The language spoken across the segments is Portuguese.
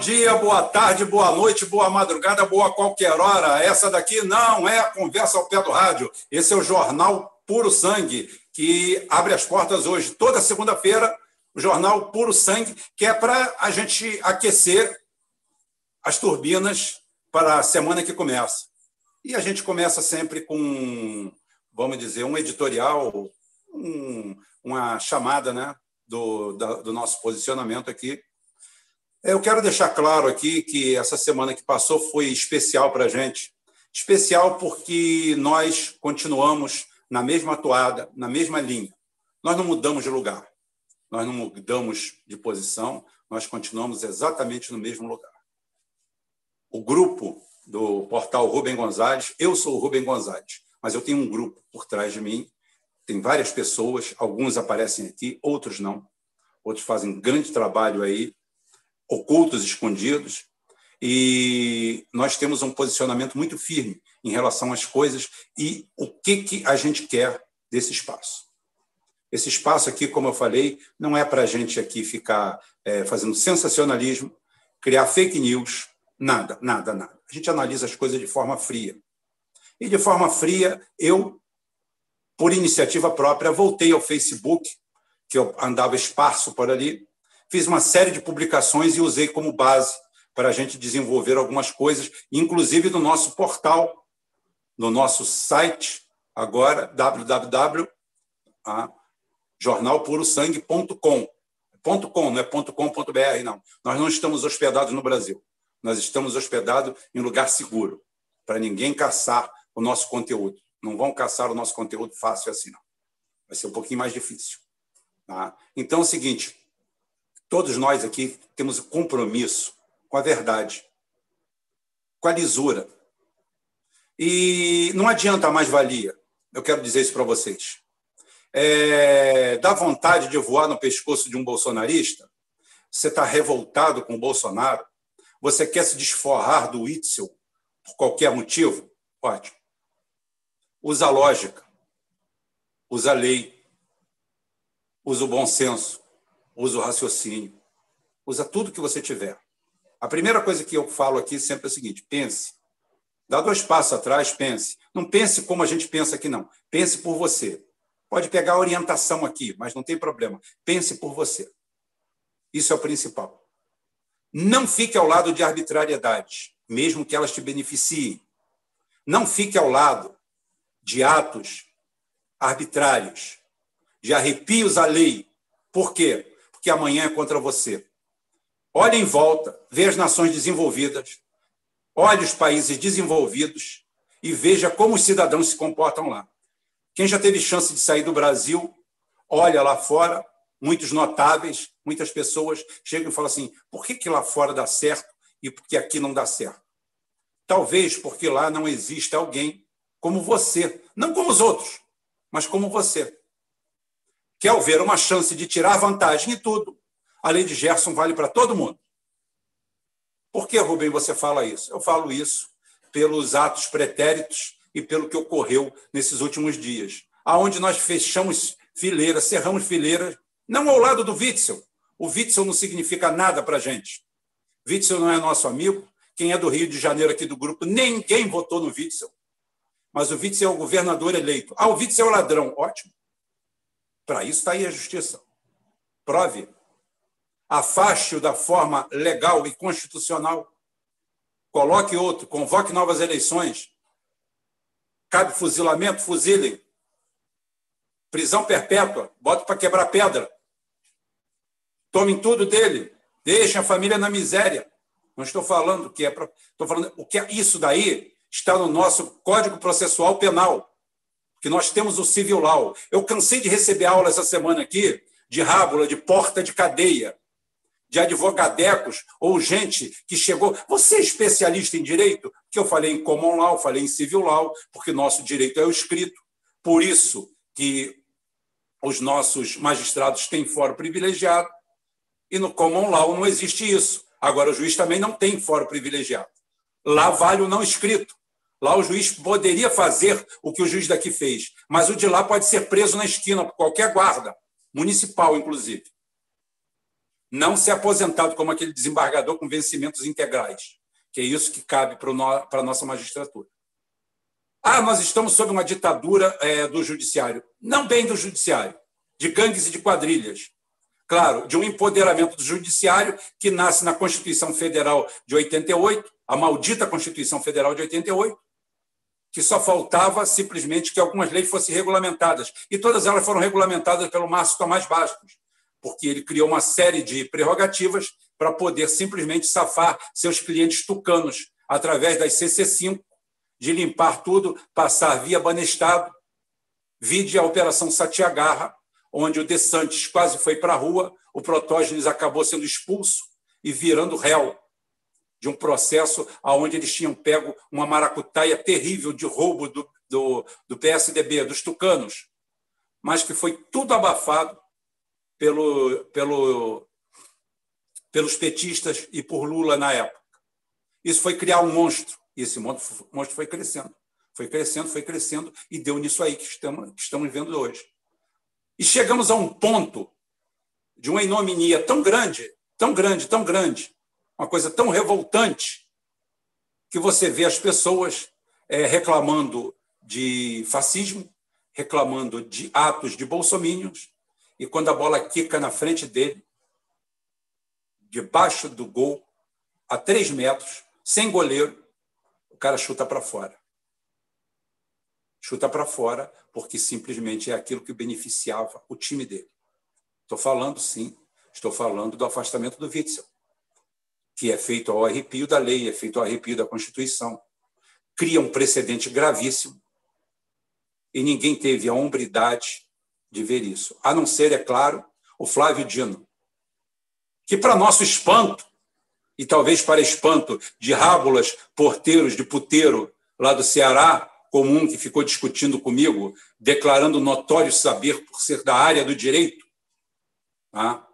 Dia, boa tarde, boa noite, boa madrugada, boa qualquer hora. Essa daqui não é a conversa ao pé do rádio. Esse é o Jornal Puro Sangue, que abre as portas hoje, toda segunda-feira, o Jornal Puro Sangue, que é para a gente aquecer as turbinas para a semana que começa. E a gente começa sempre com, vamos dizer, um editorial, um, uma chamada né, do, da, do nosso posicionamento aqui eu quero deixar claro aqui que essa semana que passou foi especial para a gente. Especial porque nós continuamos na mesma toada, na mesma linha. Nós não mudamos de lugar, nós não mudamos de posição, nós continuamos exatamente no mesmo lugar. O grupo do portal Rubem Gonzalez, eu sou o Rubem Gonzalez, mas eu tenho um grupo por trás de mim, tem várias pessoas, alguns aparecem aqui, outros não. Outros fazem grande trabalho aí ocultos, escondidos, e nós temos um posicionamento muito firme em relação às coisas e o que, que a gente quer desse espaço. Esse espaço aqui, como eu falei, não é para a gente aqui ficar é, fazendo sensacionalismo, criar fake news, nada, nada, nada. A gente analisa as coisas de forma fria. E de forma fria, eu, por iniciativa própria, voltei ao Facebook, que eu andava esparso por ali, fiz uma série de publicações e usei como base para a gente desenvolver algumas coisas, inclusive no nosso portal, no nosso site, agora, www.jornalpurosangue.com. .com, não é .com.br, não. Nós não estamos hospedados no Brasil. Nós estamos hospedados em lugar seguro, para ninguém caçar o nosso conteúdo. Não vão caçar o nosso conteúdo fácil assim, não. Vai ser um pouquinho mais difícil. Tá? Então é o seguinte: Todos nós aqui temos compromisso com a verdade, com a lisura. E não adianta mais valia. Eu quero dizer isso para vocês. É, dá vontade de voar no pescoço de um bolsonarista? Você está revoltado com o Bolsonaro? Você quer se desforrar do Itzel por qualquer motivo? Ótimo. Usa a lógica, usa a lei, usa o bom senso usa o raciocínio, usa tudo que você tiver. A primeira coisa que eu falo aqui sempre é o seguinte: pense. Dá dois passos atrás, pense. Não pense como a gente pensa aqui, não. Pense por você. Pode pegar a orientação aqui, mas não tem problema. Pense por você. Isso é o principal. Não fique ao lado de arbitrariedades, mesmo que elas te beneficiem. Não fique ao lado de atos arbitrários, de arrepios à lei. Por quê? Que amanhã é contra você. Olhe em volta, veja as nações desenvolvidas, olhe os países desenvolvidos e veja como os cidadãos se comportam lá. Quem já teve chance de sair do Brasil, olha lá fora, muitos notáveis, muitas pessoas chegam e falam assim: por que, que lá fora dá certo e por que aqui não dá certo? Talvez porque lá não existe alguém como você, não como os outros, mas como você que ao ver uma chance de tirar vantagem em tudo, a lei de Gerson vale para todo mundo. Por que, Rubem, você fala isso? Eu falo isso pelos atos pretéritos e pelo que ocorreu nesses últimos dias, aonde nós fechamos fileiras, cerramos fileiras, não ao lado do Witzel. O Witzel não significa nada para a gente. Witzel não é nosso amigo. Quem é do Rio de Janeiro aqui do grupo, ninguém votou no Witzel. Mas o Witzel é o governador eleito. Ah, o Witzel é o ladrão. Ótimo. Para isso está aí a justiça. Prove. Afaste-o da forma legal e constitucional. Coloque outro, convoque novas eleições. Cabe fuzilamento, fuzilem. Prisão perpétua, bote para quebrar pedra. Tomem tudo dele. Deixem a família na miséria. Não estou falando que é para. Estou falando o que é isso daí está no nosso Código Processual Penal que nós temos o civil law. Eu cansei de receber aula essa semana aqui de rábula, de porta de cadeia, de advogadecos ou gente que chegou. Você é especialista em direito? Que eu falei em common law, falei em civil law, porque nosso direito é o escrito. Por isso que os nossos magistrados têm fórum privilegiado e no common law não existe isso. Agora o juiz também não tem fórum privilegiado. Lá vale o não escrito. Lá o juiz poderia fazer o que o juiz daqui fez, mas o de lá pode ser preso na esquina por qualquer guarda, municipal, inclusive. não ser aposentado como aquele desembargador com vencimentos integrais, que é isso que cabe para a nossa magistratura. Ah, nós estamos sob uma ditadura é, do judiciário. Não bem do judiciário, de gangues e de quadrilhas. Claro, de um empoderamento do judiciário que nasce na Constituição Federal de 88, a maldita Constituição Federal de 88, que só faltava simplesmente que algumas leis fossem regulamentadas. E todas elas foram regulamentadas pelo Márcio Tomás Bastos, porque ele criou uma série de prerrogativas para poder simplesmente safar seus clientes tucanos através das CC5, de limpar tudo, passar via Banestado, vide a Operação Satiagarra, onde o De Santos quase foi para a rua, o Protógenes acabou sendo expulso e virando réu de um processo onde eles tinham pego uma maracutaia terrível de roubo do, do, do PSDB, dos tucanos, mas que foi tudo abafado pelo, pelo, pelos petistas e por Lula na época. Isso foi criar um monstro, e esse monstro, foi crescendo, foi crescendo, foi crescendo, e deu nisso aí que estamos, que estamos vendo hoje. E chegamos a um ponto de uma ignominia tão grande, tão grande, tão grande, uma coisa tão revoltante que você vê as pessoas é, reclamando de fascismo, reclamando de atos de bolsomínios, e quando a bola quica na frente dele, debaixo do gol, a três metros, sem goleiro, o cara chuta para fora. Chuta para fora porque simplesmente é aquilo que beneficiava o time dele. Estou falando, sim, estou falando do afastamento do Witzel que é feito ao arrepio da lei, é feito ao arrepio da Constituição. Cria um precedente gravíssimo e ninguém teve a hombridade de ver isso, a não ser, é claro, o Flávio Dino, que, para nosso espanto, e talvez para espanto de rábulas, porteiros de puteiro lá do Ceará, comum que ficou discutindo comigo, declarando notório saber por ser da área do direito, tá?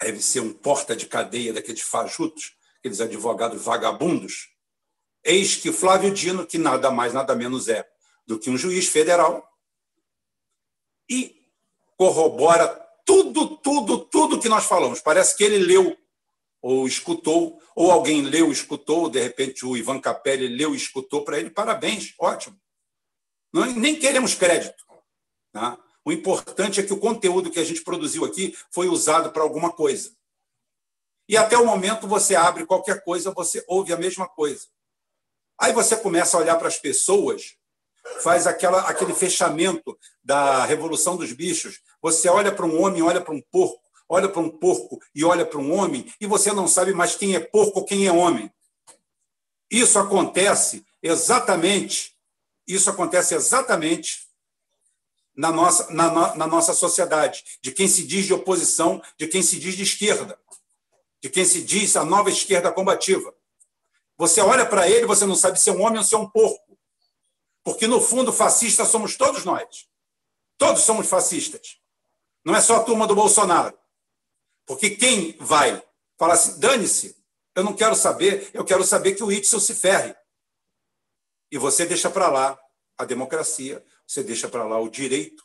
Deve ser um porta de cadeia daqueles fajutos, aqueles advogados vagabundos. Eis que Flávio Dino, que nada mais, nada menos é do que um juiz federal, e corrobora tudo, tudo, tudo que nós falamos. Parece que ele leu ou escutou, ou alguém leu, escutou, de repente o Ivan Capelli leu escutou para ele. Parabéns, ótimo. Nem queremos crédito. Tá? O importante é que o conteúdo que a gente produziu aqui foi usado para alguma coisa. E até o momento você abre qualquer coisa, você ouve a mesma coisa. Aí você começa a olhar para as pessoas, faz aquela, aquele fechamento da revolução dos bichos. Você olha para um homem, olha para um porco, olha para um porco e olha para um homem, e você não sabe mais quem é porco ou quem é homem. Isso acontece exatamente, isso acontece exatamente na nossa, na, na nossa sociedade, de quem se diz de oposição, de quem se diz de esquerda, de quem se diz a nova esquerda combativa. Você olha para ele, você não sabe se é um homem ou se é um porco. Porque, no fundo, fascistas somos todos nós. Todos somos fascistas. Não é só a turma do Bolsonaro. Porque quem vai falar assim, dane-se, eu não quero saber, eu quero saber que o Itzel se ferre. E você deixa para lá a democracia, você deixa para lá o direito,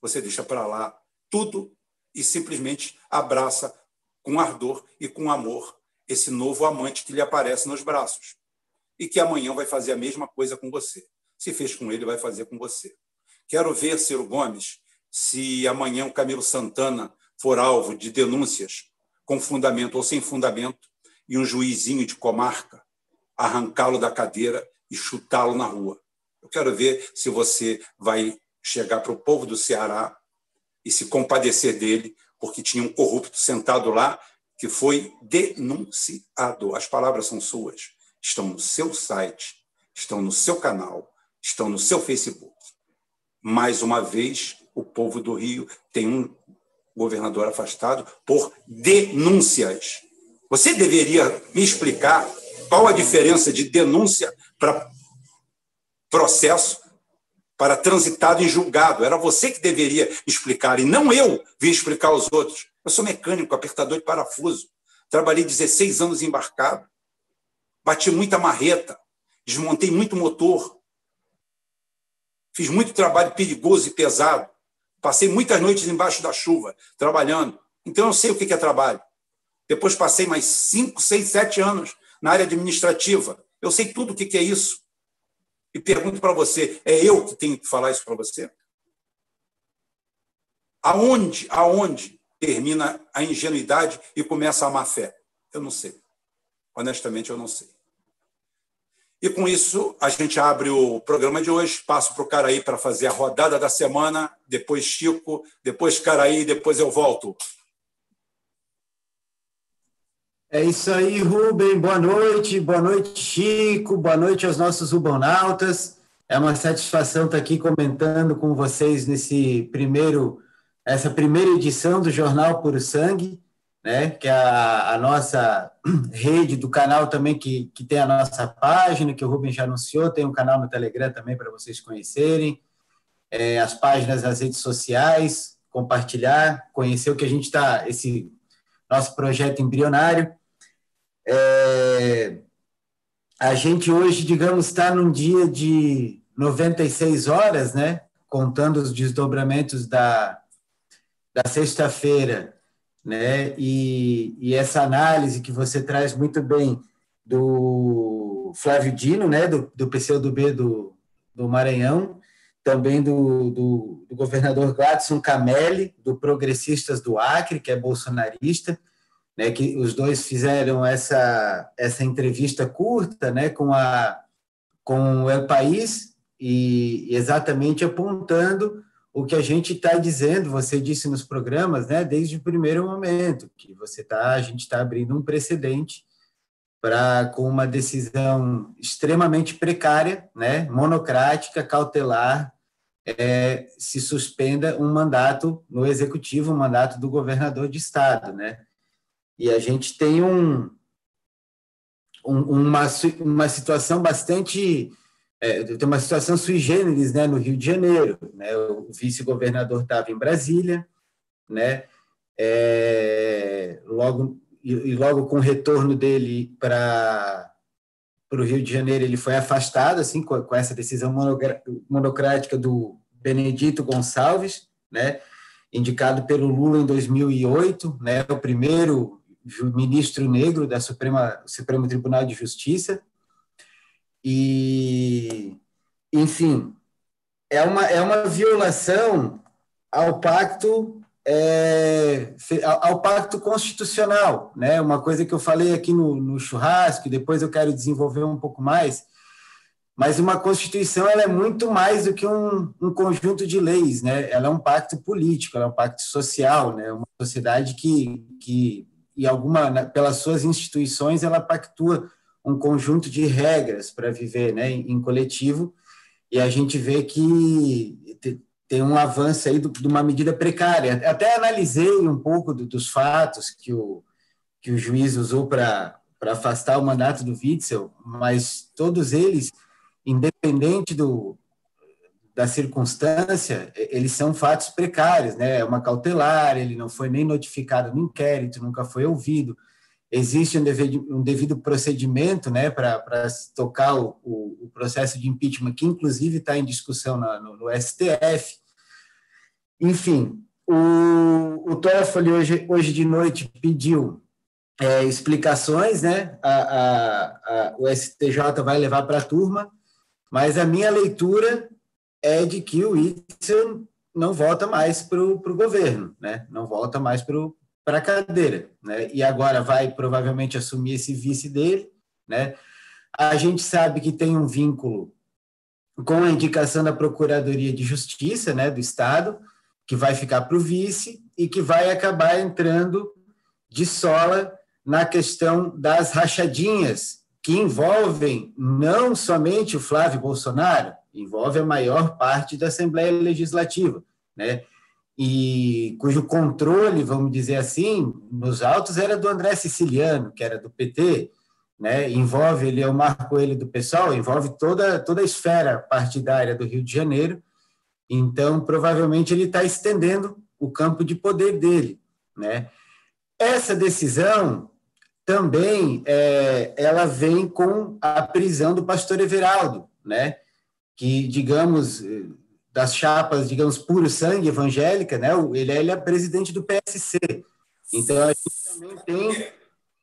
você deixa para lá tudo e simplesmente abraça com ardor e com amor esse novo amante que lhe aparece nos braços e que amanhã vai fazer a mesma coisa com você. Se fez com ele, vai fazer com você. Quero ver, Ciro Gomes, se amanhã o Camilo Santana for alvo de denúncias com fundamento ou sem fundamento e um juizinho de comarca arrancá-lo da cadeira e chutá-lo na rua. Eu quero ver se você vai chegar para o povo do Ceará e se compadecer dele, porque tinha um corrupto sentado lá que foi denunciado. As palavras são suas, estão no seu site, estão no seu canal, estão no seu Facebook. Mais uma vez, o povo do Rio tem um governador afastado por denúncias. Você deveria me explicar qual a diferença de denúncia para processo para transitado em julgado. Era você que deveria explicar, e não eu vir explicar aos outros. Eu sou mecânico, apertador de parafuso. Trabalhei 16 anos embarcado. Bati muita marreta. Desmontei muito motor. Fiz muito trabalho perigoso e pesado. Passei muitas noites embaixo da chuva, trabalhando. Então eu sei o que é trabalho. Depois passei mais cinco, seis, sete anos na área administrativa. Eu sei tudo o que é isso. E pergunto para você: é eu que tenho que falar isso para você? Aonde, aonde termina a ingenuidade e começa a má fé? Eu não sei. Honestamente, eu não sei. E com isso, a gente abre o programa de hoje, passo para o Caraí para fazer a rodada da semana, depois Chico, depois Caraí, depois eu volto. É isso aí, Rubem. Boa noite, boa noite, Chico, boa noite aos nossos rubonautas. É uma satisfação estar aqui comentando com vocês nesse primeiro, essa primeira edição do Jornal Puro Sangue né? Que é a, a nossa rede do canal também, que, que tem a nossa página, que o Rubens já anunciou, tem um canal no Telegram também para vocês conhecerem, é, as páginas das redes sociais, compartilhar, conhecer o que a gente está, esse nosso projeto embrionário. É, a gente hoje, digamos, está num dia de 96 horas, né? Contando os desdobramentos da, da sexta-feira né? E, e essa análise que você traz muito bem do Flávio Dino, né? Do, do PCdoB do, do Maranhão, também do, do, do governador Gladson Camelli, do Progressistas do Acre, que é bolsonarista, né? Que os dois fizeram essa essa entrevista curta, né? Com a com o El País e exatamente apontando o que a gente está dizendo, você disse nos programas, né, desde o primeiro momento, que você tá, a gente está abrindo um precedente para, com uma decisão extremamente precária, né, monocrática, cautelar, é, se suspenda um mandato no executivo, um mandato do governador de estado, né? E a gente tem um, um uma, uma situação bastante é, tem uma situação sui generis né, no Rio de Janeiro. Né, o vice-governador estava em Brasília, né, é, logo, e, logo com o retorno dele para o Rio de Janeiro, ele foi afastado assim, com, com essa decisão monocrática do Benedito Gonçalves, né, indicado pelo Lula em 2008, né, o primeiro ministro negro da Suprema Supremo Tribunal de Justiça, e, enfim, é uma, é uma violação ao pacto é, ao pacto constitucional, né? Uma coisa que eu falei aqui no, no churrasco, depois eu quero desenvolver um pouco mais. Mas uma constituição ela é muito mais do que um, um conjunto de leis, né? Ela é um pacto político, ela é um pacto social, né? Uma sociedade que, que e alguma pelas suas instituições ela pactua um conjunto de regras para viver né, em, coletivo, e a gente vê que tem um avanço aí de uma medida precária. Até analisei um pouco do, dos fatos que o, que o juiz usou para afastar o mandato do Witzel, mas todos eles, independente do, da circunstância, eles são fatos precários, né? É uma cautelar, ele não foi nem notificado no inquérito, nunca foi ouvido existe um devido, um devido procedimento né, para tocar o, o, o, processo de impeachment, que inclusive está em discussão na, no, no, STF. Enfim, o, o Toffoli hoje, hoje de noite pediu é, explicações, né? A, a, a, o STJ vai levar para a turma, mas a minha leitura é de que o Itzel não volta mais para o governo, né? não volta mais para a cadeira, né? E agora vai provavelmente assumir esse vice dele, né? A gente sabe que tem um vínculo com a indicação da Procuradoria de Justiça, né, do Estado, que vai ficar para o vice e que vai acabar entrando de sola na questão das rachadinhas que envolvem não somente o Flávio Bolsonaro, envolve a maior parte da Assembleia Legislativa, né? e cujo controle, vamos dizer assim, nos autos era do André Siciliano, que era do PT, né? envolve, ele é o Marco Coelho do pessoal, envolve toda, toda a esfera partidária do Rio de Janeiro, então provavelmente ele está estendendo o campo de poder dele. Né? Essa decisão também é, ela vem com a prisão do pastor Everaldo, né? Que, digamos, das chapas, digamos, puro sangue evangélica, né? Ele, ele é presidente do PSC, Então, a gente também tem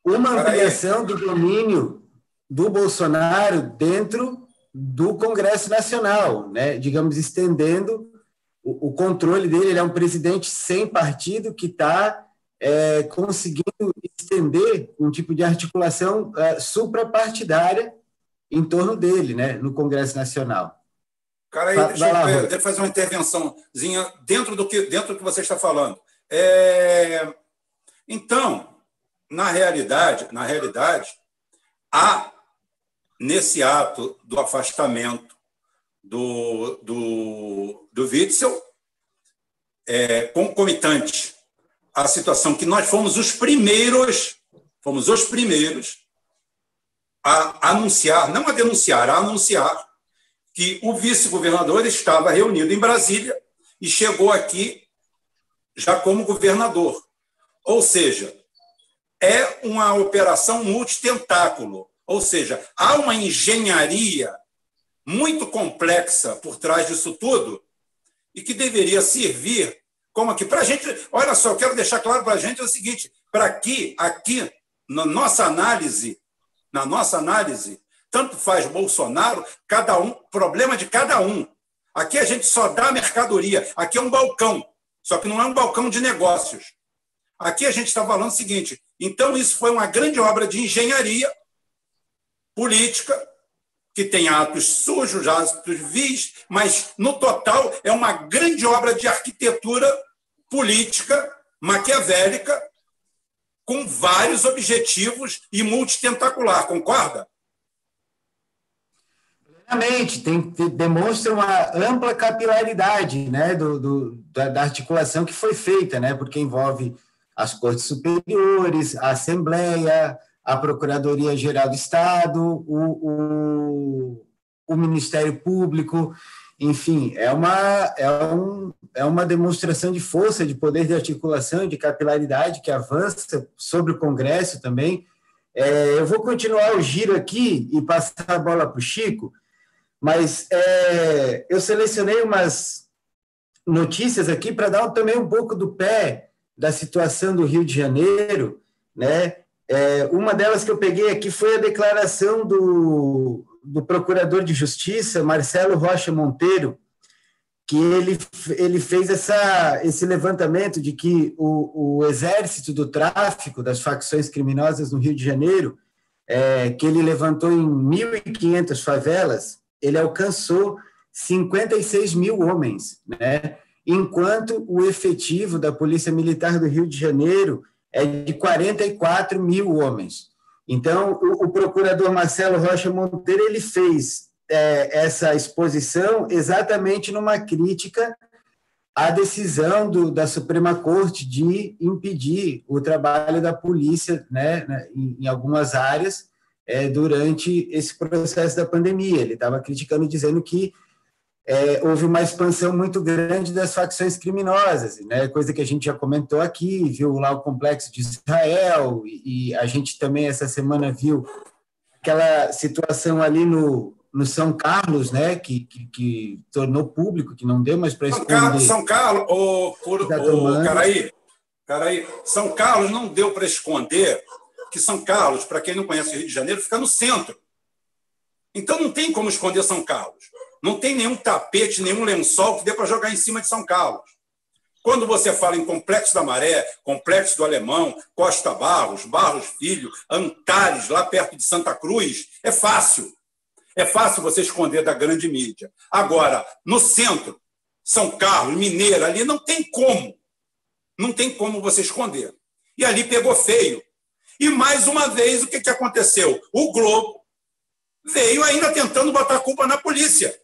uma ampliação do domínio do Bolsonaro dentro do Congresso Nacional, né? digamos, estendendo o, o controle dele. Ele é um presidente sem partido que está é, conseguindo estender um tipo de articulação é, suprapartidária em torno dele, né, no Congresso Nacional. Cara, aí, deixa, eu, eu fazer uma intervençãozinha dentro do que, dentro do que você está falando. É... Então, na realidade, na realidade, há nesse ato do afastamento do, do, do Witzel, é, concomitante à situação que nós fomos os primeiros, fomos os primeiros a anunciar, não a denunciar, a anunciar que o vice-governador estava reunido em Brasília e chegou aqui já como governador. Ou seja, é uma operação multitentáculo. Ou seja, há uma engenharia muito complexa por trás disso tudo e que deveria servir como aqui. Para a gente, olha só, eu quero deixar claro para a gente o seguinte: para aqui, aqui, na nossa análise, na nossa análise, tanto faz Bolsonaro, cada um, problema de cada um. Aqui a gente só dá mercadoria, aqui é um balcão, só que não é um balcão de negócios. Aqui a gente está falando o seguinte: então isso foi uma grande obra de engenharia política, que tem atos sujos, atos vis, mas, no total, é uma grande obra de arquitetura política maquiavélica com vários objetivos e multitentacular, concorda? Plenamente, tem, demonstra uma ampla capilaridade né, do, do da, da, articulação que foi feita, né, porque envolve as cortes superiores, a Assembleia, a Procuradoria-Geral do Estado, o, o, o, Ministério Público, enfim, é uma, é, um, é uma demonstração de força, de poder de articulação, de capilaridade que avança sobre o Congresso também. É, eu vou continuar o giro aqui e passar a bola para o Chico, mas é, eu selecionei umas notícias aqui para dar também um pouco do pé da situação do Rio de Janeiro, né? É, uma delas que eu peguei aqui foi a declaração do, do Procurador de Justiça, Marcelo Rocha Monteiro, que ele, ele fez essa, esse levantamento de que o, o exército do tráfico das facções criminosas no Rio de Janeiro, é, que ele levantou em 1.500 favelas, ele alcançou 56 mil homens, né? enquanto o efetivo da Polícia Militar do Rio de Janeiro é de 44 mil homens. Então, o, o procurador Marcelo Rocha Monteiro ele fez é, essa exposição exatamente numa crítica à decisão do, da Suprema Corte de impedir o trabalho da polícia né, né em, em algumas áreas é, durante esse processo da pandemia. Ele estava criticando, dizendo que é, houve uma expansão muito grande das facções criminosas, né? coisa que a gente já comentou aqui, viu lá o complexo de Israel, e, e a gente também essa semana viu aquela situação ali no, no São Carlos, né, que, que, que tornou público, que não deu mais para esconder. São Carlos, São Carlos o, o, Caraí, Caraí, São Carlos não deu para esconder que São Carlos, para quem não conhece o Rio de Janeiro, fica no centro. Então não tem como esconder São Carlos. Não tem nenhum tapete, nenhum lençol que dê para jogar em cima de São Carlos. Quando você fala em Complexo da Maré, Complexo do Alemão, Costa Barros, Barros Filho, Antares, lá perto de Santa Cruz, é fácil. É fácil você esconder da grande mídia. Agora, no centro, São Carlos, Mineira, ali não tem como. Não tem como você esconder. E ali pegou feio. E mais uma vez, o que, que aconteceu? O Globo veio ainda tentando botar culpa na polícia.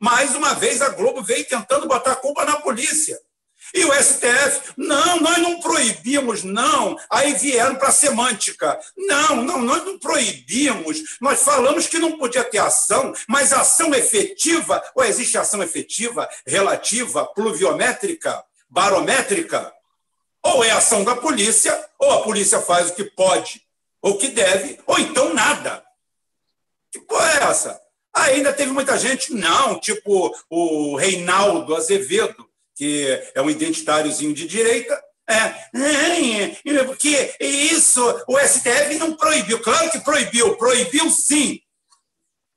Mais uma vez, a Globo veio tentando botar a culpa na polícia. E o STF, não, nós não proibimos, não. Aí vieram para a semântica. Não, não, nós não proibimos. Nós falamos que não podia ter ação, mas ação efetiva, ou existe ação efetiva, relativa, pluviométrica, barométrica? Ou é ação da polícia, ou a polícia faz o que pode, ou que deve, ou então nada. Que porra é essa? Ainda teve muita gente, não, tipo o Reinaldo Azevedo, que é um identitáriozinho de direita, É, porque isso o STF não proibiu. Claro que proibiu, proibiu sim.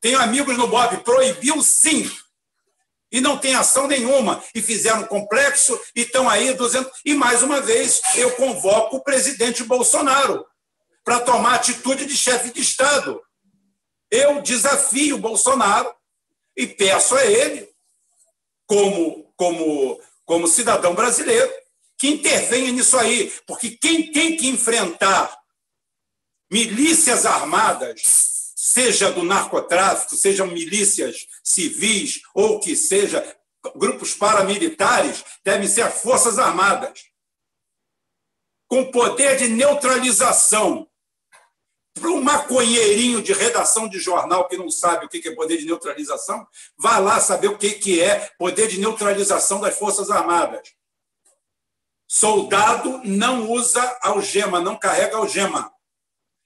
Tenho amigos no Bob, proibiu sim. E não tem ação nenhuma. E fizeram complexo e estão aí 200. E mais uma vez, eu convoco o presidente Bolsonaro para tomar atitude de chefe de Estado. Eu desafio Bolsonaro e peço a ele, como, como, como cidadão brasileiro, que intervenha nisso aí, porque quem tem que enfrentar milícias armadas, seja do narcotráfico, sejam milícias civis ou que seja grupos paramilitares, devem ser as Forças Armadas, com poder de neutralização. Para um maconheirinho de redação de jornal que não sabe o que é poder de neutralização, vá lá saber o que é poder de neutralização das Forças Armadas. Soldado não usa algema, não carrega algema.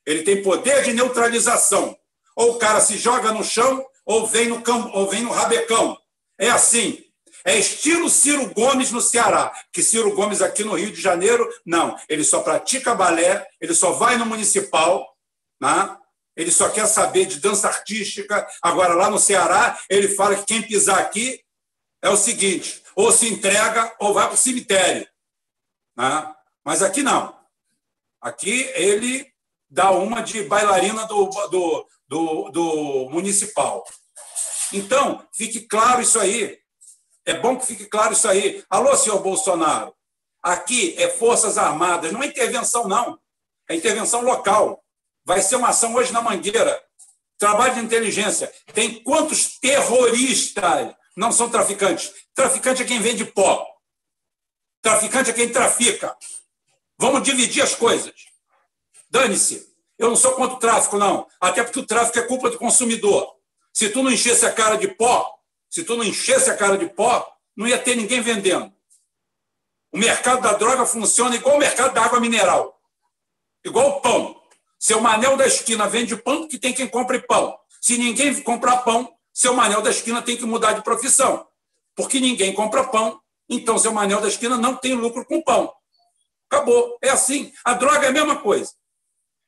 Ele tem poder de neutralização. Ou o cara se joga no chão, ou vem no, cam... ou vem no rabecão. É assim. É estilo Ciro Gomes no Ceará, que Ciro Gomes aqui no Rio de Janeiro, não. Ele só pratica balé, ele só vai no municipal, né? ele só quer saber de dança artística. Agora, lá no Ceará, ele fala que quem pisar aqui é o seguinte: ou se entrega ou vai para o cemitério. Né? Mas aqui não. Aqui ele dá uma de bailarina do, do, do, do municipal. Então, fique claro isso aí. É bom que fique claro isso aí. Alô, senhor Bolsonaro. Aqui é Forças Armadas, não é intervenção, não. É intervenção local. Vai ser uma ação hoje na Mangueira. Trabalho de inteligência. Tem quantos terroristas não são traficantes? Traficante é quem vende pó. Traficante é quem trafica. Vamos dividir as coisas. Dane-se. Eu não sou contra o tráfico, não. Até porque o tráfico é culpa do consumidor. Se tu não enchesse a cara de pó, se tu não enchesse a cara de pó, não ia ter ninguém vendendo. O mercado da droga funciona igual o mercado da água mineral. Igual o pão. Seu Manel da esquina vende pão que tem quem compre pão. Se ninguém comprar pão, seu Manel da esquina tem que mudar de profissão. Porque ninguém compra pão, então seu Manel da esquina não tem lucro com pão. Acabou. É assim. A droga é a mesma coisa.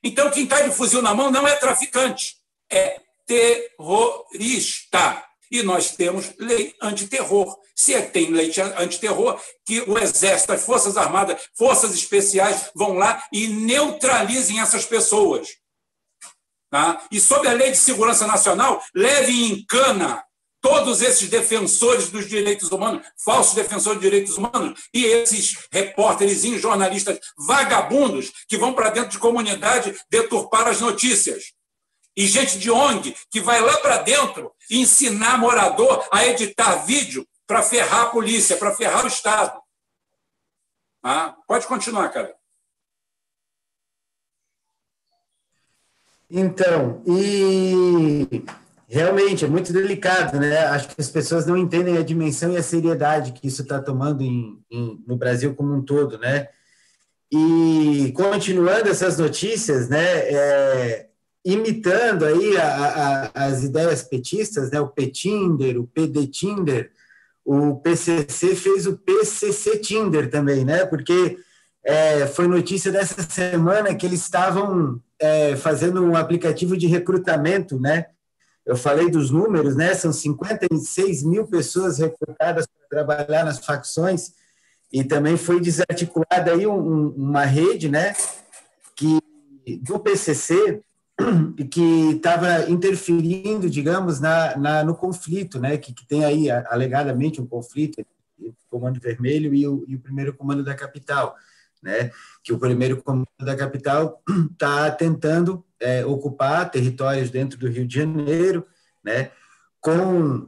Então, quem está de fuzil na mão não é traficante, é terrorista. E nós temos lei antiterror. Se tem lei antiterror, que o Exército, as Forças Armadas, Forças Especiais vão lá e neutralizem essas pessoas. Tá? E sob a Lei de Segurança Nacional, levem em cana todos esses defensores dos direitos humanos, falsos defensores de direitos humanos, e esses repórteres, jornalistas vagabundos que vão para dentro de comunidade deturpar as notícias. E gente de ONG que vai lá para dentro ensinar morador a editar vídeo para ferrar a polícia, para ferrar o Estado. Ah, pode continuar, cara. Então, e Realmente, é muito delicado, né? Acho que as pessoas não entendem a dimensão e a seriedade que isso está tomando em, em, no Brasil como um todo, né? E continuando essas notícias, né? É, imitando aí a, a, as ideias petistas, né? O Petinder, o PD Tinder, o PCC fez o PCC Tinder também, né? Porque é, foi notícia dessa semana que eles estavam é, fazendo um aplicativo de recrutamento, né? Eu falei dos números, né? São 56 mil pessoas recrutadas para trabalhar nas facções e também foi desarticulada aí um, uma rede, né? Que do PCC que estava interferindo, digamos, na, na, no conflito, né? Que, que tem aí alegadamente um conflito entre o Comando Vermelho e o, e o primeiro Comando da Capital, né? Que o primeiro Comando da Capital está tentando é, ocupar territórios dentro do Rio de Janeiro, né, com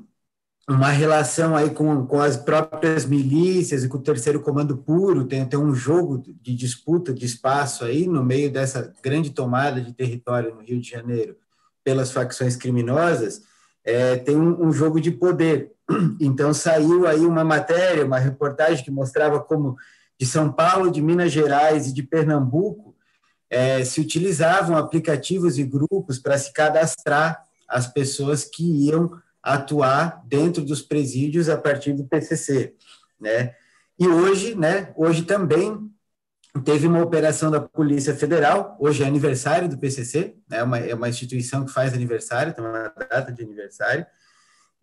uma relação aí com, com as próprias milícias e com o terceiro comando puro, tem, tem um jogo de disputa de espaço aí no meio dessa grande tomada de território no Rio de Janeiro pelas facções criminosas, é, tem um, um jogo de poder. Então saiu aí uma matéria, uma reportagem que mostrava como de São Paulo, de Minas Gerais e de Pernambuco é, se utilizavam aplicativos e grupos para se cadastrar as pessoas que iam atuar dentro dos presídios a partir do PCC, né? E hoje, né? Hoje também teve uma operação da Polícia Federal, hoje é aniversário do PCC, né, uma, é uma instituição que faz aniversário, tem uma data de aniversário,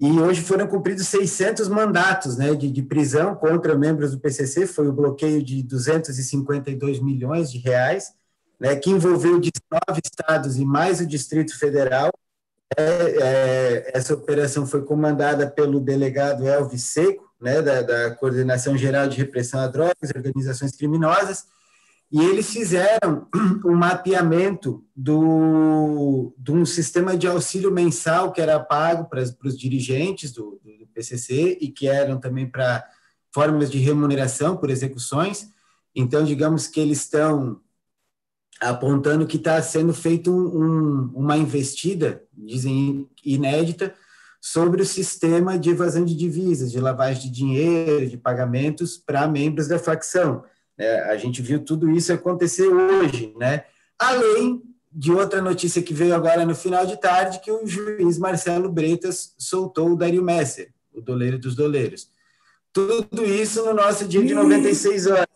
e hoje foram cumpridos 600 mandatos né, de, de prisão contra membros do PCC, foi o bloqueio de 252 milhões de reais, né, que envolveu 19 estados e mais o Distrito Federal. É, é, essa operação foi comandada pelo delegado Elvis Seco, né, da, da Coordenação Geral de Repressão a Drogas e Organizações Criminosas, e eles fizeram um mapeamento do, de um sistema de auxílio mensal que era pago para, para os dirigentes do, do PCC e que eram também para fórmulas de remuneração por execuções. Então, digamos que eles estão apontando que está sendo feito um, um, uma investida, dizem inédita, sobre o sistema de evasão de divisas, de lavagem de dinheiro, de pagamentos para membros da facção. É, a gente viu tudo isso acontecer hoje, né? Além de outra notícia que veio agora no final de tarde, que o juiz Marcelo Bretas soltou o Dario Messer, o doleiro dos doleiros. Tudo isso no nosso dia de 96 horas.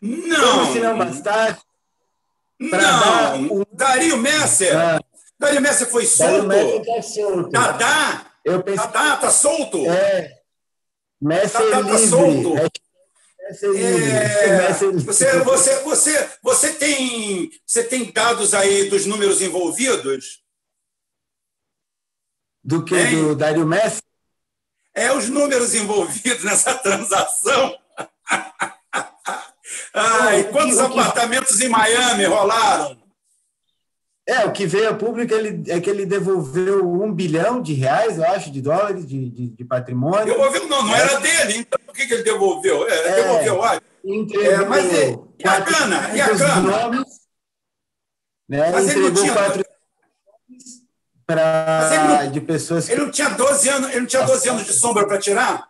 Não! Como se não bastasse. Não! Um... Dario Messer! Ah. Dario Messer foi solto! Dario Messer tá solto. Dadá! Eu pensei... Dadá, tá solto! É. Messer Dadá tá solto! É, você, você, você, você, tem, você tem dados aí dos números envolvidos? Do que? Tem? Do Dário Messi? É, os números envolvidos nessa transação. Ai, quantos apartamentos em Miami rolaram? É, o que veio a público ele, é que ele devolveu um bilhão de reais, eu acho, de dólares de, de, de patrimônio. Devolveu, não, não é. era dele, então por que, que ele devolveu? É, é, devolveu, acho. É, mas e, e a cana? E a? Nomes, né, mas ele não tinha. Quatro pra, ele de pessoas ele não tinha 12 anos, ele não tinha 12 anos de sombra para tirar?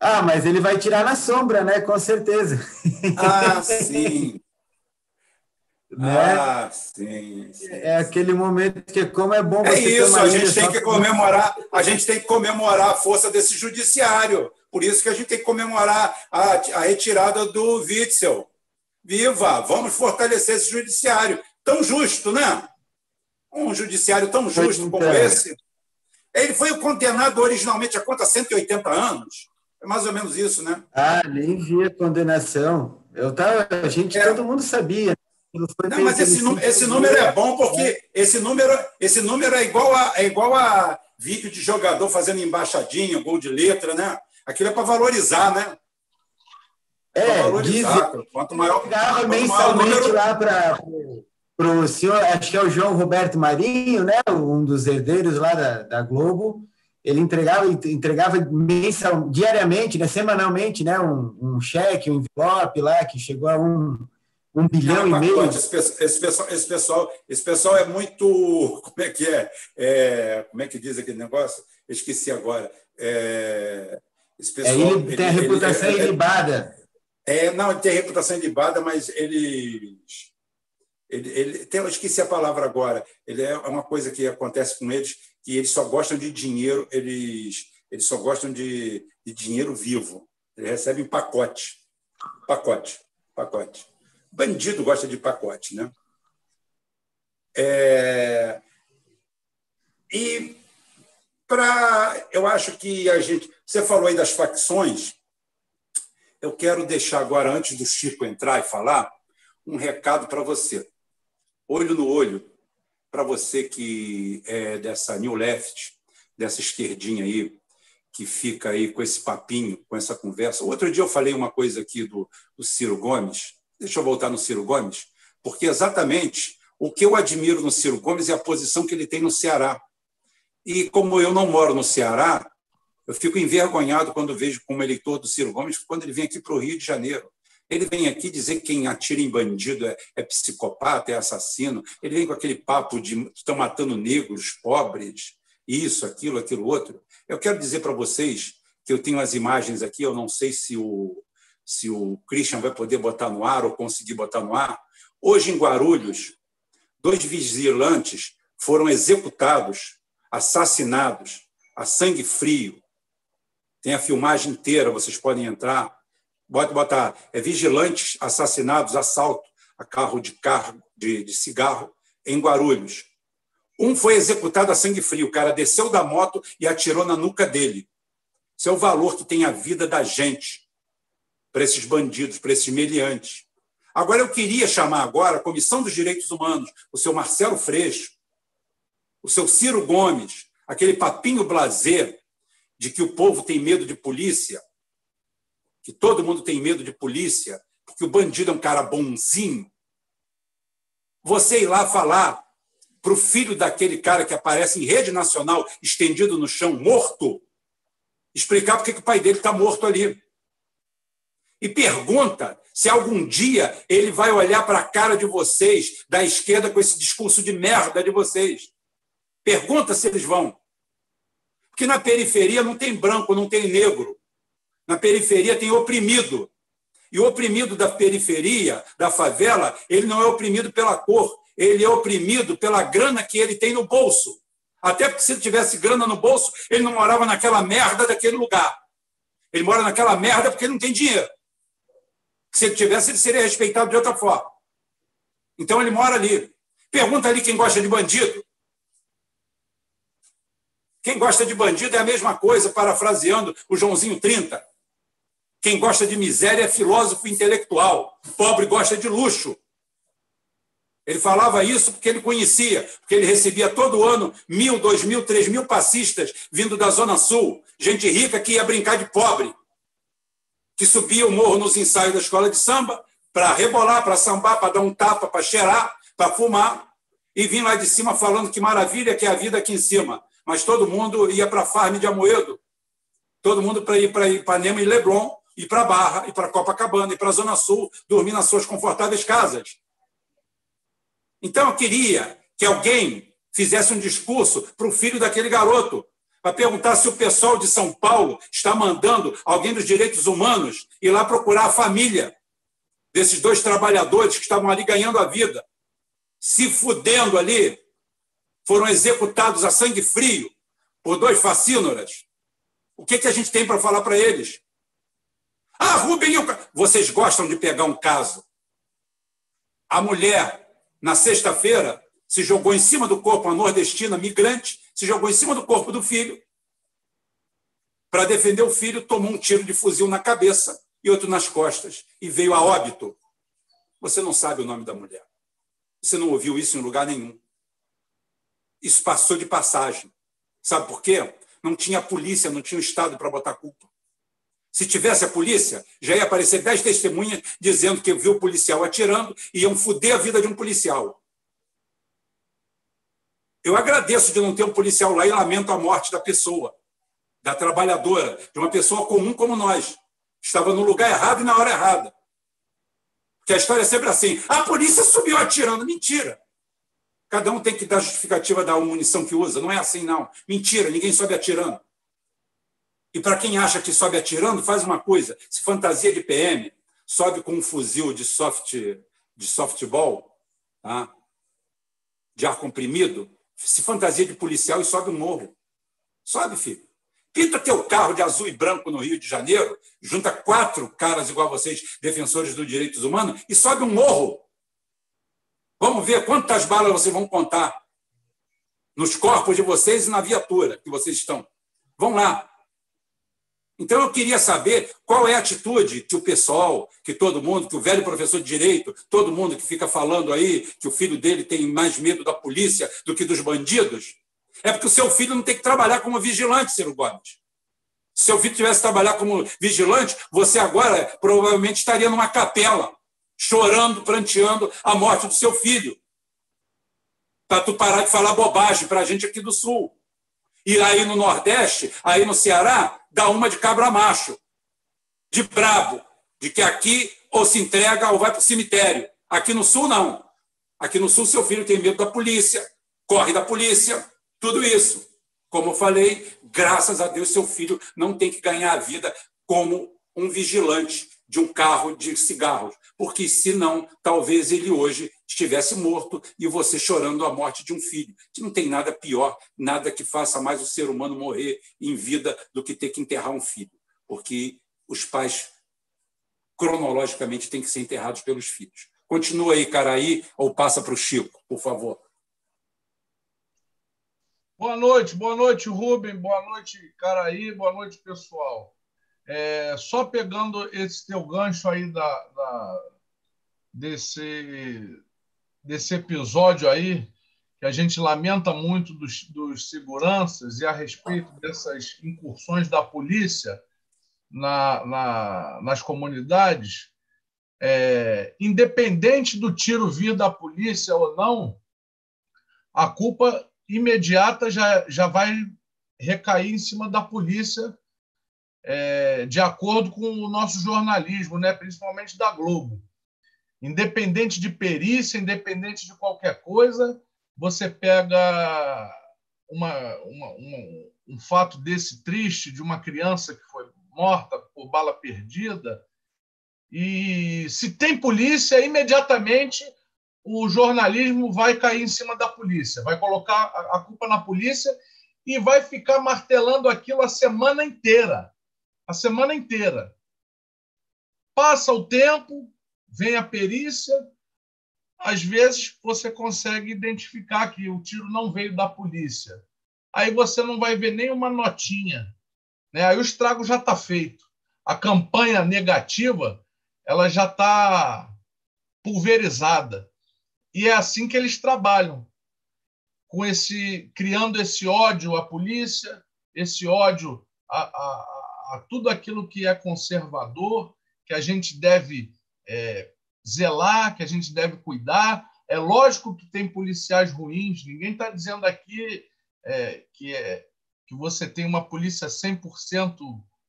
Ah, mas ele vai tirar na sombra, né? Com certeza. Ah, sim. Né? Ah, sim, sim, É aquele momento que como é bom é É isso, a gente tem que comemorar, a gente tem que comemorar a força desse judiciário. Por isso que a gente tem que comemorar a, a retirada do Witzel. Viva! Vamos fortalecer esse judiciário. Tão justo, né? Um judiciário tão justo como esse. Ele foi condenado originalmente a quanto? 180 anos? É mais ou menos isso, né? Ah, nem vi a condenação. Eu tava, a gente, é. todo mundo sabia. Não, mas esse, esse número é bom porque esse número, esse número é igual a, é igual a vídeo de jogador fazendo embaixadinha, gol de letra, né? Aquilo é para valorizar, né? É, valorizar. Diz, quanto maior, quanto mensalmente número... lá para o senhor, acho que é o João Roberto Marinho, né? Um dos herdeiros lá da, da Globo. Ele entregava, entregava mensal, diariamente, né, semanalmente, né, um, um cheque, um envelope lá que chegou a um, um bilhão e meio. Esse pessoal, esse, pessoal, esse, pessoal, esse pessoal é muito. Como é que é? é como é que diz aquele negócio? Eu esqueci agora. É, esse pessoal, é, ele, ele tem a reputação ele, ilibada. É, não, ele tem a reputação ilibada, mas eles. Ele, ele tem, eu esqueci a palavra agora. Ele é uma coisa que acontece com eles, que eles só gostam de dinheiro, eles, eles só gostam de, de dinheiro vivo. Eles recebem pacote. Pacote. Pacote. Bandido gosta de pacote, né? É... E para, eu acho que a gente, você falou aí das facções. Eu quero deixar agora, antes do Chico entrar e falar, um recado para você. Olho no olho, para você que é dessa New Left, dessa esquerdinha aí, que fica aí com esse papinho, com essa conversa. Outro dia eu falei uma coisa aqui do, do Ciro Gomes, Deixa eu voltar no Ciro Gomes, porque exatamente o que eu admiro no Ciro Gomes é a posição que ele tem no Ceará. E como eu não moro no Ceará, eu fico envergonhado quando vejo como eleitor do Ciro Gomes, quando ele vem aqui para o Rio de Janeiro. Ele vem aqui dizer que quem atira em bandido é, é psicopata, é assassino. Ele vem com aquele papo de estão matando negros, pobres, isso, aquilo, aquilo outro. Eu quero dizer para vocês que eu tenho as imagens aqui, eu não sei se o, se o Christian vai poder botar no ar ou conseguir botar no ar. Hoje, em Guarulhos, dois vigilantes foram executados, assassinados, a sangue frio. Tem a filmagem inteira, vocês podem entrar. Bota, botar é, vigilantes assassinados, assalto a carro de, carro de, de cigarro em Guarulhos. Um foi executado a sangue frio. O cara desceu da moto e atirou na nuca dele. Esse é o valor que tem a vida da gente para esses bandidos, para esses meliantes. Agora, eu queria chamar agora a Comissão dos Direitos Humanos, o seu Marcelo Freixo, o seu Ciro Gomes, aquele papinho blazer de que o povo tem medo de polícia, que todo mundo tem medo de polícia, porque o bandido é um cara bonzinho. Você ir lá falar para o filho daquele cara que aparece em rede nacional, estendido no chão, morto, explicar porque que o pai dele está morto ali. E pergunta se algum dia ele vai olhar para a cara de vocês, da esquerda, com esse discurso de merda de vocês. Pergunta se eles vão. Porque na periferia não tem branco, não tem negro. Na periferia tem oprimido. E o oprimido da periferia, da favela, ele não é oprimido pela cor, ele é oprimido pela grana que ele tem no bolso. Até porque se ele tivesse grana no bolso, ele não morava naquela merda daquele lugar. Ele mora naquela merda porque ele não tem dinheiro. Se ele tivesse, ele seria respeitado de outra forma. Então ele mora ali. Pergunta ali quem gosta de bandido. Quem gosta de bandido é a mesma coisa, parafraseando o Joãozinho 30. Quem gosta de miséria é filósofo intelectual. Pobre gosta de luxo. Ele falava isso porque ele conhecia, porque ele recebia todo ano mil, dois mil, três mil passistas vindo da Zona Sul, gente rica que ia brincar de pobre, que subia o morro nos ensaios da escola de samba para rebolar, para sambar, para dar um tapa, para cheirar, para fumar, e vinha lá de cima falando que maravilha que é a vida aqui em cima. Mas todo mundo ia para a farm de Amoedo, todo mundo para ir para Ipanema e Leblon, e para Barra, e para Copacabana, e para a Zona Sul, dormir nas suas confortáveis casas. Então, eu queria que alguém fizesse um discurso para o filho daquele garoto, para perguntar se o pessoal de São Paulo está mandando alguém dos direitos humanos ir lá procurar a família desses dois trabalhadores que estavam ali ganhando a vida, se fudendo ali, foram executados a sangue frio por dois facínoras. O que, que a gente tem para falar para eles? Ah, Rubem, vocês gostam de pegar um caso. A mulher na sexta-feira, se jogou em cima do corpo, uma nordestina migrante, se jogou em cima do corpo do filho. Para defender o filho, tomou um tiro de fuzil na cabeça e outro nas costas e veio a óbito. Você não sabe o nome da mulher. Você não ouviu isso em lugar nenhum. Isso passou de passagem. Sabe por quê? Não tinha polícia, não tinha o Estado para botar culpa. Se tivesse a polícia, já ia aparecer dez testemunhas dizendo que viu o policial atirando e iam foder a vida de um policial. Eu agradeço de não ter um policial lá e lamento a morte da pessoa, da trabalhadora, de uma pessoa comum como nós. Estava no lugar errado e na hora errada. Porque a história é sempre assim: a polícia subiu atirando. Mentira. Cada um tem que dar justificativa da munição que usa. Não é assim, não. Mentira, ninguém sobe atirando. E para quem acha que sobe atirando, faz uma coisa: se fantasia de PM, sobe com um fuzil de, soft, de softball, tá? de ar comprimido, se fantasia de policial e sobe um morro. Sobe, filho. Pinta teu carro de azul e branco no Rio de Janeiro, junta quatro caras igual a vocês, defensores dos direitos humanos, e sobe um morro. Vamos ver quantas balas vocês vão contar nos corpos de vocês e na viatura que vocês estão. Vão lá. Então, eu queria saber qual é a atitude que o pessoal, que todo mundo, que o velho professor de direito, todo mundo que fica falando aí que o filho dele tem mais medo da polícia do que dos bandidos, é porque o seu filho não tem que trabalhar como vigilante, Ciro Gomes. Se seu filho tivesse que trabalhar como vigilante, você agora provavelmente estaria numa capela, chorando, pranteando a morte do seu filho. Para tu parar de falar bobagem para a gente aqui do Sul. E aí no Nordeste, aí no Ceará, dá uma de cabra macho, de brabo, de que aqui ou se entrega ou vai para o cemitério. Aqui no Sul, não. Aqui no Sul, seu filho tem medo da polícia, corre da polícia, tudo isso. Como eu falei, graças a Deus, seu filho não tem que ganhar a vida como um vigilante de um carro de cigarros, porque senão talvez ele hoje estivesse morto e você chorando a morte de um filho. Que não tem nada pior, nada que faça mais o ser humano morrer em vida do que ter que enterrar um filho, porque os pais cronologicamente têm que ser enterrados pelos filhos. Continua aí, Caraí, ou passa para o Chico, por favor. Boa noite, boa noite, Rubem, boa noite, Caraí, boa noite, pessoal. É, só pegando esse teu gancho aí da, da, desse, desse episódio aí, que a gente lamenta muito dos, dos seguranças e a respeito dessas incursões da polícia na, na, nas comunidades, é, independente do tiro vir da polícia ou não, a culpa imediata já, já vai recair em cima da polícia, é, de acordo com o nosso jornalismo, né, principalmente da Globo. Independente de perícia, independente de qualquer coisa, você pega uma, uma, uma, um fato desse triste de uma criança que foi morta por bala perdida, e se tem polícia, imediatamente o jornalismo vai cair em cima da polícia, vai colocar a culpa na polícia e vai ficar martelando aquilo a semana inteira. A semana inteira. Passa o tempo, vem a perícia, às vezes você consegue identificar que o tiro não veio da polícia. Aí você não vai ver nenhuma notinha. Né? Aí o estrago já está feito. A campanha negativa ela já está pulverizada. E é assim que eles trabalham, com esse criando esse ódio à polícia, esse ódio a, a, a tudo aquilo que é conservador, que a gente deve é, zelar, que a gente deve cuidar. É lógico que tem policiais ruins, ninguém está dizendo aqui é, que, é, que você tem uma polícia 100%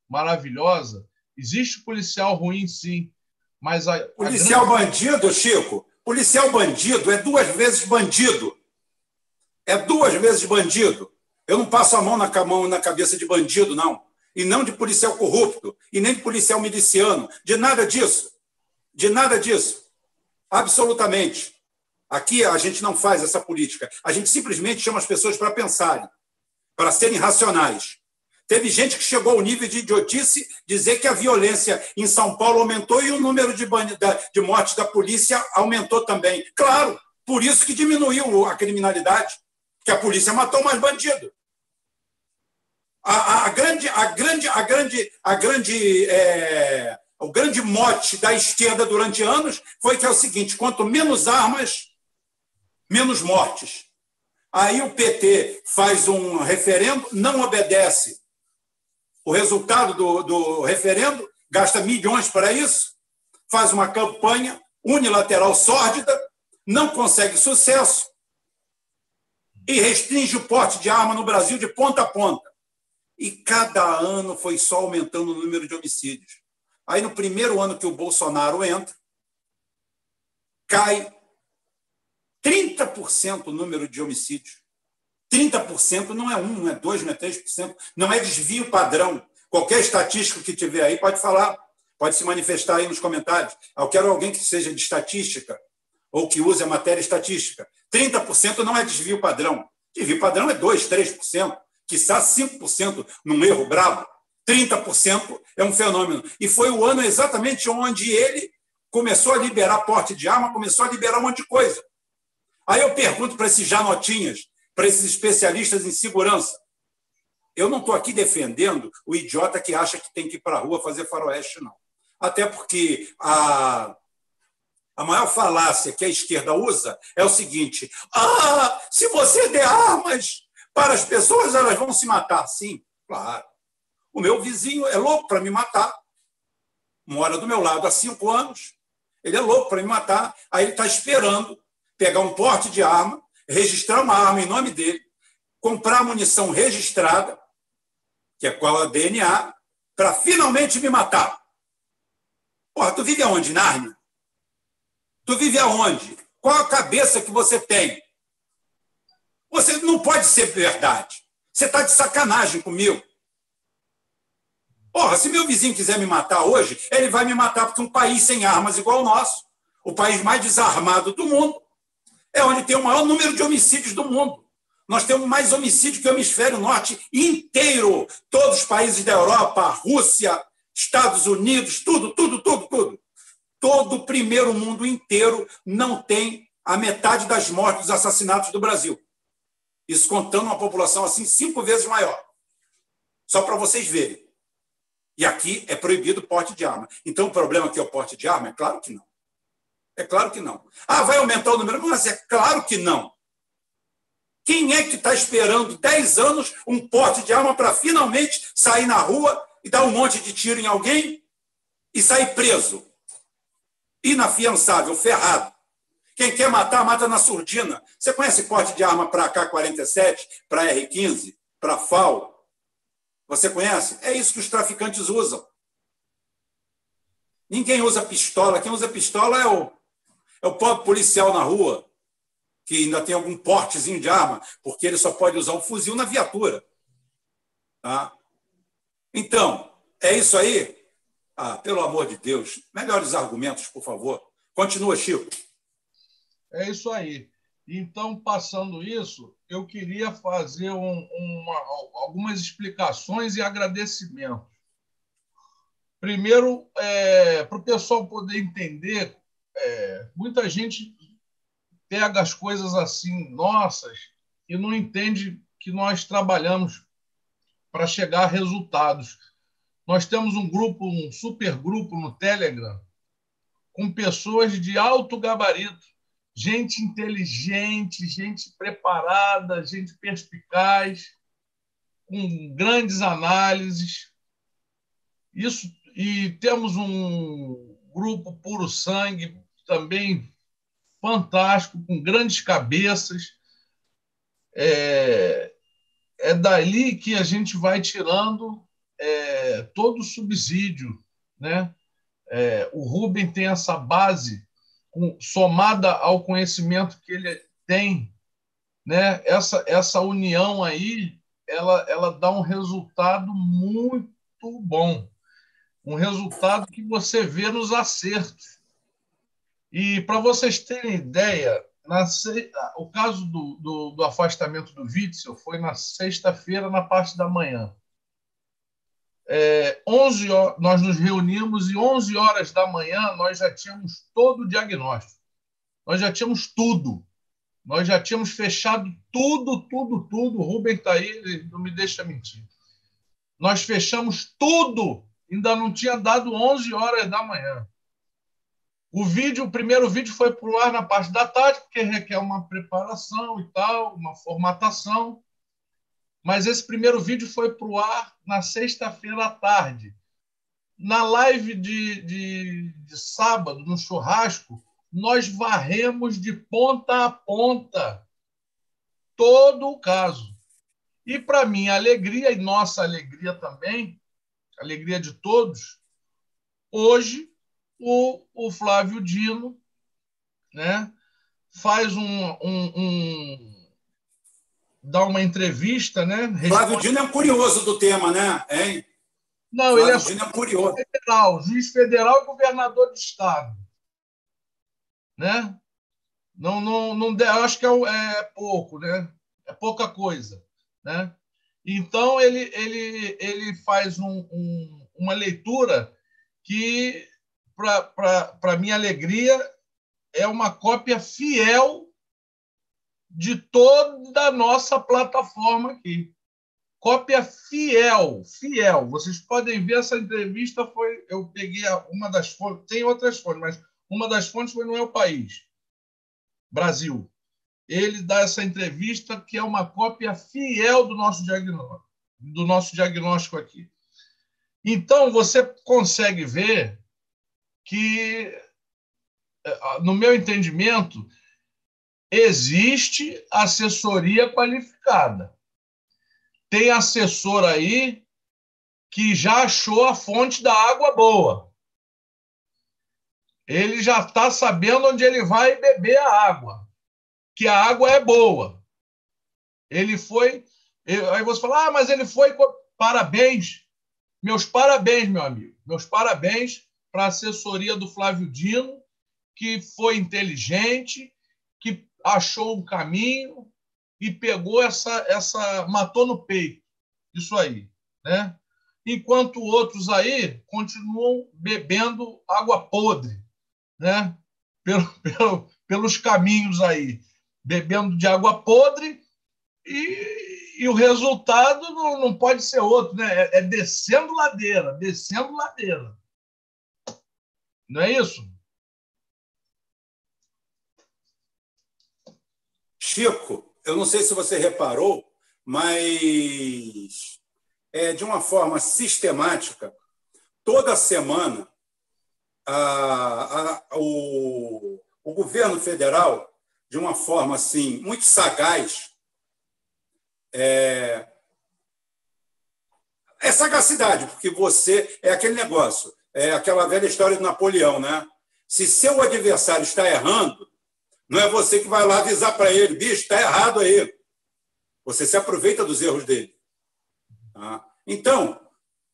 maravilhosa. Existe policial ruim, sim, mas a, policial a grande... bandido, Chico, policial bandido é duas vezes bandido. É duas vezes bandido. Eu não passo a mão na, mão na cabeça de bandido, não. E não de policial corrupto, e nem de policial miliciano. De nada disso. De nada disso. Absolutamente. Aqui a gente não faz essa política. A gente simplesmente chama as pessoas para pensarem, para serem racionais. Teve gente que chegou ao nível de idiotice dizer que a violência em São Paulo aumentou e o número de, de mortes da polícia aumentou também. Claro, por isso que diminuiu a criminalidade, que a polícia matou mais bandido. A, a, a grande, a grande, a grande, a grande, é, o grande mote da esquerda durante anos foi que é o seguinte: quanto menos armas, menos mortes. Aí o PT faz um referendo, não obedece o resultado do, do referendo, gasta milhões para isso, faz uma campanha unilateral sórdida, não consegue sucesso e restringe o porte de arma no Brasil de ponta a ponta. E cada ano foi só aumentando o número de homicídios. Aí, no primeiro ano que o Bolsonaro entra, cai 30% o número de homicídios. 30% não é 1, não é 2, não é 3%, não é desvio padrão. Qualquer estatístico que tiver aí pode falar, pode se manifestar aí nos comentários. Eu quero alguém que seja de estatística ou que use a matéria estatística. 30% não é desvio padrão. Desvio padrão é 2, 3%, quiçá 5% num erro bravo. 30% é um fenômeno. E foi o ano exatamente onde ele começou a liberar porte de arma, começou a liberar um monte de coisa. Aí eu pergunto para esses janotinhas, para esses especialistas em segurança. Eu não estou aqui defendendo o idiota que acha que tem que ir para a rua fazer faroeste, não. Até porque a, a maior falácia que a esquerda usa é o seguinte: ah, se você der armas para as pessoas, elas vão se matar. Sim, claro. O meu vizinho é louco para me matar. Mora do meu lado há cinco anos. Ele é louco para me matar. Aí ele está esperando pegar um porte de arma registrar uma arma em nome dele, comprar munição registrada, que é qual a DNA, para finalmente me matar. Porra, tu vive aonde? Nárnia? Tu vive aonde? Qual a cabeça que você tem? Você não pode ser verdade. Você está de sacanagem comigo. Porra, se meu vizinho quiser me matar hoje, ele vai me matar porque um país sem armas igual o nosso, o país mais desarmado do mundo, é onde tem o maior número de homicídios do mundo. Nós temos mais homicídios que o hemisfério norte inteiro. Todos os países da Europa, Rússia, Estados Unidos, tudo, tudo, tudo, tudo. Todo o primeiro mundo inteiro não tem a metade das mortes dos assassinatos do Brasil. Isso contando uma população assim cinco vezes maior. Só para vocês verem. E aqui é proibido o porte de arma. Então o problema aqui é o porte de arma? É claro que não. É claro que não. Ah, vai aumentar o número? Mas é claro que não. Quem é que está esperando 10 anos um porte de arma para finalmente sair na rua e dar um monte de tiro em alguém e sair preso? Inafiançável, ferrado. Quem quer matar, mata na surdina. Você conhece porte de arma para AK-47, para R-15, para FAL? Você conhece? É isso que os traficantes usam. Ninguém usa pistola. Quem usa pistola é o, é o pobre policial na rua, que ainda tem algum portezinho de arma, porque ele só pode usar um fuzil na viatura. Tá? Então, é isso aí? Ah, pelo amor de Deus, melhores argumentos, por favor. Continua, Chico. É isso aí. Então, passando isso, eu queria fazer um, uma, algumas explicações e agradecimentos. Primeiro, é, para o pessoal poder entender, é, muita gente pega as coisas assim, nossas, e não entende que nós trabalhamos para chegar a resultados. Nós temos um grupo, um super grupo no Telegram, com pessoas de alto gabarito gente inteligente, gente preparada, gente perspicaz, com grandes análises. Isso e temos um grupo puro sangue também fantástico, com grandes cabeças. É, é dali que a gente vai tirando é, todo o subsídio, né? É, o Rubem tem essa base somada ao conhecimento que ele tem, né? Essa essa união aí, ela ela dá um resultado muito bom, um resultado que você vê nos acertos. E para vocês terem ideia, na, o caso do, do, do afastamento do Witzel foi na sexta-feira, na parte da manhã é, 11 horas, nós nos reunimos e 11 horas da manhã nós já tínhamos todo o diagnóstico. Nós já tínhamos tudo. Nós já tínhamos fechado tudo, tudo, tudo. O Rubem está aí, ele não me deixa mentir. Nós fechamos tudo. Ainda não tinha dado 11 horas da manhã. O vídeo, o primeiro vídeo foi para o ar na parte da tarde, porque requer uma preparação e tal, uma formatação. Mas esse primeiro vídeo foi para o ar na sexta-feira à tarde. Na live de, de, de sábado, no churrasco, nós varremos de ponta a ponta todo o caso. E, para minha alegria, e nossa alegria também, alegria de todos, hoje o, o Flávio Dino né, faz um, um, um dá uma entrevista, né? Responde... Flávio Dino é um curioso do tema, né? Hein? Não, Flávio ele é, Dino é curioso. federal, juiz federal e governador de estado, né? Não, não, não, eu acho que é, é pouco, né? É pouca coisa, né? Então ele, ele, ele faz um, um, uma leitura que, para minha alegria, é uma cópia fiel de toda a nossa plataforma aqui. Cópia fiel, fiel. Vocês podem ver essa entrevista foi eu peguei uma das fontes, tem outras fontes, mas uma das fontes foi no meu país, Brasil. Ele dá essa entrevista que é uma cópia fiel do nosso diagnóstico, do nosso diagnóstico aqui. Então você consegue ver que eh, no meu entendimento, existe assessoria qualificada. Tem assessor aí que já achou a fonte da água boa. Ele já está sabendo onde ele vai beber a água, que a água é boa. Ele foi. Aí você fala, ah, mas ele foi. Parabéns. Meus parabéns, meu amigo. Meus parabéns para a assessoria do Flávio Dino, que foi inteligente, que achou um caminho e pegou essa, essa matou no peito. Isso aí. Né? enquanto outros aí continuam bebendo água podre, né? Pelo, pelo, pelos caminhos aí, bebendo de água podre e, e o resultado não, não, pode ser outro, né? É, é descendo ladeira, descendo ladeira. Não é isso? Chico, eu não sei se você reparou, mas é, de uma forma sistemática, toda semana, a, a, o, o governo federal, de uma forma assim muito sagaz, é, é sagacidade, porque você é aquele negócio, é aquela velha história do Napoleão, né? Se seu adversário está errando, não é você que vai lá avisar para ele, bicho, está errado aí. Você se aproveita dos erros dele. Tá? Então,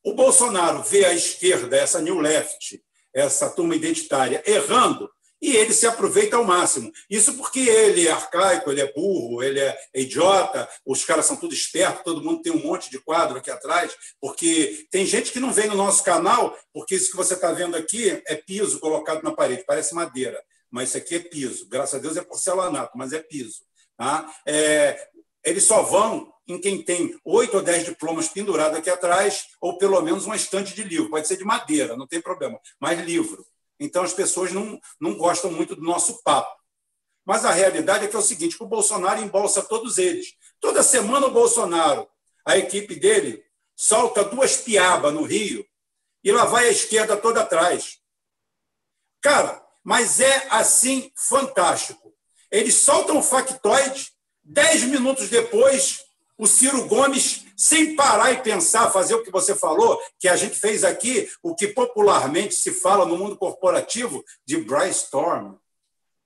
o Bolsonaro vê a esquerda, essa New Left, essa turma identitária, errando, e ele se aproveita ao máximo. Isso porque ele é arcaico, ele é burro, ele é idiota, os caras são tudo espertos, todo mundo tem um monte de quadro aqui atrás, porque tem gente que não vem no nosso canal, porque isso que você está vendo aqui é piso colocado na parede, parece madeira, mas isso aqui é piso. Graças a Deus é porcelanato, mas é piso. Tá? É, eles só vão em quem tem oito ou dez diplomas pendurados aqui atrás, ou pelo menos uma estante de livro. Pode ser de madeira, não tem problema, mas livro. Então as pessoas não, não gostam muito do nosso papo. Mas a realidade é que é o seguinte: o Bolsonaro embolsa todos eles. Toda semana o Bolsonaro, a equipe dele, solta duas piabas no Rio e lá vai a esquerda toda atrás. Cara, mas é assim fantástico. Eles soltam o factoide, dez minutos depois, o Ciro Gomes, sem parar e pensar, fazer o que você falou, que a gente fez aqui, o que popularmente se fala no mundo corporativo de brainstorm.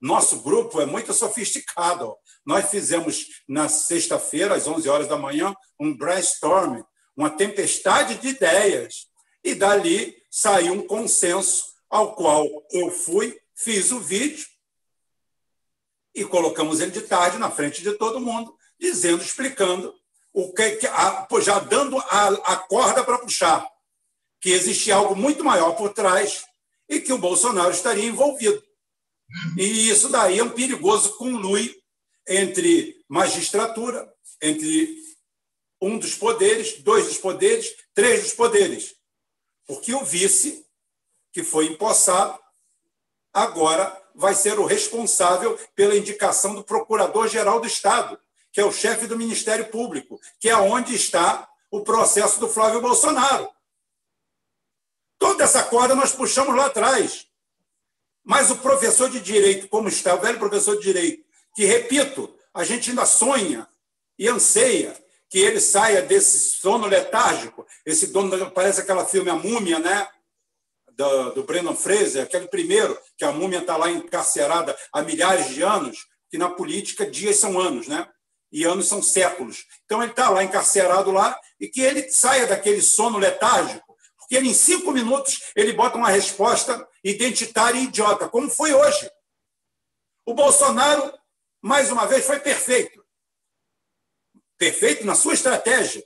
Nosso grupo é muito sofisticado. Nós fizemos na sexta-feira, às 11 horas da manhã, um brainstorm, uma tempestade de ideias. E dali saiu um consenso ao qual eu fui, fiz o vídeo e colocamos ele de tarde na frente de todo mundo, dizendo, explicando o que, a, já dando a, a corda para puxar, que existia algo muito maior por trás e que o Bolsonaro estaria envolvido. E isso daí é um perigoso conluio entre magistratura, entre um dos poderes, dois dos poderes, três dos poderes. Porque o vice, que foi empossado, agora vai ser o responsável pela indicação do Procurador-Geral do Estado que é o chefe do Ministério Público, que é onde está o processo do Flávio Bolsonaro. Toda essa corda nós puxamos lá atrás. Mas o professor de direito, como está, o velho professor de direito, que, repito, a gente ainda sonha e anseia que ele saia desse sono letárgico, esse dono, parece aquela filme A Múmia, né? Do, do Brendan Fraser, aquele primeiro, que a múmia está lá encarcerada há milhares de anos, que na política dias são anos, né? e anos são séculos. Então ele está lá encarcerado lá e que ele saia daquele sono letárgico, porque ele, em cinco minutos ele bota uma resposta identitária e idiota, como foi hoje. O Bolsonaro, mais uma vez, foi perfeito. Perfeito na sua estratégia.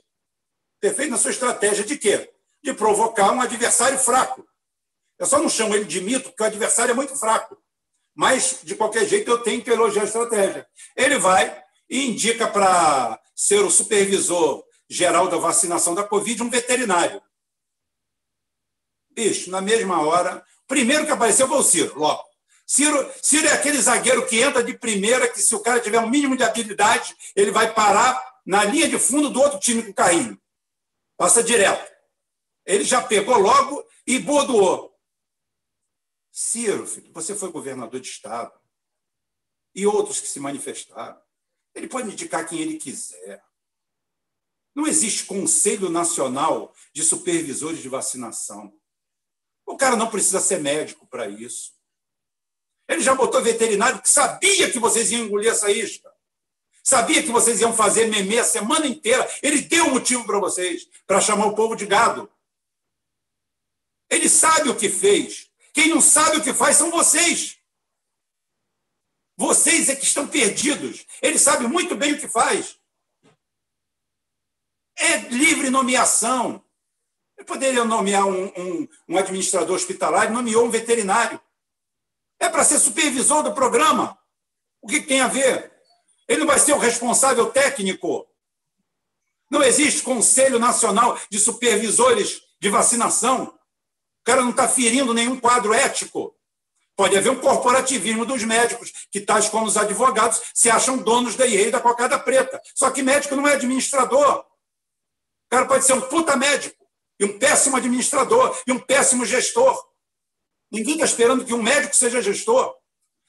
Perfeito na sua estratégia de quê? De provocar um adversário fraco. Eu só não chamo ele de mito, porque o adversário é muito fraco. Mas, de qualquer jeito, eu tenho que elogiar a estratégia. Ele vai, e indica para ser o supervisor geral da vacinação da Covid um veterinário. Bicho, na mesma hora, primeiro que apareceu foi o Ciro, logo. Ciro, Ciro é aquele zagueiro que entra de primeira, que se o cara tiver um mínimo de habilidade, ele vai parar na linha de fundo do outro time com o carrinho. Passa direto. Ele já pegou logo e bordoou. Ciro, filho, você foi governador de Estado. E outros que se manifestaram. Ele pode indicar quem ele quiser. Não existe Conselho Nacional de Supervisores de Vacinação. O cara não precisa ser médico para isso. Ele já botou veterinário que sabia que vocês iam engolir essa isca. Sabia que vocês iam fazer meme a semana inteira. Ele deu motivo para vocês, para chamar o povo de gado. Ele sabe o que fez. Quem não sabe o que faz são vocês. Vocês é que estão perdidos. Ele sabe muito bem o que faz. É livre nomeação. Ele poderia nomear um, um, um administrador hospitalar, nomeou um veterinário. É para ser supervisor do programa. O que tem a ver? Ele não vai ser o responsável técnico. Não existe Conselho Nacional de Supervisores de Vacinação. O cara não está ferindo nenhum quadro ético. Pode haver um corporativismo dos médicos, que tais como os advogados se acham donos da IE e da cocada preta. Só que médico não é administrador. O cara pode ser um puta médico, e um péssimo administrador, e um péssimo gestor. Ninguém está esperando que um médico seja gestor.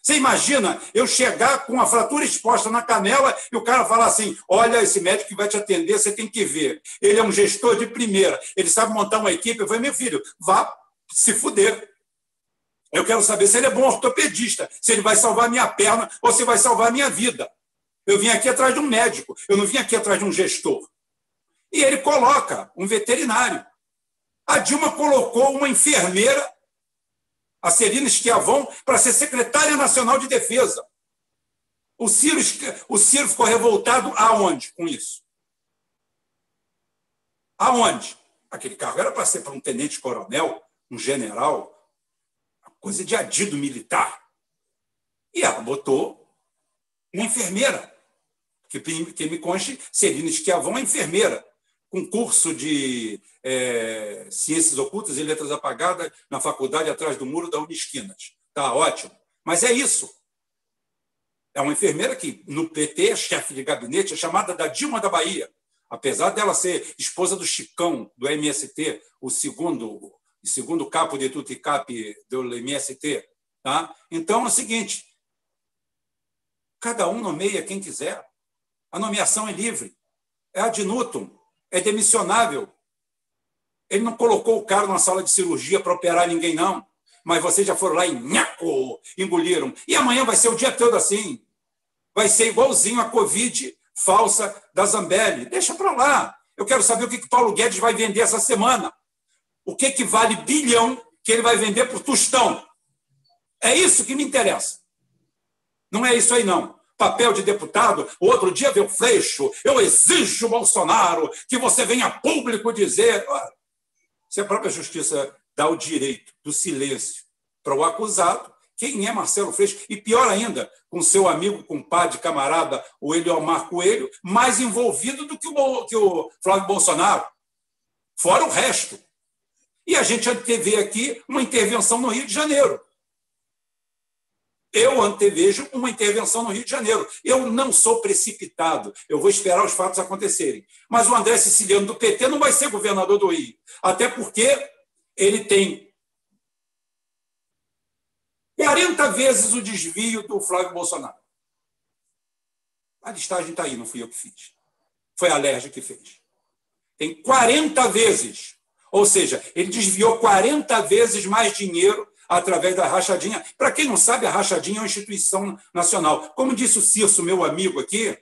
Você imagina eu chegar com uma fratura exposta na canela e o cara falar assim: olha, esse médico que vai te atender, você tem que ver. Ele é um gestor de primeira, ele sabe montar uma equipe. Eu falei, meu filho, vá se fuder. Eu quero saber se ele é bom ortopedista, se ele vai salvar minha perna ou se vai salvar minha vida. Eu vim aqui atrás de um médico, eu não vim aqui atrás de um gestor. E ele coloca um veterinário. A Dilma colocou uma enfermeira, a Celina Esquiavon, para ser secretária nacional de defesa. O Ciro, o Ciro ficou revoltado aonde com isso? Aonde? Aquele cargo era para ser para um tenente-coronel, um general, coisa de adido militar. E ela botou uma enfermeira, que, que me conste, Celina Esquiavão é enfermeira, com curso de é, Ciências Ocultas e Letras Apagadas na faculdade atrás do muro da Unisquinas. Tá ótimo. Mas é isso. É uma enfermeira que, no PT, é chefe de gabinete, é chamada da Dilma da Bahia. Apesar dela ser esposa do Chicão, do MST, o segundo e segundo capo de Tuticap do MST. Tá? Então é o seguinte: cada um nomeia quem quiser. A nomeação é livre. É ad nutum, é demissionável. Ele não colocou o cara numa sala de cirurgia para operar ninguém, não. Mas vocês já foram lá e nhaco, engoliram. E amanhã vai ser o dia todo assim. Vai ser igualzinho a Covid falsa da Zambelli. Deixa para lá. Eu quero saber o que, que Paulo Guedes vai vender essa semana o que, que vale bilhão que ele vai vender por tostão. É isso que me interessa. Não é isso aí, não. Papel de deputado, o outro dia veio Freixo, eu exijo, Bolsonaro, que você venha público dizer. Se a própria justiça dá o direito do silêncio para o acusado, quem é Marcelo Freixo? E pior ainda, com seu amigo, compadre, camarada, o Eliomar Coelho, mais envolvido do que o, que o Flávio Bolsonaro. Fora o resto. E a gente antevê aqui uma intervenção no Rio de Janeiro. Eu antevejo uma intervenção no Rio de Janeiro. Eu não sou precipitado, eu vou esperar os fatos acontecerem. Mas o André Siciliano do PT não vai ser governador do Rio, até porque ele tem 40 vezes o desvio do Flávio Bolsonaro. A listagem está aí, não fui eu que fiz. Foi a Lerge que fez. Tem 40 vezes ou seja, ele desviou 40 vezes mais dinheiro através da rachadinha. Para quem não sabe, a rachadinha é uma instituição nacional. Como disse o Cirso, meu amigo aqui,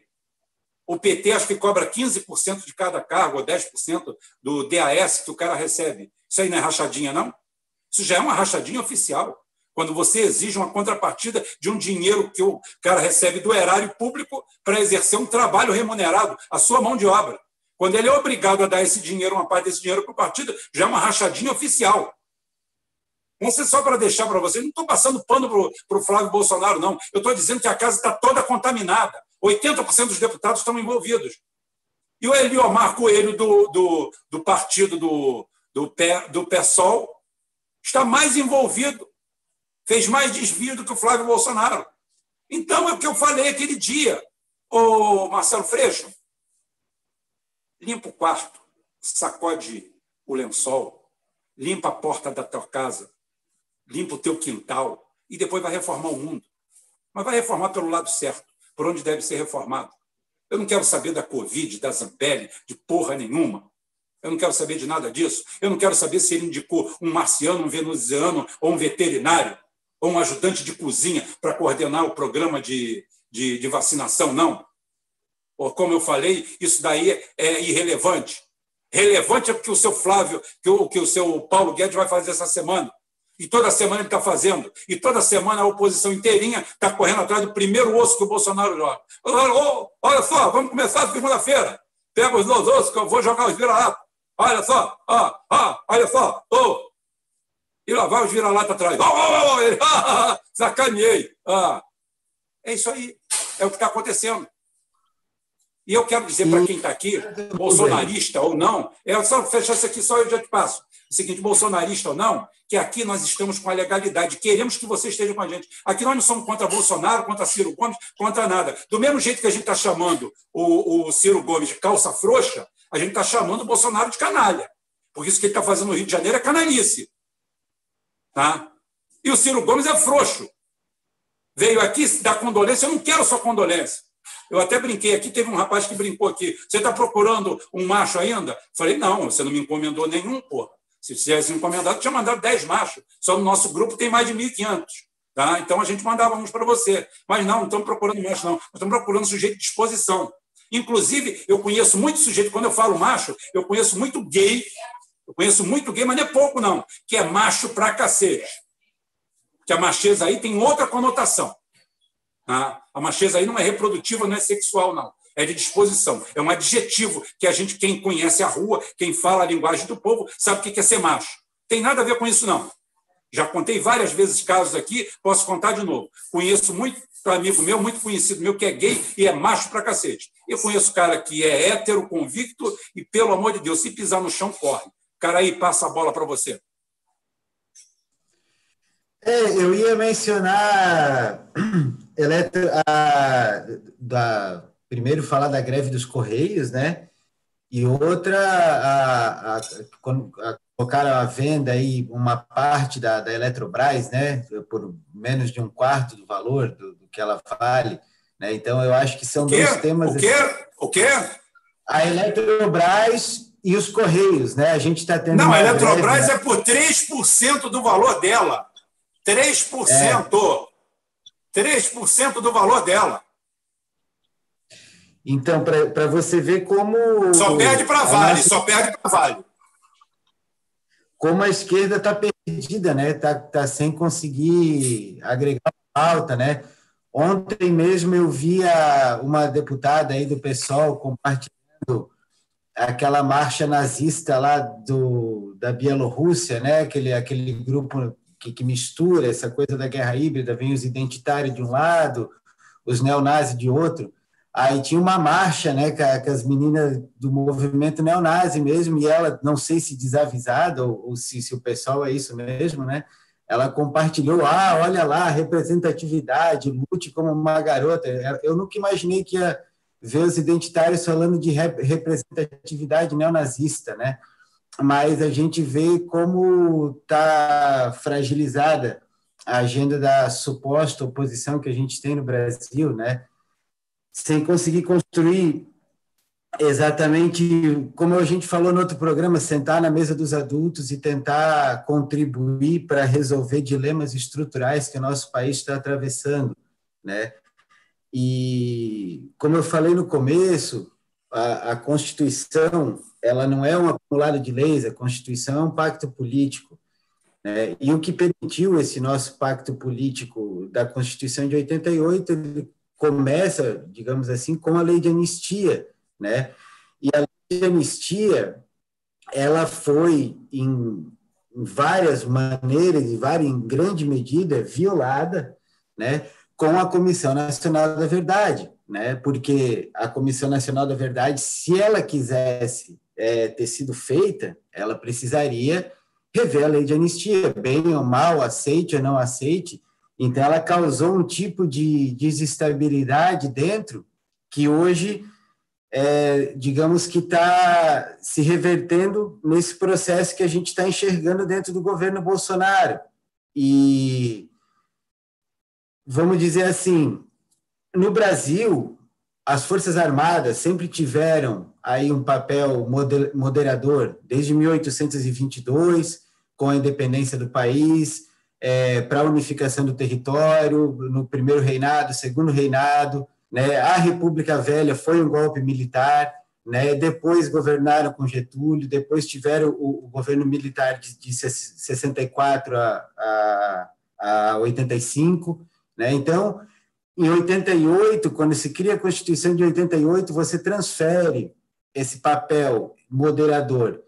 o PT acho que cobra 15% de cada cargo, ou 10% do DAS que o cara recebe. Isso aí não é rachadinha, não? Isso já é uma rachadinha oficial. Quando você exige uma contrapartida de um dinheiro que o cara recebe do erário público para exercer um trabalho remunerado, a sua mão de obra. Quando ele é obrigado a dar esse dinheiro, uma parte desse dinheiro para o partido, já é uma rachadinha oficial. Não sei só para deixar para você, não estou passando pano para o Flávio Bolsonaro, não. Eu estou dizendo que a casa está toda contaminada. 80% dos deputados estão envolvidos. E o Eliomar Coelho, do, do, do partido do, do, Pé, do PSOL, está mais envolvido, fez mais desvio do que o Flávio Bolsonaro. Então, é o que eu falei aquele dia, o Marcelo Freixo, limpa o quarto, sacode o lençol, limpa a porta da tua casa, limpa o teu quintal e depois vai reformar o mundo. Mas vai reformar pelo lado certo, por onde deve ser reformado. Eu não quero saber da Covid, da Zambelli, de porra nenhuma. Eu não quero saber de nada disso. Eu não quero saber se ele indicou um marciano, um venusiano, ou um veterinário, ou um ajudante de cozinha para coordenar o programa de, de, de vacinação, não como eu falei, isso daí é irrelevante. Relevante é o que o seu Flávio, que o, que o seu Paulo Guedes vai fazer essa semana. E toda semana ele está fazendo. E toda semana a oposição inteirinha está correndo atrás do primeiro osso que o Bolsonaro joga. Olha só, vamos começar segunda-feira. Pega os dois ossos que eu vou jogar os vira-lata. Olha só, ó, ó, olha só, oh. E lá vai os vira-lata atrás. Oh, oh, oh, sacaneei. Ah. É isso aí. É o que está acontecendo. E eu quero dizer para quem está aqui, bolsonarista ou não, é só fechar isso aqui, só eu já te passo. O seguinte, bolsonarista ou não, que aqui nós estamos com a legalidade, queremos que você esteja com a gente. Aqui nós não somos contra Bolsonaro, contra Ciro Gomes, contra nada. Do mesmo jeito que a gente está chamando o, o Ciro Gomes de calça frouxa, a gente está chamando o Bolsonaro de canalha. Porque isso que ele está fazendo no Rio de Janeiro é canalice. Tá? E o Ciro Gomes é frouxo. Veio aqui dar condolência, eu não quero sua condolência. Eu até brinquei aqui, teve um rapaz que brincou aqui. Você está procurando um macho ainda? Falei, não, você não me encomendou nenhum, porra. Se tivesse encomendado, tinha mandado 10 machos. Só no nosso grupo tem mais de 1.500. Tá? Então a gente mandava uns para você. Mas não, não estamos procurando macho, não. Estamos procurando sujeito de disposição. Inclusive, eu conheço muito sujeito, quando eu falo macho, eu conheço muito gay, eu conheço muito gay, mas não é pouco, não, que é macho pra cacete. Que a macheza aí tem outra conotação. Tá? A macheza aí não é reprodutiva, não é sexual, não. É de disposição. É um adjetivo que a gente, quem conhece a rua, quem fala a linguagem do povo, sabe o que é ser macho. Tem nada a ver com isso, não. Já contei várias vezes casos aqui, posso contar de novo. Conheço muito amigo meu, muito conhecido meu, que é gay e é macho pra cacete. Eu conheço cara que é hétero, convicto, e, pelo amor de Deus, se pisar no chão, corre. Cara aí, passa a bola para você. É, eu ia mencionar eletro, a, da, primeiro falar da greve dos Correios, né? E outra, a, a, a, colocaram à venda aí uma parte da, da Eletrobras, né? Por menos de um quarto do valor do, do que ela vale. Né? Então, eu acho que são dois temas. O quê? O quê? A Eletrobras e os Correios, né? A gente está tendo. Não, a Eletrobras greve, né? é por 3% do valor dela. 3%. É. 3% do valor dela. Então, para você ver como. Só perde para Vale, nossa... só perde para Vale. Como a esquerda está perdida, né? Está tá sem conseguir agregar pauta, né? Ontem mesmo eu via uma deputada aí do PSOL compartilhando aquela marcha nazista lá do, da Bielorrússia, né? Aquele, aquele grupo que, que mistura essa coisa da guerra híbrida, vem os identitários de um lado, os neonazis de outro. Aí tinha uma marcha, né, com, as meninas do movimento neonazi mesmo, e ela, não sei se desavisada ou, ou se, se, o pessoal é isso mesmo, né? Ela compartilhou, ah, olha lá, representatividade, lute como uma garota. Eu nunca imaginei que ia ver os identitários falando de representatividade neonazista, né? Mas a gente vê como está fragilizada a agenda da suposta oposição que a gente tem no Brasil, né? Sem conseguir construir exatamente como a gente falou no outro programa, sentar na mesa dos adultos e tentar contribuir para resolver dilemas estruturais que o nosso país está atravessando, né? E como eu falei no começo, a, a Constituição ela não é um acumulado de leis, a Constituição é um pacto político. Né? E o que permitiu esse nosso pacto político da Constituição de 88 ele começa, digamos assim, com a lei de anistia. Né? E a lei de anistia ela foi, em, em várias maneiras, em, várias, em grande medida, violada né? com a Comissão Nacional da Verdade. Né? Porque a Comissão Nacional da Verdade, se ela quisesse é, ter sido feita, ela precisaria rever a lei de anistia, bem ou mal, aceite ou não aceite. Então, ela causou um tipo de desestabilidade dentro que hoje, é, digamos que está se revertendo nesse processo que a gente está enxergando dentro do governo Bolsonaro. E, vamos dizer assim, no Brasil, as Forças Armadas sempre tiveram aí um papel moderador, desde 1822, com a independência do país, é, para a unificação do território, no primeiro reinado, segundo reinado, né, a República Velha foi um golpe militar, né, depois governaram com Getúlio, depois tiveram o, o governo militar de, de 64 a, a, a 85, né, então em 88, quando se cria a Constituição de 88, você transfere esse papel moderador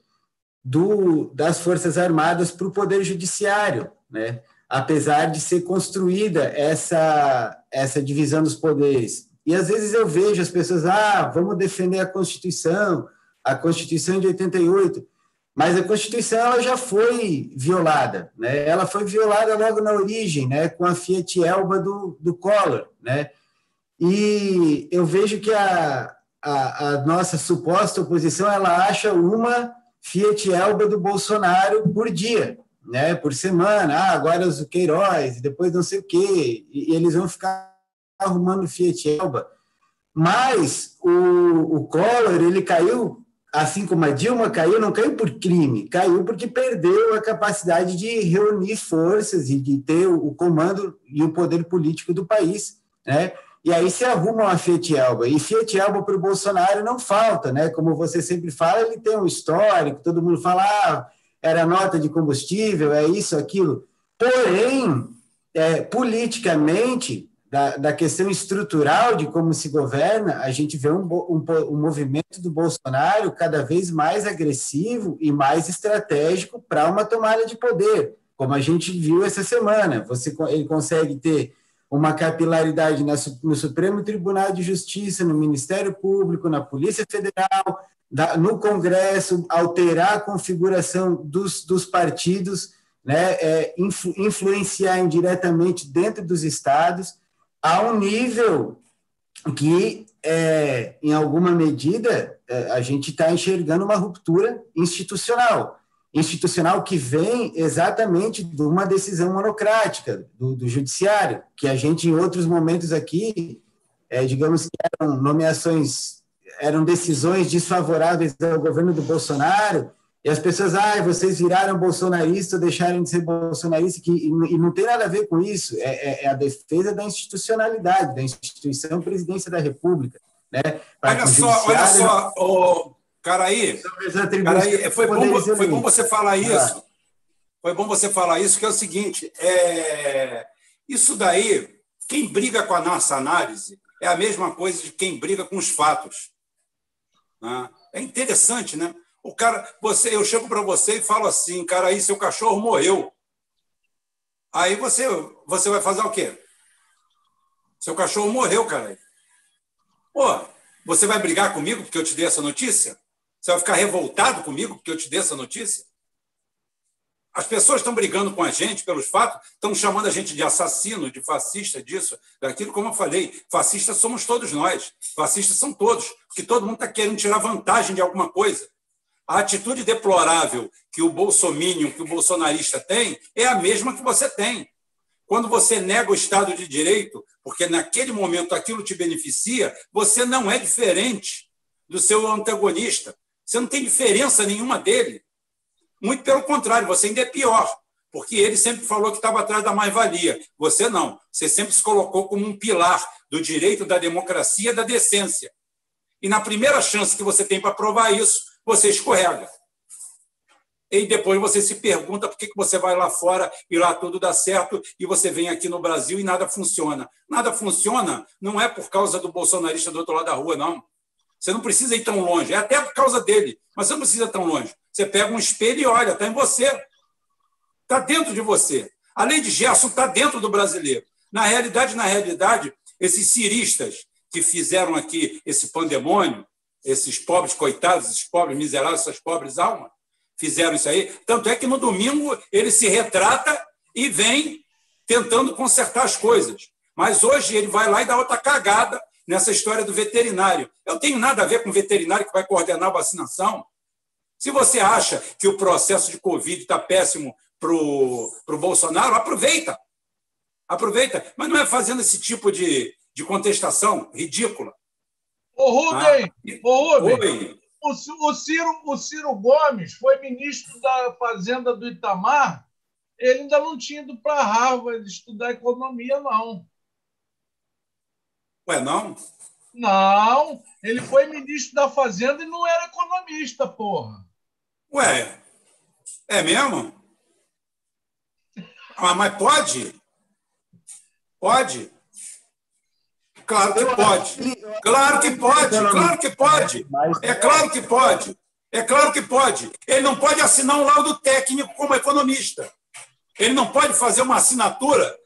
do, das Forças Armadas para o Poder Judiciário, né? apesar de ser construída essa, essa divisão dos poderes. E às vezes eu vejo as pessoas, ah, vamos defender a Constituição, a Constituição de 88, mas a Constituição ela já foi violada, né? Ela foi violada logo na origem, né? Com a Fiat Elba do, do Collor, né? E eu vejo que a, a, a nossa suposta oposição ela acha uma Fiat Elba do Bolsonaro por dia, né? Por semana. Ah, agora os Queiroz, depois não sei o quê, e, eles vão ficar arrumando Fiat Elba. Mas o, o Collor ele caiu assim como a Dilma caiu, não caiu por crime, caiu porque perdeu a capacidade de reunir forças e de ter o comando e o poder político do país, né? E aí se arruma uma Fiat Elba. E Fiat Elba para o Bolsonaro não falta, né? Como você sempre fala, ele tem um histórico, todo mundo fala, ah, era nota de combustível, é isso, aquilo. Porém, é, politicamente, da, da, questão estrutural de como se governa, a gente vê um, um, um, movimento do Bolsonaro cada vez mais agressivo e mais estratégico para uma tomada de poder, como a gente viu essa semana. Você, ele consegue ter uma capilaridade no Supremo Tribunal de Justiça, no Ministério Público, na Polícia Federal, no Congresso, alterar a configuração dos, dos partidos, né, é, influ, influenciar indiretamente dentro dos estados a um nível que, é, em alguma medida, é, a gente está enxergando uma ruptura institucional. Institucional que vem exatamente de uma decisão monocrática do, do judiciário, que a gente, em outros momentos aqui, é, digamos que eram nomeações, eram decisões desfavoráveis ao governo do Bolsonaro, e as pessoas, ah, vocês viraram bolsonaristas, deixaram de ser bolsonaristas, que, e não tem nada a ver com isso, é, é, é a defesa da institucionalidade, da instituição presidência da República. Né? Olha só, olha só, oh, Caraí, Caraí foi, bom, foi bom você falar isso. Foi bom você falar isso, que é o seguinte, é, isso daí, quem briga com a nossa análise é a mesma coisa de quem briga com os fatos. Né? É interessante, né? O cara, você, eu chego para você e falo assim, cara, aí seu cachorro morreu. Aí você, você vai fazer o quê? Seu cachorro morreu, cara. Pô, você vai brigar comigo porque eu te dei essa notícia? Você vai ficar revoltado comigo porque eu te dei essa notícia? As pessoas estão brigando com a gente pelos fatos, estão chamando a gente de assassino, de fascista, disso, daquilo, como eu falei. Fascistas somos todos nós. Fascistas são todos, porque todo mundo está querendo tirar vantagem de alguma coisa. A atitude deplorável que o bolsominion, que o bolsonarista tem, é a mesma que você tem. Quando você nega o Estado de Direito, porque naquele momento aquilo te beneficia, você não é diferente do seu antagonista. Você não tem diferença nenhuma dele. Muito pelo contrário, você ainda é pior, porque ele sempre falou que estava atrás da mais-valia. Você não. Você sempre se colocou como um pilar do direito, da democracia, da decência. E na primeira chance que você tem para provar isso, você escorrega. E depois você se pergunta por que você vai lá fora e lá tudo dá certo e você vem aqui no Brasil e nada funciona. Nada funciona não é por causa do bolsonarista do outro lado da rua, não. Você não precisa ir tão longe, é até por causa dele, mas você não precisa ir tão longe. Você pega um espelho e olha, está em você. Está dentro de você. A lei de Gerson está dentro do brasileiro. Na realidade, na realidade, esses ciristas que fizeram aqui esse pandemônio, esses pobres coitados, esses pobres miseráveis, essas pobres almas, fizeram isso aí. Tanto é que no domingo ele se retrata e vem tentando consertar as coisas. Mas hoje ele vai lá e dá outra cagada nessa história do veterinário. Eu tenho nada a ver com o veterinário que vai coordenar a vacinação. Se você acha que o processo de Covid está péssimo para o Bolsonaro, aproveita. Aproveita. Mas não é fazendo esse tipo de, de contestação ridícula. Ô, Rubem, ah, ô, Rubem o, o, Ciro, o Ciro Gomes foi ministro da Fazenda do Itamar, ele ainda não tinha ido para Harvard estudar economia, não. Ué, não? Não, ele foi ministro da Fazenda e não era economista, porra. Ué, é mesmo? Ah, mas pode? Pode? Claro que pode. Claro que pode, claro que pode. É claro que pode. É claro que pode. Ele não pode assinar um laudo técnico como economista. Ele não pode fazer uma assinatura.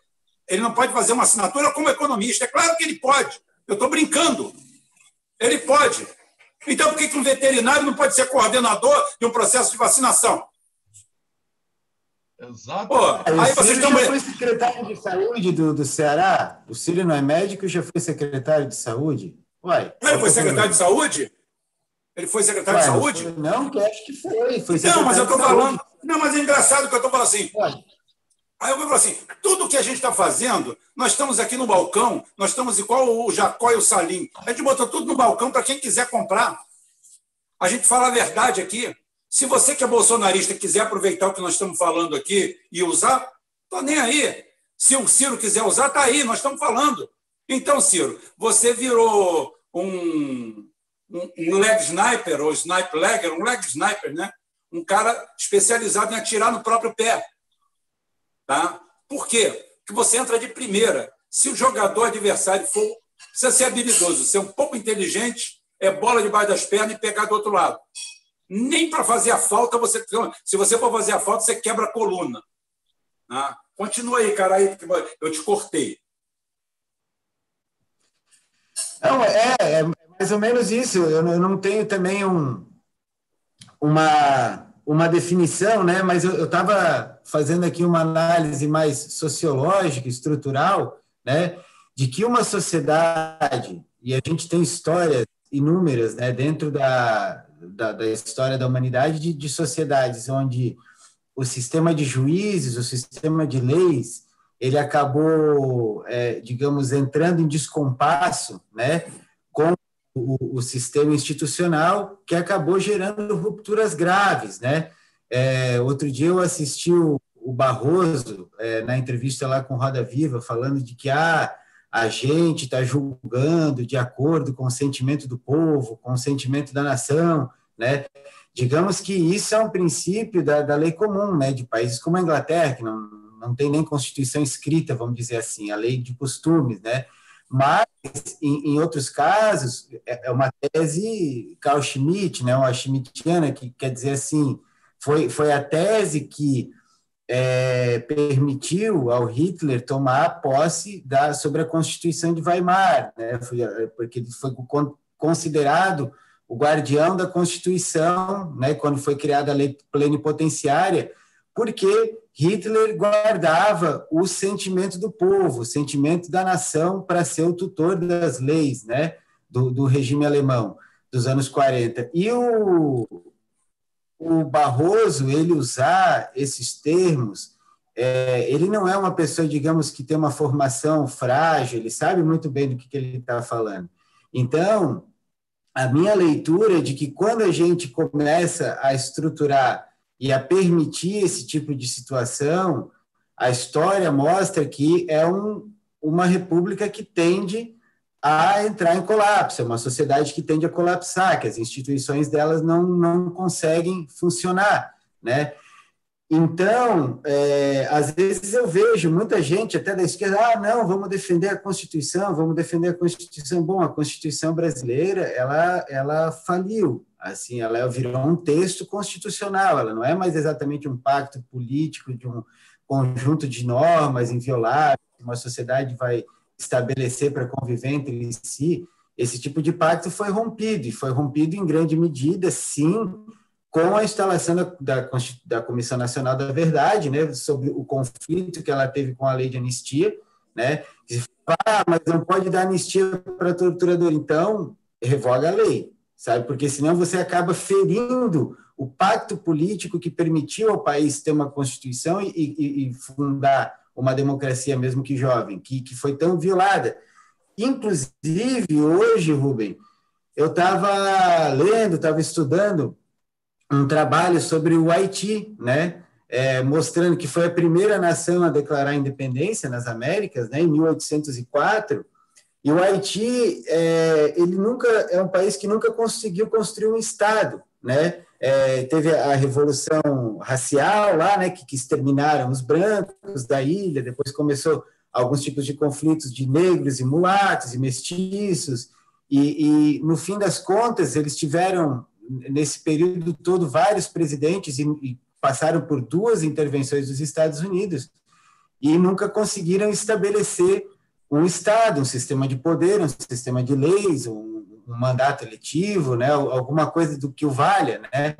Ele não pode fazer uma assinatura como economista. É claro que ele pode. Eu estou brincando. Ele pode. Então, por que um veterinário não pode ser coordenador de um processo de vacinação? Exato. Pô, aí vocês estão... já foi secretário de saúde do, do Ceará? O Círio não é médico e já foi secretário de saúde? Uai, ele foi secretário de saúde? Ele foi secretário Uai, de saúde? Não, que acho que foi. foi não, mas eu estou falando. Não, mas é engraçado que eu estou falando assim. Uai. Aí eu falar assim: tudo que a gente está fazendo, nós estamos aqui no balcão, nós estamos igual o Jacó e o Salim. A gente botou tudo no balcão para quem quiser comprar. A gente fala a verdade aqui. Se você que é bolsonarista quiser aproveitar o que nós estamos falando aqui e usar, estou nem aí. Se o Ciro quiser usar, está aí, nós estamos falando. Então, Ciro, você virou um, um, um leg sniper, ou sniper legger, um leg sniper, né? um cara especializado em atirar no próprio pé. Tá? Por quê? Porque você entra de primeira. Se o jogador adversário for, precisa ser habilidoso, ser um pouco inteligente, é bola debaixo das pernas e pegar do outro lado. Nem para fazer a falta, você. Se você for fazer a falta, você quebra a coluna. Tá? Continua aí, cara, aí, eu te cortei. Não, é, é mais ou menos isso. Eu não tenho também um, uma, uma definição, né? mas eu estava fazendo aqui uma análise mais sociológica, estrutural, né? de que uma sociedade, e a gente tem histórias inúmeras né? dentro da, da, da história da humanidade, de, de sociedades onde o sistema de juízes, o sistema de leis, ele acabou, é, digamos, entrando em descompasso, né, com o, o, sistema institucional, que acabou gerando rupturas graves, né. É, outro dia eu assisti o, o Barroso é, na entrevista lá com Roda Viva, falando de que ah, a gente está julgando de acordo com o sentimento do povo, com o sentimento da nação, né? Digamos que isso é um princípio da, da lei comum, né? De países como a Inglaterra, que não não tem nem constituição escrita, vamos dizer assim, a lei de costumes, né? Mas, em, em outros casos, é, é uma tese Carl Schmitt, né, uma schmittiana, que quer dizer assim, foi, foi a tese que é, permitiu ao Hitler tomar posse da, sobre a Constituição de Weimar, né, porque ele foi considerado o guardião da Constituição, né, quando foi criada a lei plenipotenciária, porque Hitler guardava o sentimento do povo, o sentimento da nação para ser o tutor das leis né, do, do regime alemão dos anos 40. E o, o Barroso, ele usar esses termos, é, ele não é uma pessoa, digamos, que tem uma formação frágil, ele sabe muito bem do que, que ele está falando. Então, a minha leitura é de que quando a gente começa a estruturar e a permitir esse tipo de situação, a história mostra que é um, uma república que tende a entrar em colapso, é uma sociedade que tende a colapsar, que as instituições delas não, não conseguem funcionar, né? Então, é, às vezes eu vejo muita gente, até da esquerda, ah, não, vamos defender a Constituição, vamos defender a Constituição. Bom, a Constituição brasileira, ela, ela faliu, assim, ela virou um texto constitucional, ela não é mais exatamente um pacto político de um conjunto de normas invioláveis que uma sociedade vai estabelecer para conviver entre si. Esse tipo de pacto foi rompido, e foi rompido em grande medida, sim, com a instalação da, da, da Comissão Nacional da Verdade, né, sobre o conflito que ela teve com a lei de anistia, né, ah, mas não pode dar anistia para torturador, então revoga a lei, sabe? Porque senão você acaba ferindo o pacto político que permitiu ao país ter uma constituição e, e, e fundar uma democracia, mesmo que jovem, que, que foi tão violada. Inclusive, hoje, Rubem, eu estava lendo, estava estudando um trabalho sobre o Haiti, né? É, mostrando que foi a primeira nação a declarar independência nas Américas, né, em 1804, e o Haiti, é, ele nunca é um país que nunca conseguiu construir um estado, né? É, teve a revolução racial lá, né, que, que, exterminaram os brancos da ilha. Depois começou alguns tipos de conflitos de negros e mulatos e mestiços. E, e no fim das contas, eles tiveram nesse período todo, vários presidentes e, e passaram por duas intervenções dos Estados Unidos e nunca conseguiram estabelecer um Estado, um sistema de poder, um sistema de leis, um, um mandato eletivo, né, alguma coisa do que o valha, né?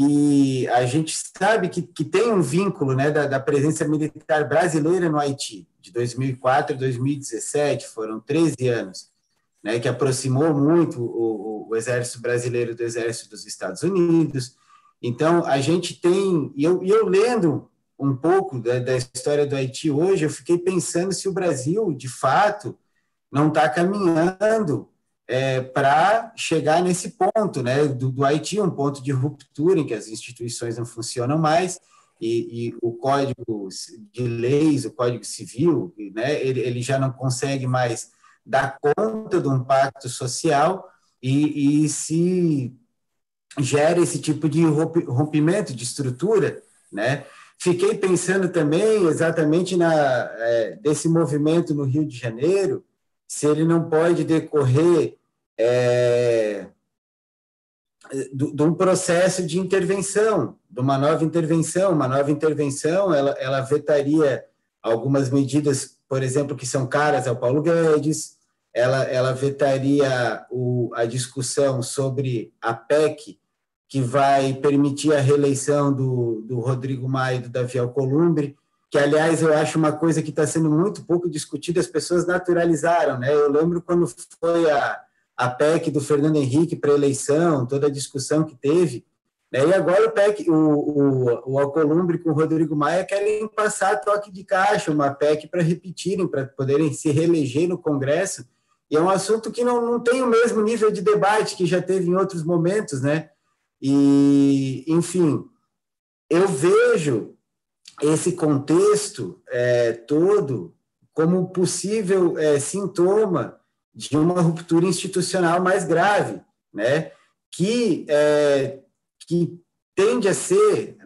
E a gente sabe que, que tem um vínculo né, da, da presença militar brasileira no Haiti, de 2004 a 2017, foram 13 anos, né, que aproximou muito o, o, o exército brasileiro do exército dos Estados Unidos. Então, a gente tem, e eu, eu lendo um pouco da, da história do Haiti hoje, eu fiquei pensando se o Brasil, de fato, não está caminhando é, para chegar nesse ponto, né, do, do, Haiti, um ponto de ruptura em que as instituições não funcionam mais e, e o código de leis, o código civil, né, ele, ele, já não consegue mais dar conta de um pacto social e, e se gera esse tipo de rompimento de estrutura, né? Fiquei pensando também exatamente na é, desse movimento no Rio de Janeiro, se ele não pode decorrer é, de um processo de intervenção, de uma nova intervenção. Uma nova intervenção, ela, ela vetaria algumas medidas, por exemplo, que são caras ao Paulo Guedes, ela, ela vetaria o, a discussão sobre a PEC, que vai permitir a reeleição do, do Rodrigo Maia e do Davi Alcolumbre, que, aliás, eu acho uma coisa que está sendo muito pouco discutida, as pessoas naturalizaram. Né? Eu lembro quando foi a, a PEC do Fernando Henrique para eleição, toda a discussão que teve. Né? E agora o, PEC, o, o, o Alcolumbre com o Rodrigo Maia querem passar toque de caixa, uma PEC para repetirem, para poderem se reeleger no Congresso. E é um assunto que não, não tem o mesmo nível de debate que já teve em outros momentos, né? E, enfim, eu vejo esse contexto é, todo como possível é, sintoma de uma ruptura institucional mais grave, né? que, é, que tende a ser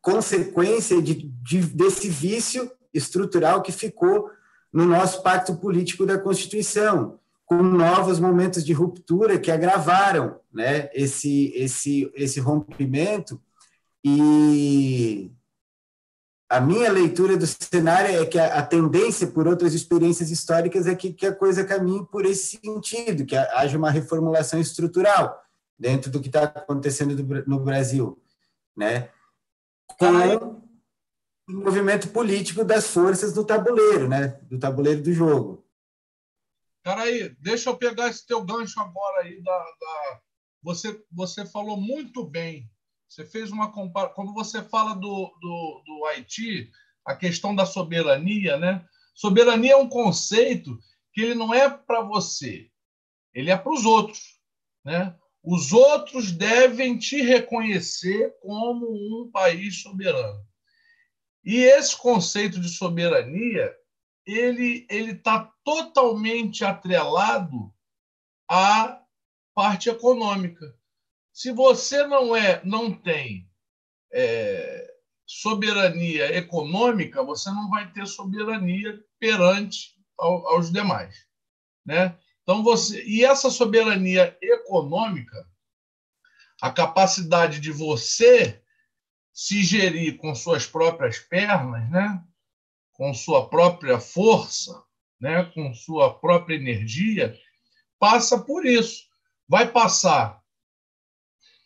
consequência de, de, desse vício estrutural que ficou no nosso pacto político da Constituição, com novos momentos de ruptura que agravaram né, esse, esse, esse rompimento e a minha leitura do cenário é que a, a, tendência por outras experiências históricas é que, que, a coisa caminhe por esse sentido, que haja uma reformulação estrutural dentro do que está acontecendo do, no Brasil, né? Com o movimento político das forças do tabuleiro, né? Do tabuleiro do jogo. Peraí, deixa eu pegar esse teu gancho agora aí da, da... Você, você falou muito bem você fez uma comparação. Quando você fala do, do, do Haiti, a questão da soberania, né? Soberania é um conceito que ele não é para você, ele é para os outros, né? Os outros devem te reconhecer como um país soberano. E esse conceito de soberania, ele está totalmente atrelado à parte econômica. Se você não é, não tem é, soberania econômica, você não vai ter soberania perante ao, aos demais, né? Então você e essa soberania econômica, a capacidade de você se gerir com suas próprias pernas, né? Com sua própria força, né? Com sua própria energia, passa por isso. Vai passar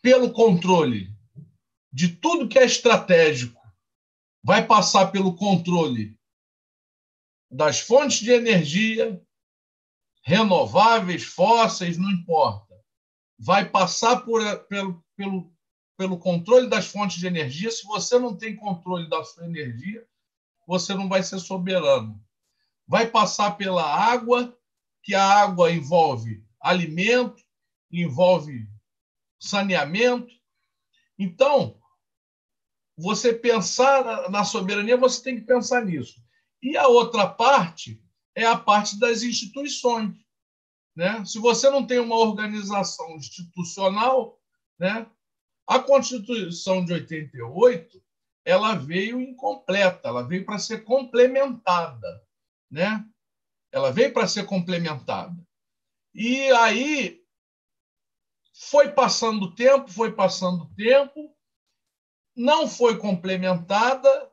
pelo controle de tudo que é estratégico, vai passar pelo controle das fontes de energia, renováveis, fósseis, não importa. Vai passar por, pelo, pelo, pelo controle das fontes de energia. Se você não tem controle da sua energia, você não vai ser soberano. Vai passar pela água, que a água envolve alimento, envolve saneamento. Então, você pensar na soberania, você tem que pensar nisso. E a outra parte é a parte das instituições. Né? Se você não tem uma organização institucional, né? a Constituição de 88 ela veio incompleta, ela veio para ser complementada. Né? Ela veio para ser complementada. E aí foi passando o tempo, foi passando o tempo, não foi complementada,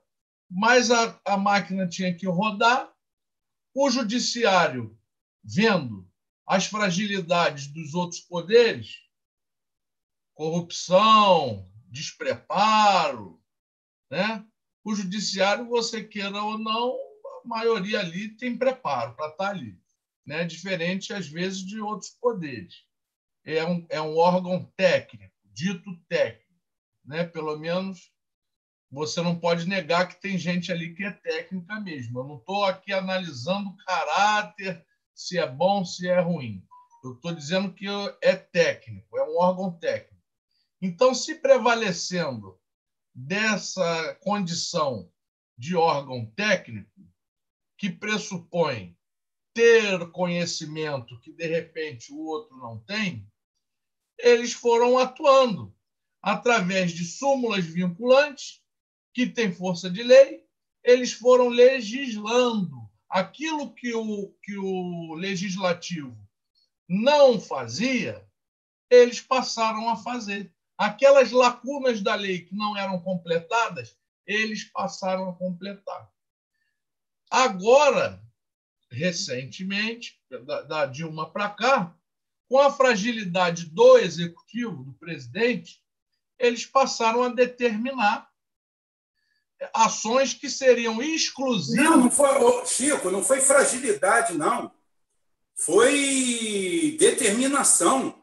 mas a, a máquina tinha que rodar. O judiciário, vendo as fragilidades dos outros poderes, corrupção, despreparo, né? O judiciário, você queira ou não, a maioria ali tem preparo para estar tá ali, né? Diferente às vezes de outros poderes. É um, é um órgão técnico, dito técnico, né? Pelo menos você não pode negar que tem gente ali que é técnica mesmo. Eu não estou aqui analisando o caráter, se é bom, se é ruim. Eu estou dizendo que é técnico, é um órgão técnico. Então, se prevalecendo dessa condição de órgão técnico, que pressupõe ter conhecimento que, de repente, o outro não tem, eles foram atuando através de súmulas vinculantes que têm força de lei, eles foram legislando aquilo que o, que o legislativo não fazia, eles passaram a fazer. Aquelas lacunas da lei que não eram completadas, eles passaram a completar. Agora, recentemente, da, Dilma para cá, com a fragilidade do executivo, do presidente, eles passaram a determinar ações que seriam exclusivas. Não, não foi, Chico, não foi fragilidade, não. Foi determinação.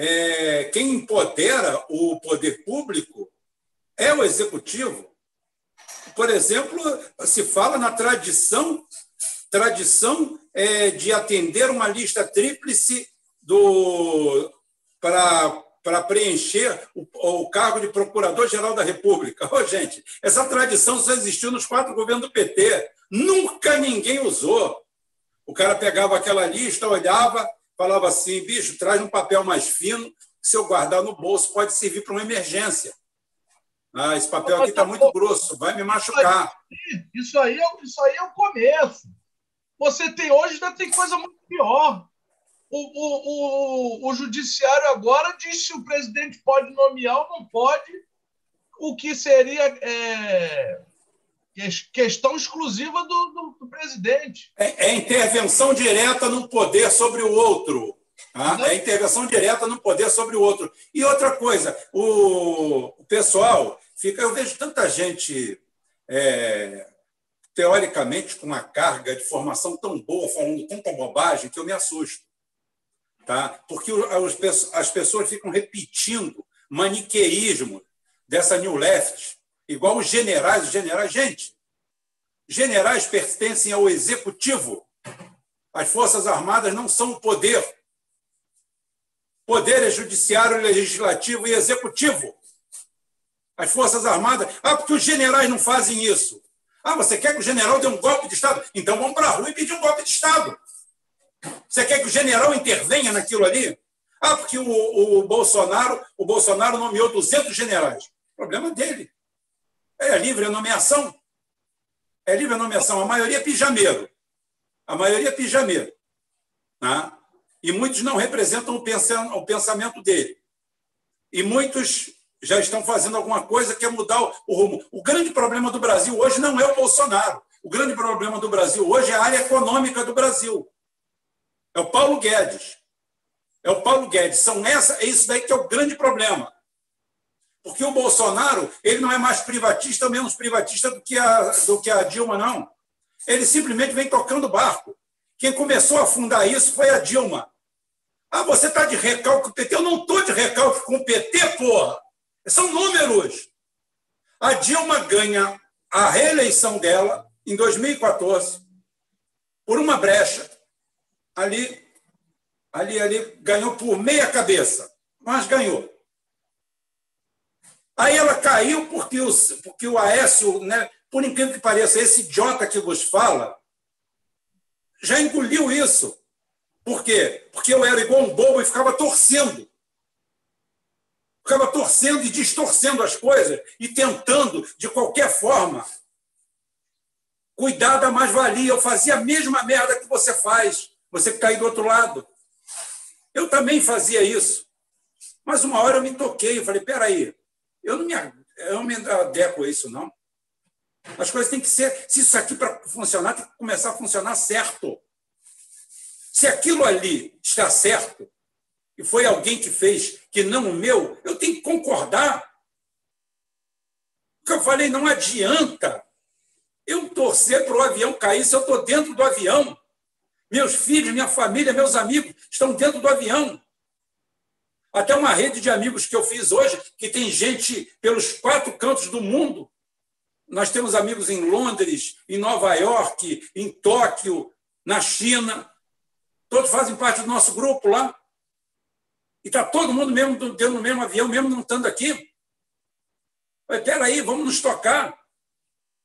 É, quem empodera o poder público é o executivo. Por exemplo, se fala na tradição tradição é, de atender uma lista tríplice do para para preencher o, o, cargo de Procurador-Geral da República. Oh, gente, essa tradição só existiu nos quatro governos do PT. Nunca ninguém usou. O cara pegava aquela lista, olhava, falava assim: bicho, traz um papel mais fino, se eu guardar no bolso, pode servir para uma emergência. Ah, esse papel aqui está muito grosso, vai me machucar. Isso aí, é, isso aí é o começo. Você tem hoje, ainda tem coisa muito pior. O, o, o, o judiciário agora diz se o presidente pode nomear ou não pode, o que seria é, questão exclusiva do, do, do presidente. É, é, intervenção direta no poder sobre o outro. Tá? É intervenção direta no poder sobre o outro. E outra coisa, o, o pessoal fica. Eu vejo tanta gente. É, teoricamente, com uma carga de formação tão boa, falando tanta bobagem, que eu me assusto tá? porque as pessoas ficam repetindo maniqueísmo dessa New Left, igual os generais. Os generais, gente, generais pertencem ao executivo. As Forças Armadas não são o poder. Poder é judiciário, legislativo e executivo. As Forças Armadas. Ah, porque os generais não fazem isso. Ah, você quer que o general dê um golpe de Estado? Então vamos para a rua e pedir um golpe de Estado. Você quer que o general intervenha naquilo ali? Ah, porque o, o Bolsonaro, o Bolsonaro nomeou 200 generais. Problema dele. É livre a nomeação. É livre a nomeação. A maioria é pijameiro. A maioria é pijameiro. Né? E muitos não representam o pensamento dele. E muitos já estão fazendo alguma coisa que é mudar o rumo. O grande problema do Brasil hoje não é o Bolsonaro. O grande problema do Brasil hoje é a área econômica do Brasil. É o Paulo Guedes. É o Paulo Guedes. São essa, é isso daí que é o grande problema. Porque o Bolsonaro ele não é mais privatista menos privatista do que a, do que a Dilma, não. Ele simplesmente vem tocando barco. Quem começou a fundar isso foi a Dilma. Ah, você está de recalque com o PT? Eu não estou de recalque com o PT, porra. São números. A Dilma ganha a reeleição dela em 2014 por uma brecha ali, ali, ali, ganhou por meia cabeça, mas ganhou. Aí ela caiu porque o, porque o Aécio, né, por incrível que pareça, esse idiota que vos fala, já engoliu isso. Por quê? Porque eu era igual um bobo e ficava torcendo. Ficava torcendo e distorcendo as coisas e tentando, de qualquer forma, cuidar da mais-valia. Eu fazia a mesma merda que você faz. Você que está aí do outro lado. Eu também fazia isso. Mas uma hora eu me toquei, eu falei, peraí, eu não me, eu me adequo a isso, não. As coisas têm que ser. Se isso aqui para funcionar, tem que começar a funcionar certo. Se aquilo ali está certo, e foi alguém que fez que não o meu, eu tenho que concordar. O que eu falei, não adianta eu torcer para o avião cair se eu estou dentro do avião. Meus filhos, minha família, meus amigos estão dentro do avião. Até uma rede de amigos que eu fiz hoje, que tem gente pelos quatro cantos do mundo. Nós temos amigos em Londres, em Nova York, em Tóquio, na China. Todos fazem parte do nosso grupo lá. E está todo mundo mesmo dentro do mesmo avião, mesmo não estando aqui. Mas peraí, vamos nos tocar.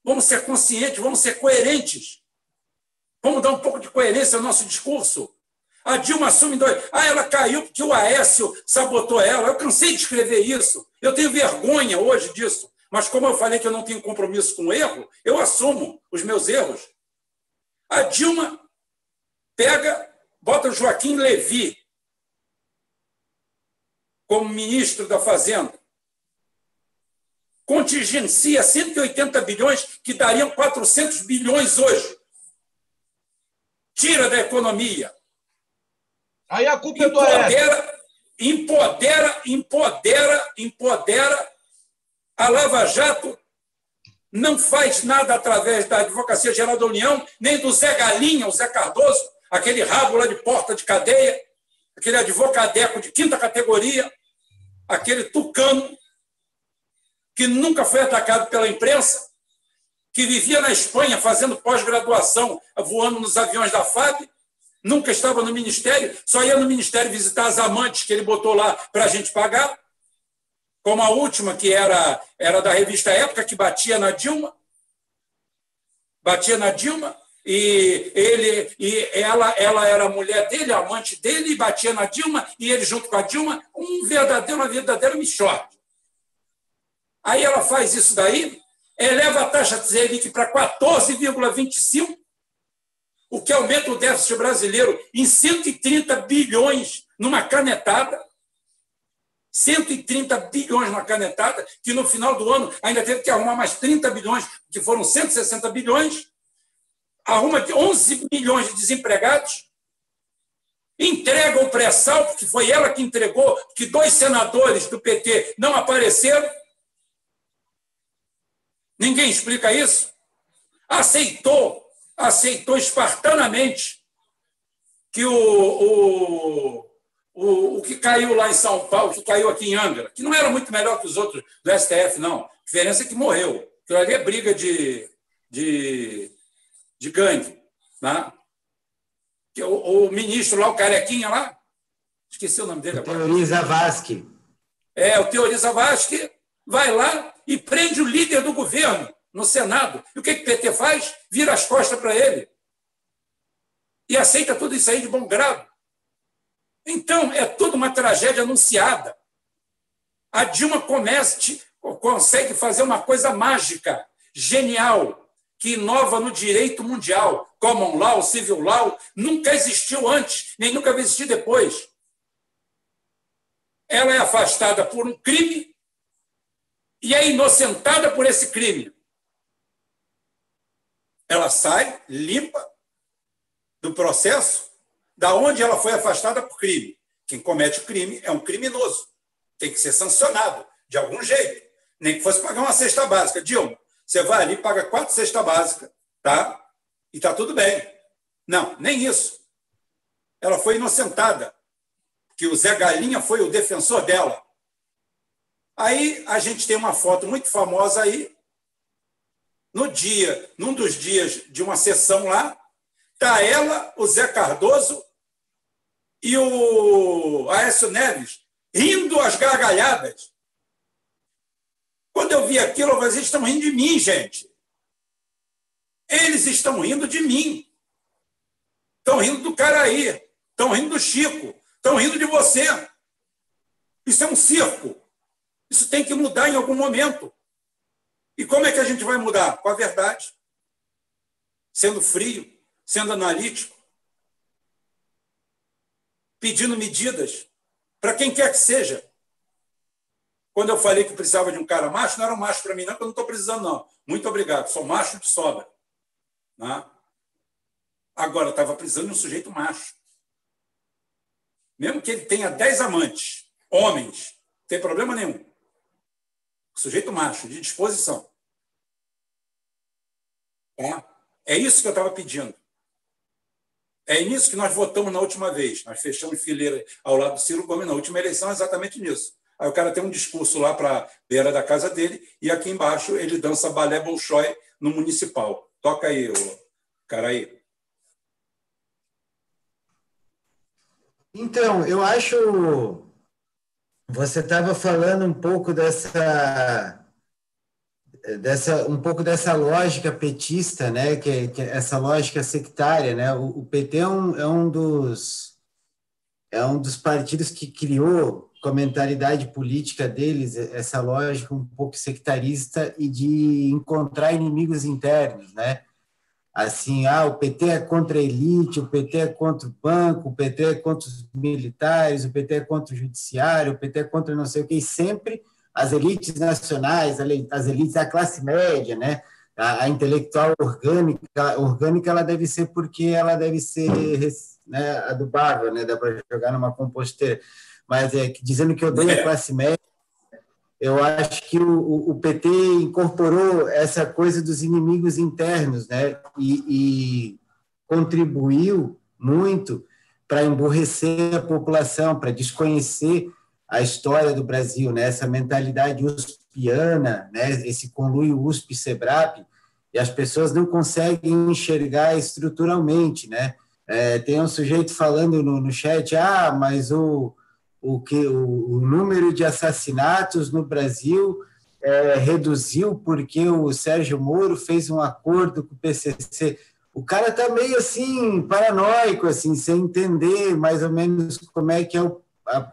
Vamos ser conscientes, vamos ser coerentes. Vamos dar um pouco de coerência ao nosso discurso. A Dilma assume dois. Ah, ela caiu porque o Aécio sabotou ela. Eu cansei de escrever isso. Eu tenho vergonha hoje disso. Mas como eu falei que eu não tenho compromisso com o erro, eu assumo os meus erros. A Dilma pega, bota o Joaquim Levi como ministro da Fazenda. Contingencia 180 bilhões, que dariam 400 bilhões hoje. Tira da economia. Aí a culpa empodera, é do Empodera, empodera, empodera. A Lava Jato não faz nada através da Advocacia Geral da União, nem do Zé Galinha, o Zé Cardoso, aquele rabo lá de porta de cadeia, aquele advocadeco de quinta categoria, aquele tucano que nunca foi atacado pela imprensa, que vivia na Espanha fazendo pós-graduação, voando nos aviões da FAB, nunca estava no ministério, só ia no ministério visitar as amantes que ele botou lá para a gente pagar, como a última, que era, era da revista Época, que batia na Dilma. Batia na Dilma, e ele e ela ela era mulher dele, amante dele, e batia na Dilma, e ele junto com a Dilma, um verdadeiro, uma verdadeira michorte. Aí ela faz isso daí, eleva a taxa de Selic para 14,25, o que aumenta o déficit brasileiro em 130 bilhões numa canetada. 130 bilhões numa canetada, que no final do ano ainda teve que arrumar mais 30 bilhões, que foram 160 bilhões. Arruma 11 milhões de desempregados. Entrega o pré-sal, que foi ela que entregou, que dois senadores do PT não apareceram Ninguém explica isso. Aceitou, aceitou espartanamente que o, o, o, o que caiu lá em São Paulo, que caiu aqui em Angra, que não era muito melhor que os outros do STF, não. A diferença é que morreu. Aquilo ali é briga de, de, de gangue. Né? Que o, o, ministro lá, o carequinha lá, esqueci o nome dele agora. Teoriza Vasque. É, o Teoriza Vasque vai lá e prende o líder do governo no Senado. E o que, que o PT faz? Vira as costas para ele. E aceita tudo isso aí de bom grado. Então, é tudo uma tragédia anunciada. A Dilma comece, consegue fazer uma coisa mágica, genial, que inova no direito mundial. Common law, civil law, nunca existiu antes, nem nunca vai existir depois. Ela é afastada por um crime e é inocentada por esse crime. Ela sai limpa do processo da onde ela foi afastada por crime. Quem comete o crime é um criminoso. Tem que ser sancionado de algum jeito. Nem que fosse pagar uma cesta básica. Dilma, você vai ali, paga quatro cestas básicas, tá? E tá tudo bem. Não, nem isso. Ela foi inocentada. Que o Zé Galinha foi o defensor dela. Aí a gente tem uma foto muito famosa aí. No dia, num dos dias de uma sessão lá, tá ela, o Zé Cardoso e o Aécio Neves rindo às gargalhadas. Quando eu vi aquilo, eu falei, eles estão rindo de mim, gente. Eles estão rindo de mim. Estão rindo do Caraí. Estão rindo do Chico. Estão rindo de você. Isso é um circo. Isso tem que mudar em algum momento. E como é que a gente vai mudar? Com a verdade. Sendo frio, sendo analítico, pedindo medidas para quem quer que seja, Quando eu falei que precisava de um cara macho, não era um macho para mim, não, que eu não estou precisando, não. Muito obrigado, sou macho de sobra. Né? Agora, estava precisando de um sujeito macho. Mesmo que ele tenha dez amantes, homens, não tem problema nenhum. Sujeito macho, de disposição. Tá? É isso que eu estava pedindo. É nisso que nós votamos na última vez. Nós fechamos fileira ao lado do Ciro Gomes na última eleição, exatamente nisso. Aí o cara tem um discurso lá para a beira da casa dele e aqui embaixo ele dança balé bolshoi no municipal. Toca aí, o cara aí. Então, eu acho. Você estava falando um pouco dessa dessa um pouco dessa lógica petista, né, que, que essa lógica sectária, né, o, o PT é um, é um dos é um dos partidos que criou com a mentalidade política deles essa lógica um pouco sectarista e de encontrar inimigos internos, né? Assim, ah, o PT é contra a elite, o PT é contra o banco, o PT é contra os militares, o PT é contra o judiciário, o PT é contra não sei o que, e sempre as elites nacionais, as elites da classe média, né? A, a, intelectual orgânica, orgânica ela deve ser porque ela deve ser né, adubável, né? Dá para jogar numa composteira. Mas é, dizendo que odeia a classe média, eu acho que o, o, PT incorporou essa coisa dos inimigos internos, né? E, e contribuiu muito para emburrecer a população, para desconhecer a história do Brasil, né? essa mentalidade uspiana, né? esse conluio USP-SEBRAP, e as pessoas não conseguem enxergar estruturalmente. Né? É, tem um sujeito falando no, no chat, ah, mas o, o, que, o, o número de assassinatos no Brasil é, reduziu porque o Sérgio Moro fez um acordo com o PCC. O cara está meio assim, paranoico, assim, sem entender mais ou menos como é que é o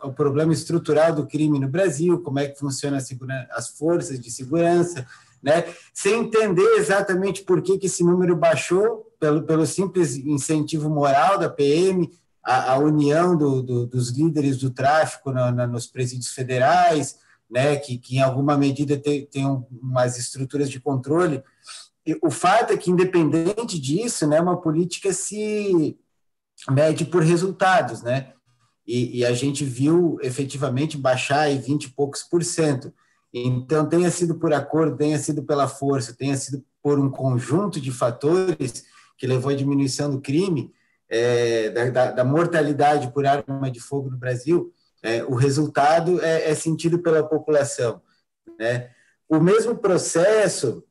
o problema estrutural do crime no Brasil, como é que funciona as forças de segurança, né? sem entender exatamente por que, que esse número baixou, pelo, pelo simples incentivo moral da PM, a, a união do, do, dos líderes do tráfico na, na, nos presídios federais, né? que, que em alguma medida tem, tem umas estruturas de controle. E o fato é que, independente disso, né, uma política se mede por resultados, né? e, e a gente viu efetivamente baixar em 20 e poucos por cento. Então, tenha sido por acordo, tenha sido pela força, tenha sido por um conjunto de fatores que levou à diminuição do crime, é, da, da, mortalidade por arma de fogo no Brasil, é, o resultado é, é, sentido pela população. Né? O mesmo processo,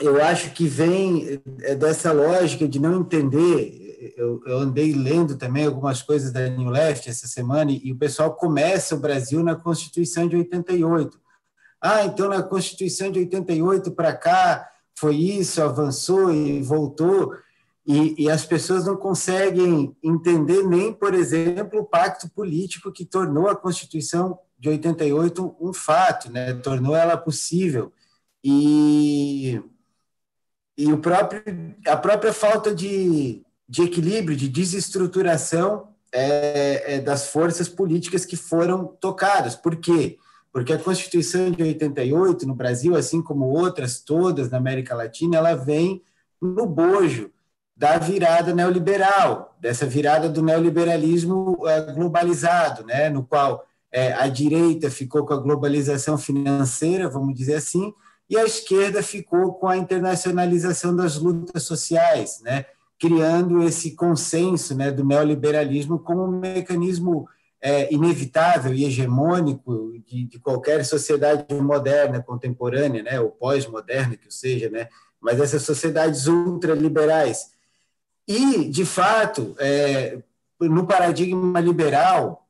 eu acho que vem é, dessa lógica de não entender eu, eu, andei lendo também algumas coisas da New Left essa semana e, e o pessoal começa o Brasil na Constituição de 88. Ah, então na Constituição de 88 para cá foi isso, avançou e voltou. E, e, as pessoas não conseguem entender nem, por exemplo, o pacto político que tornou a Constituição de 88 um fato, né? tornou ela possível. E, e o próprio, a própria falta de, de equilíbrio, de desestruturação é, é, das forças políticas que foram tocadas. Por quê? Porque a Constituição de 88 no Brasil, assim como outras todas na América Latina, ela vem no bojo da virada neoliberal, dessa virada do neoliberalismo é, globalizado, né, no qual é, a direita ficou com a globalização financeira, vamos dizer assim, e a esquerda ficou com a internacionalização das lutas sociais, né, criando esse consenso né, do neoliberalismo como um mecanismo é, inevitável e hegemônico de, de, qualquer sociedade moderna, contemporânea, né, ou pós-moderna, que seja, né, mas essas sociedades ultraliberais. E, de fato, é, no paradigma liberal,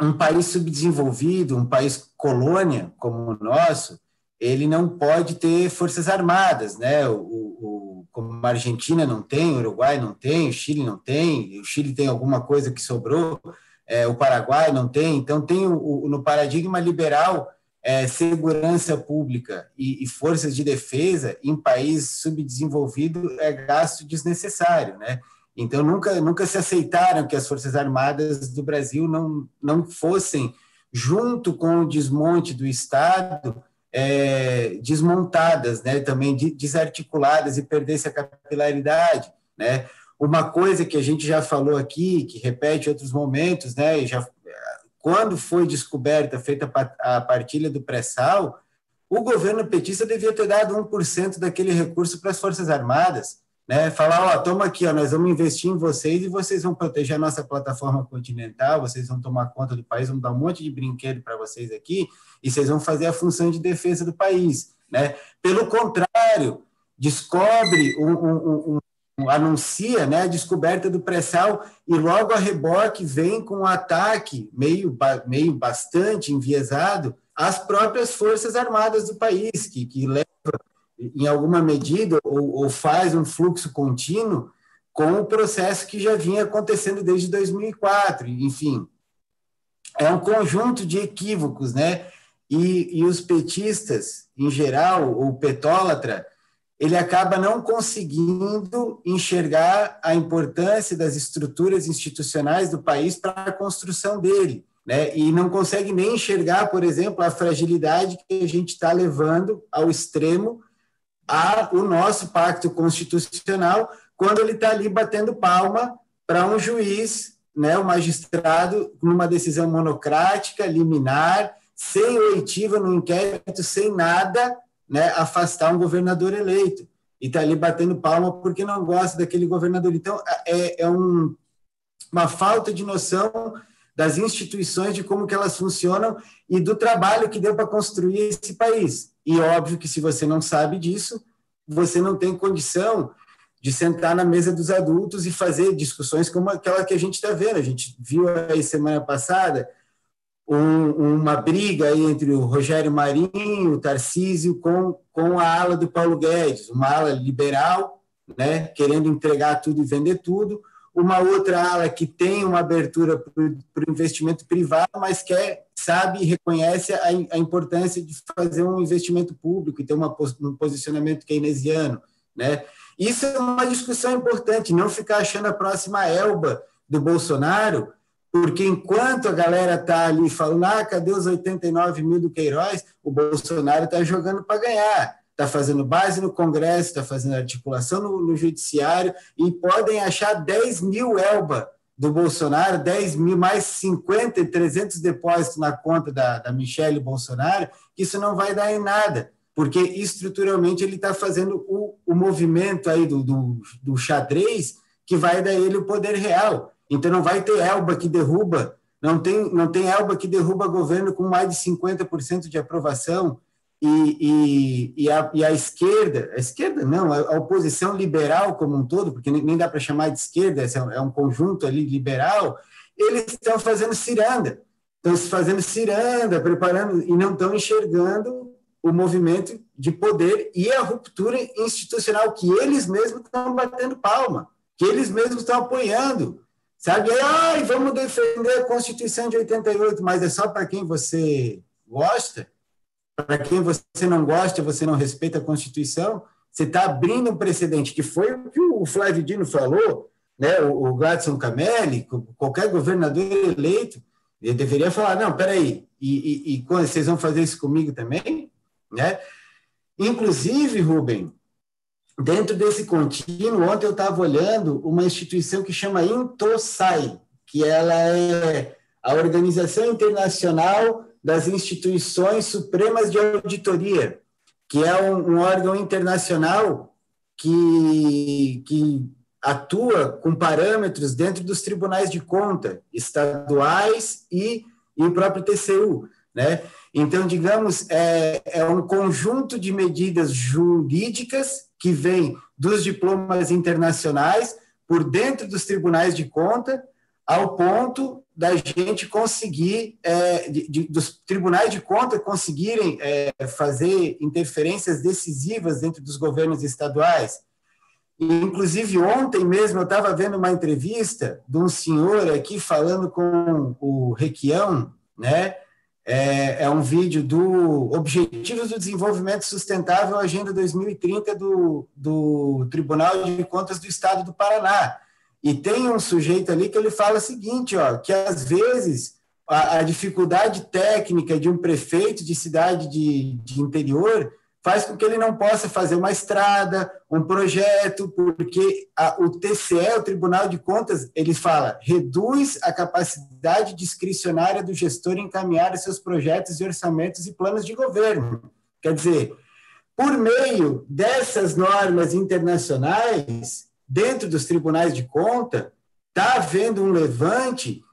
um país subdesenvolvido, um país colônia como o nosso, ele não pode ter forças armadas, né? O, o, como a Argentina não tem, o Uruguai não tem, o Chile não tem, o Chile tem alguma coisa que sobrou, é, o Paraguai não tem. Então, tem o, no paradigma liberal é, segurança pública e, e, forças de defesa em país subdesenvolvido é gasto desnecessário, né? Então, nunca, nunca se aceitaram que as Forças Armadas do Brasil não, não fossem junto com o desmonte do Estado, é, desmontadas, né, também desarticuladas e perdesse a capilaridade, né? Uma coisa que a gente já falou aqui, que repete outros momentos, né, e já quando foi descoberta, feita a partilha do pré-sal, o governo petista devia ter dado 1% daquele recurso para as Forças Armadas, né? Falar, ó, toma aqui, ó, nós vamos investir em vocês e vocês vão proteger a nossa plataforma continental, vocês vão tomar conta do país, vamos dar um monte de brinquedo para vocês aqui e vocês vão fazer a função de defesa do país, né? Pelo contrário, descobre um, um, um, anuncia, né, a descoberta do pré-sal e logo a reboque vem com um ataque meio meio bastante enviesado às próprias forças armadas do país que que leva em alguma medida, ou, ou faz um fluxo contínuo com o processo que já vinha acontecendo desde 2004. Enfim, é um conjunto de equívocos, né? E, e os petistas, em geral, o petólatra, ele acaba não conseguindo enxergar a importância das estruturas institucionais do país para a construção dele. Né? E não consegue nem enxergar, por exemplo, a fragilidade que a gente está levando ao extremo a o nosso pacto constitucional quando ele está ali batendo palma para um juiz, né, o magistrado, numa decisão monocrática, liminar, sem oitiva no inquérito, sem nada, né, afastar um governador eleito. E está ali batendo palma porque não gosta daquele governador. Então, é, é um, uma falta de noção das instituições, de como que elas funcionam e do trabalho que deu para construir esse país. E óbvio que se você não sabe disso, você não tem condição de sentar na mesa dos adultos e fazer discussões como aquela que a gente está vendo. A gente viu aí semana passada um, uma briga entre o Rogério Marinho, o Tarcísio, com, com a ala do Paulo Guedes, uma ala liberal, né, querendo entregar tudo e vender tudo, uma outra ala que tem uma abertura para o investimento privado, mas quer, sabe e reconhece a, a, importância de fazer um investimento público e ter uma, um posicionamento keynesiano. Né? Isso é uma discussão importante, não ficar achando a próxima elba do Bolsonaro, porque enquanto a galera está ali falando, ah, cadê os 89 mil do Queiroz, o Bolsonaro está jogando para ganhar está fazendo base no Congresso, está fazendo articulação no, no, Judiciário, e podem achar 10 mil Elba do Bolsonaro, 10 mil, mais 50 e 300 depósitos na conta da, da Michelle Bolsonaro, isso não vai dar em nada, porque estruturalmente ele está fazendo o, o movimento aí do, do, do xadrez que vai dar ele o poder real. Então não vai ter Elba que derruba, não tem, não tem Elba que derruba governo com mais de 50% de aprovação, e, e, e, a, e, a, esquerda, a esquerda não, a, oposição liberal como um todo, porque nem, dá para chamar de esquerda, é um conjunto ali liberal, eles estão fazendo ciranda, estão se fazendo ciranda, preparando, e não estão enxergando o movimento de poder e a ruptura institucional que eles mesmos estão batendo palma, que eles mesmos estão apoiando. Sabe? Ai, vamos defender a Constituição de 88, mas é só para quem você gosta? para quem você não gosta, você não respeita a Constituição, você está abrindo um precedente, que foi o que o Flávio Dino falou, né? o, Gladson Camelli, qualquer governador eleito, ele deveria falar, não, peraí, e, e, e vocês vão fazer isso comigo também? Né? Inclusive, Rubem, dentro desse contínuo, ontem eu estava olhando uma instituição que chama Intosai, que ela é a Organização Internacional das instituições supremas de auditoria, que é um, um órgão internacional que, que atua com parâmetros dentro dos tribunais de conta estaduais e, e o próprio TCU, né? Então, digamos, é, é um conjunto de medidas jurídicas que vem dos diplomas internacionais por dentro dos tribunais de conta, ao ponto da gente conseguir, é, de, de, dos tribunais de conta conseguirem é, fazer interferências decisivas dentro dos governos estaduais. E, inclusive, ontem mesmo eu estava vendo uma entrevista de um senhor aqui falando com o Requião, né? É, é, um vídeo do Objetivos do Desenvolvimento Sustentável, Agenda 2030 do, do Tribunal de Contas do Estado do Paraná. E tem um sujeito ali que ele fala o seguinte, ó, que às vezes a, a dificuldade técnica de um prefeito de cidade de, de interior faz com que ele não possa fazer uma estrada, um projeto, porque a, o TCE, o Tribunal de Contas, ele fala, reduz a capacidade discricionária do gestor encaminhar seus projetos e orçamentos e planos de governo. Quer dizer, por meio dessas normas internacionais, dentro dos tribunais de conta, está havendo um levante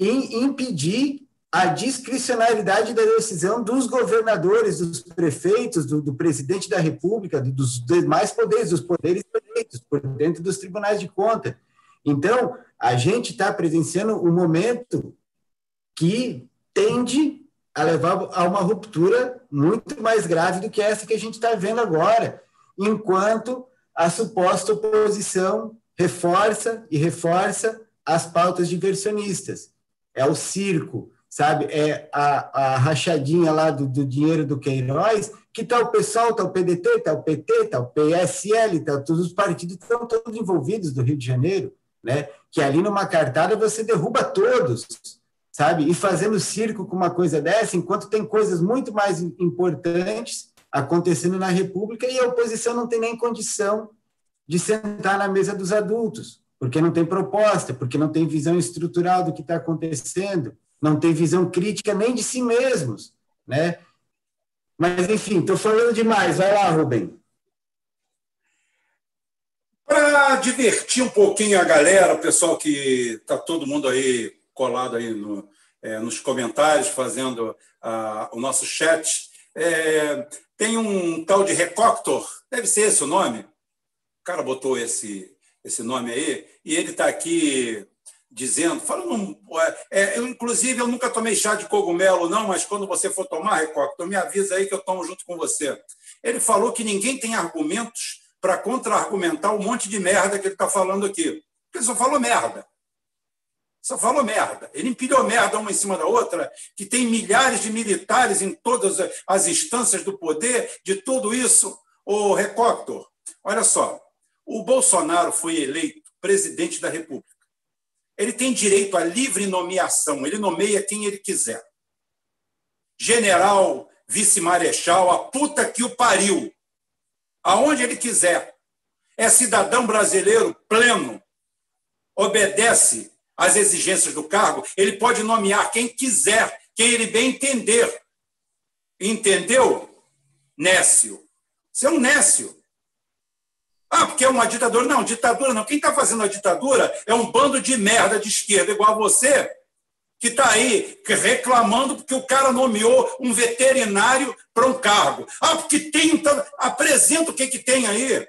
em impedir a discricionalidade da decisão dos governadores, dos prefeitos, do, do presidente da República, dos demais poderes, dos poderes eleitos, por dentro dos tribunais de conta. Então, a gente está presenciando um momento que tende a levar a uma ruptura muito mais grave do que essa que a gente está vendo agora, enquanto a suposta oposição reforça e reforça as pautas diversionistas. É o circo, sabe? É a, a rachadinha lá do, do dinheiro do Queiroz, que está o pessoal, está o PDT, está o PT, está o PSL, está todos os partidos estão todos envolvidos do Rio de Janeiro, né? Que ali numa cartada você derruba todos, sabe? E fazendo circo com uma coisa dessa, enquanto tem coisas muito mais importantes acontecendo na República e a oposição não tem nem condição de sentar na mesa dos adultos, porque não tem proposta, porque não tem visão estrutural do que está acontecendo, não tem visão crítica nem de si mesmos, né? Mas, enfim, estou falando demais. Vai lá, Rubem. Para divertir um pouquinho a galera, o pessoal que está todo mundo aí colado aí no, é, nos comentários, fazendo ah, o nosso chat, é, tem um tal de Recoctor, deve ser esse o nome. O cara botou esse, esse nome aí, e ele está aqui dizendo, falando, é, eu, inclusive eu nunca tomei chá de cogumelo, não, mas quando você for tomar, Recocto, me avisa aí que eu tomo junto com você. Ele falou que ninguém tem argumentos para contra-argumentar um monte de merda que ele está falando aqui. Ele só falou merda. Só falou merda. Ele empilhou merda uma em cima da outra, que tem milhares de militares em todas as instâncias do poder, de tudo isso. Ô, Recoctor, olha só, o Bolsonaro foi eleito presidente da República. Ele tem direito à livre nomeação, ele nomeia quem ele quiser. General, vice-marechal, a puta que o pariu, aonde ele quiser. É cidadão brasileiro pleno, obedece às exigências do cargo, ele pode nomear quem quiser, quem ele bem entender. Entendeu? Nécio. Você é um nécio. Porque é uma ditadura. Não, ditadura não. Quem está fazendo a ditadura é um bando de merda de esquerda, igual a você, que está aí reclamando porque o cara nomeou um veterinário para um cargo. Ah, porque tem. Então, apresenta o que, que tem aí.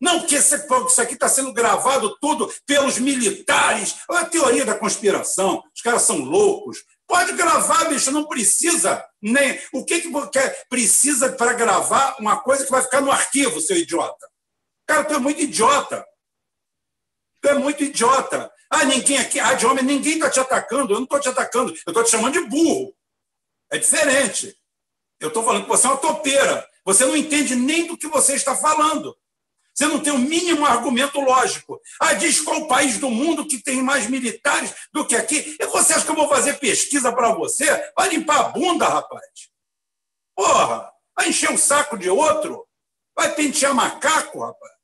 Não, porque isso aqui está sendo gravado tudo pelos militares. É a teoria da conspiração. Os caras são loucos. Pode gravar, bicho, não precisa. nem O que, que precisa para gravar uma coisa que vai ficar no arquivo, seu idiota? Cara, tu é muito idiota. Tu é muito idiota. Ah, ninguém aqui, ah, de homem, ninguém está te atacando. Eu não estou te atacando, eu estou te chamando de burro. É diferente. Eu estou falando que você é uma topeira. Você não entende nem do que você está falando. Você não tem o um mínimo argumento lógico. Ah, diz qual país do mundo que tem mais militares do que aqui. E você acha que eu vou fazer pesquisa para você? Vai limpar a bunda, rapaz. Porra, vai encher o saco de outro? Vai pentear macaco, rapaz?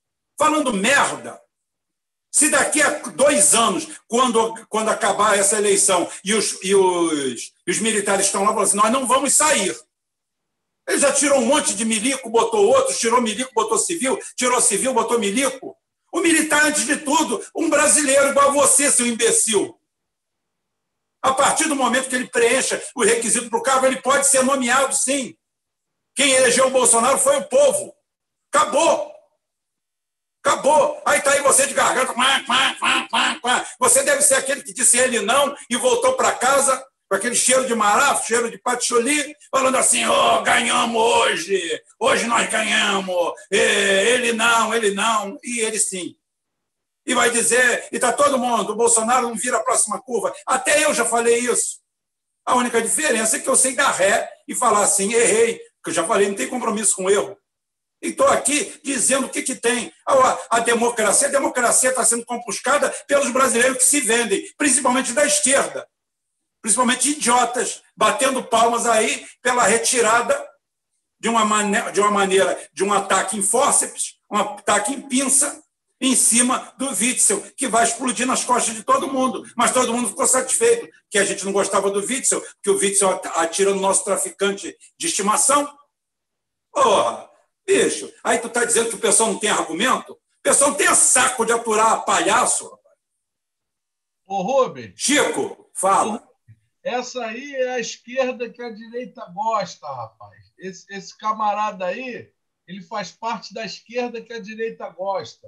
Falando merda. Se daqui a dois anos, quando, quando acabar essa eleição, e os, e os, e os militares estão lá falando assim, nós não vamos sair. Ele já tirou um monte de milico, botou outro, tirou milico, botou civil, tirou civil, botou milico. O militar, antes de tudo, um brasileiro igual a você, seu imbecil. A partir do momento que ele preencha o requisito para o cargo, ele pode ser nomeado, sim. Quem elegeu o Bolsonaro foi o povo. Acabou. Acabou. Aí está aí você de garganta. Você deve ser aquele que disse ele não e voltou para casa com aquele cheiro de marafo, cheiro de patchouli, falando assim: oh, ganhamos hoje, hoje nós ganhamos, ele não, ele não, e ele sim. E vai dizer, e está todo mundo, o Bolsonaro não vira a próxima curva. Até eu já falei isso. A única diferença é que eu sei dar ré e falar assim: errei, que eu já falei, não tem compromisso com erro. E estou aqui dizendo o que, que tem. A, a democracia, a democracia está sendo compuscada pelos brasileiros que se vendem, principalmente da esquerda. principalmente idiotas, batendo palmas aí pela retirada de uma, maneira, de uma maneira de um ataque em fórceps, um ataque em pinça, em cima do Witzel, que vai explodir nas costas de todo mundo. Mas todo mundo ficou satisfeito, que a gente não gostava do Witzel, que o Witzel atira no nosso traficante de estimação. Porra, bicho, aí tu está dizendo que o pessoal não tem argumento? O pessoal não tem saco de aturar palhaço. Ô, Rubem. Chico, fala. Essa aí é a esquerda que a direita gosta, rapaz. Esse, esse camarada aí, ele faz parte da esquerda que a direita gosta.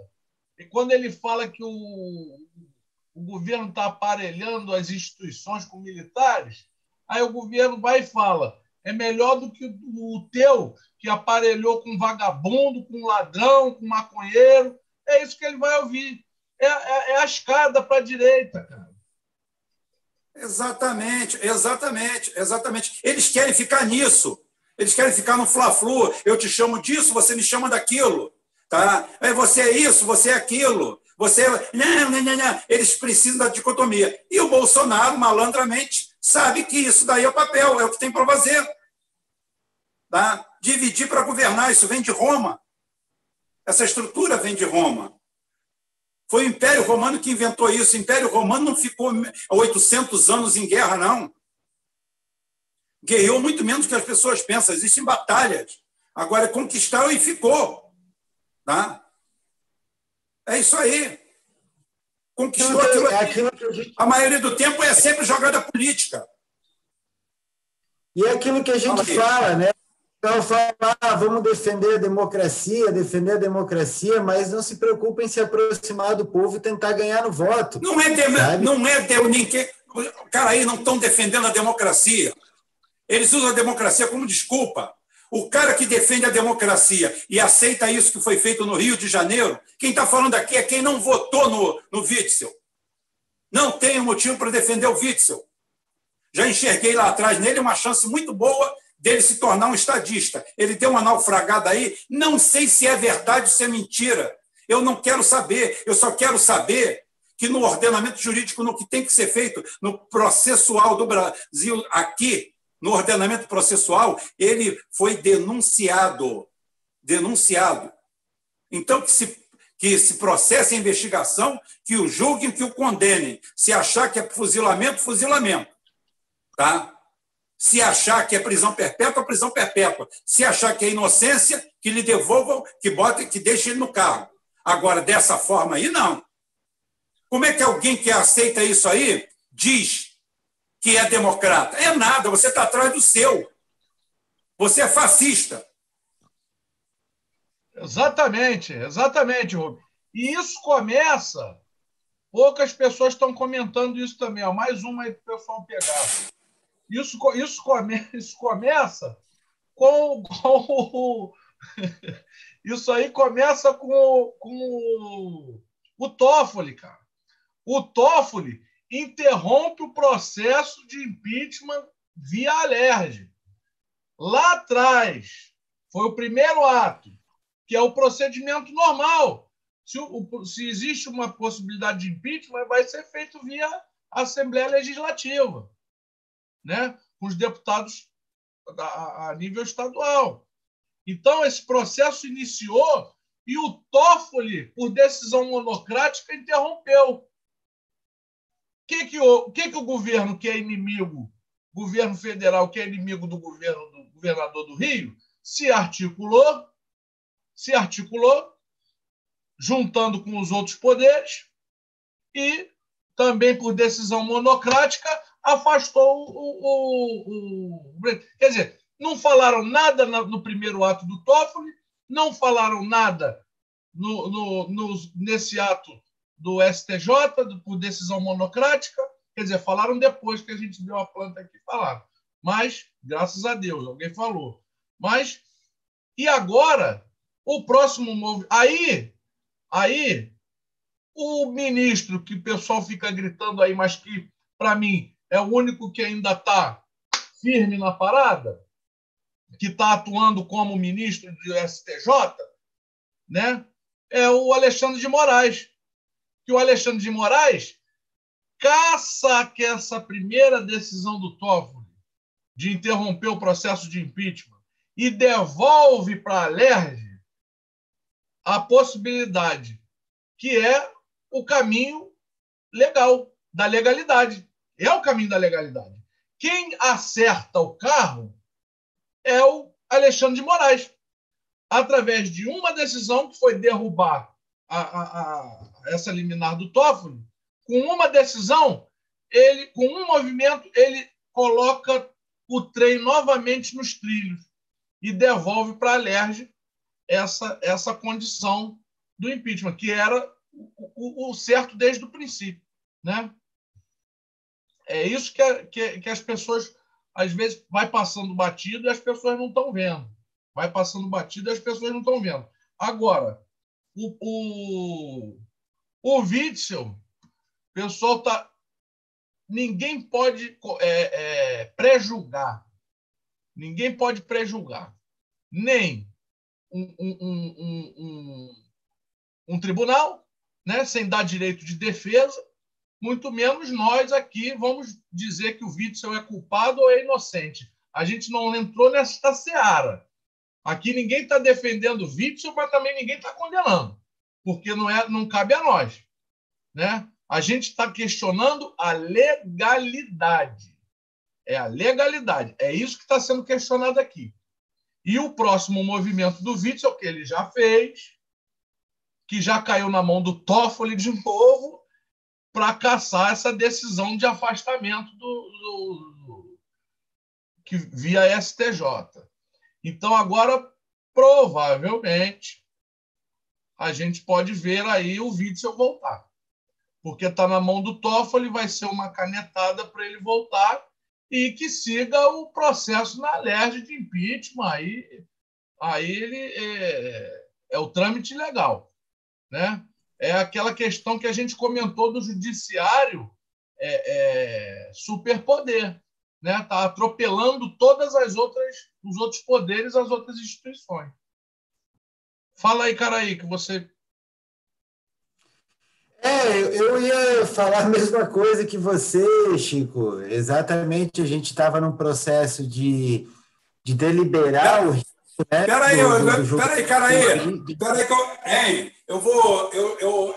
E quando ele fala que o, o governo está aparelhando as instituições com militares, aí o governo vai e fala: é melhor do que o, teu, que aparelhou com vagabundo, com ladrão, com maconheiro. É isso que ele vai ouvir. É, é, é a escada para a direita, cara. Exatamente, exatamente, exatamente. Eles querem ficar nisso. Eles querem ficar no fla-flu. Eu te chamo disso, você me chama daquilo. Tá? É, você é isso, você é aquilo. Você não, não, não, não. Eles precisam da dicotomia. E o Bolsonaro, malandramente, sabe que isso daí é o papel, é o que tem para fazer. Tá? Dividir para governar, isso vem de Roma. Essa estrutura vem de Roma. Foi o Império Romano que inventou isso. O Império Romano não ficou 800 anos em guerra, não. Guerreou muito menos do que as pessoas pensam. Existem batalhas. Agora, conquistou e ficou. Tá? É isso aí. Conquistou aquilo. É aquilo que a, gente... a maioria do tempo é sempre jogada política. E é aquilo que a gente fala, né? Então, fala, ah, vamos defender a democracia, defender a democracia, mas não se preocupem em se aproximar do povo e tentar ganhar no voto. Não é, de, não é de, ninguém. Cara, aí não estão defendendo a democracia. Eles usam a democracia como desculpa. O cara que defende a democracia e aceita isso que foi feito no Rio de Janeiro, quem está falando aqui é quem não votou no, no Witzel. Não tem motivo para defender o Witzel. Já enxerguei lá atrás nele uma chance muito boa dele se tornar um estadista. Ele deu uma naufragada aí, não sei se é verdade ou se é mentira. Eu não quero saber, eu só quero saber que no ordenamento jurídico, no que tem que ser feito, no processual do Brasil aqui, no ordenamento processual, ele foi denunciado. Denunciado. Então, que se, que se processe a investigação, que o julguem, que o condenem. Se achar que é fuzilamento, fuzilamento. Tá? Se achar que é prisão perpétua, prisão perpétua. Se achar que é inocência, que lhe devolvam, que botem, que deixem ele no carro. Agora, dessa forma aí, não. Como é que alguém que aceita isso aí diz que é democrata. É nada, você está atrás do seu. Você é fascista. Exatamente, exatamente, Rubem. E isso começa. Poucas pessoas estão comentando isso também. Ó. Mais uma aí para o pessoal pegar. Isso, isso, come, isso começa com, com isso aí começa com, com o Toffoli, cara. O Toffoli interrompe o processo de impeachment via alerge. Lá atrás, foi o primeiro ato, que é o procedimento normal. Se, o, se existe uma possibilidade de impeachment, vai ser feito via Assembleia Legislativa, né? com os deputados a, a nível estadual. Então, esse processo iniciou e o Toffoli, por decisão monocrática, interrompeu que, que, o, que, que o governo que é inimigo, governo federal que é inimigo do governo do governador do Rio, se articulou, se articulou, juntando com os outros poderes e também por decisão monocrática afastou o, o, o, quer dizer, não falaram nada no primeiro ato do Toffoli, não falaram nada no, no, no, nesse ato do STJ, por decisão monocrática. Quer dizer, falaram depois que a gente deu a planta aqui falaram. Mas, graças a Deus, alguém falou. Mas, e agora, o próximo movimento. Aí, aí, o ministro, que o pessoal fica gritando aí, mas que, para mim, é o único que ainda está firme na parada, que está atuando como ministro do STJ, né? é o Alexandre de Moraes que o Alexandre de Moraes caça que essa primeira decisão do Toffoli de interromper o processo de impeachment e devolve para a LERJ a possibilidade, que é o caminho legal, da legalidade. É o caminho da legalidade. Quem acerta o carro é o Alexandre de Moraes, através de uma decisão que foi derrubar a, a, a, essa liminar do Toffoli, com uma decisão, ele, com um movimento, ele coloca o trem novamente nos trilhos e devolve para a Lerge essa, essa condição do impeachment, que era o, o, o, certo desde o princípio. Né? É isso que, que, que as pessoas, às vezes, vai passando batido e as pessoas não estão vendo. Vai passando batido e as pessoas não estão vendo. Agora, o, o, o o pessoal está. Ninguém pode é, é, pré-julgar. Ninguém pode pré-julgar. Nem um, um, um, um, um tribunal, né, sem dar direito de defesa, muito menos nós aqui vamos dizer que o Witzel é culpado ou é inocente. A gente não entrou nessa seara. Aqui ninguém está defendendo o Witzel, mas também ninguém está condenando porque não, é, não cabe a nós. Né? A gente está questionando a legalidade. É a legalidade. É isso que está sendo questionado aqui. E o próximo movimento do Witzel, que ele já fez, que já caiu na mão do Toffoli de novo, para caçar essa decisão de afastamento do, do, do, que via STJ. Então, agora, provavelmente, a gente pode ver aí o Witzel voltar. Porque está na mão do Toffoli, vai ser uma canetada para ele voltar e que siga o processo na alerj de impeachment. Aí, aí ele é, é o trâmite legal. Né? É aquela questão que a gente comentou do judiciário é, é, superpoder. Está né? Tá atropelando todas as outras, os outros poderes, as outras instituições. Fala aí, cara aí, que você. É, eu ia falar a mesma coisa que você, Chico. Exatamente, a gente estava num processo de, de deliberar o risco. Né, peraí, peraí, cara aí. Peraí, que eu, hein, eu vou. Eu, eu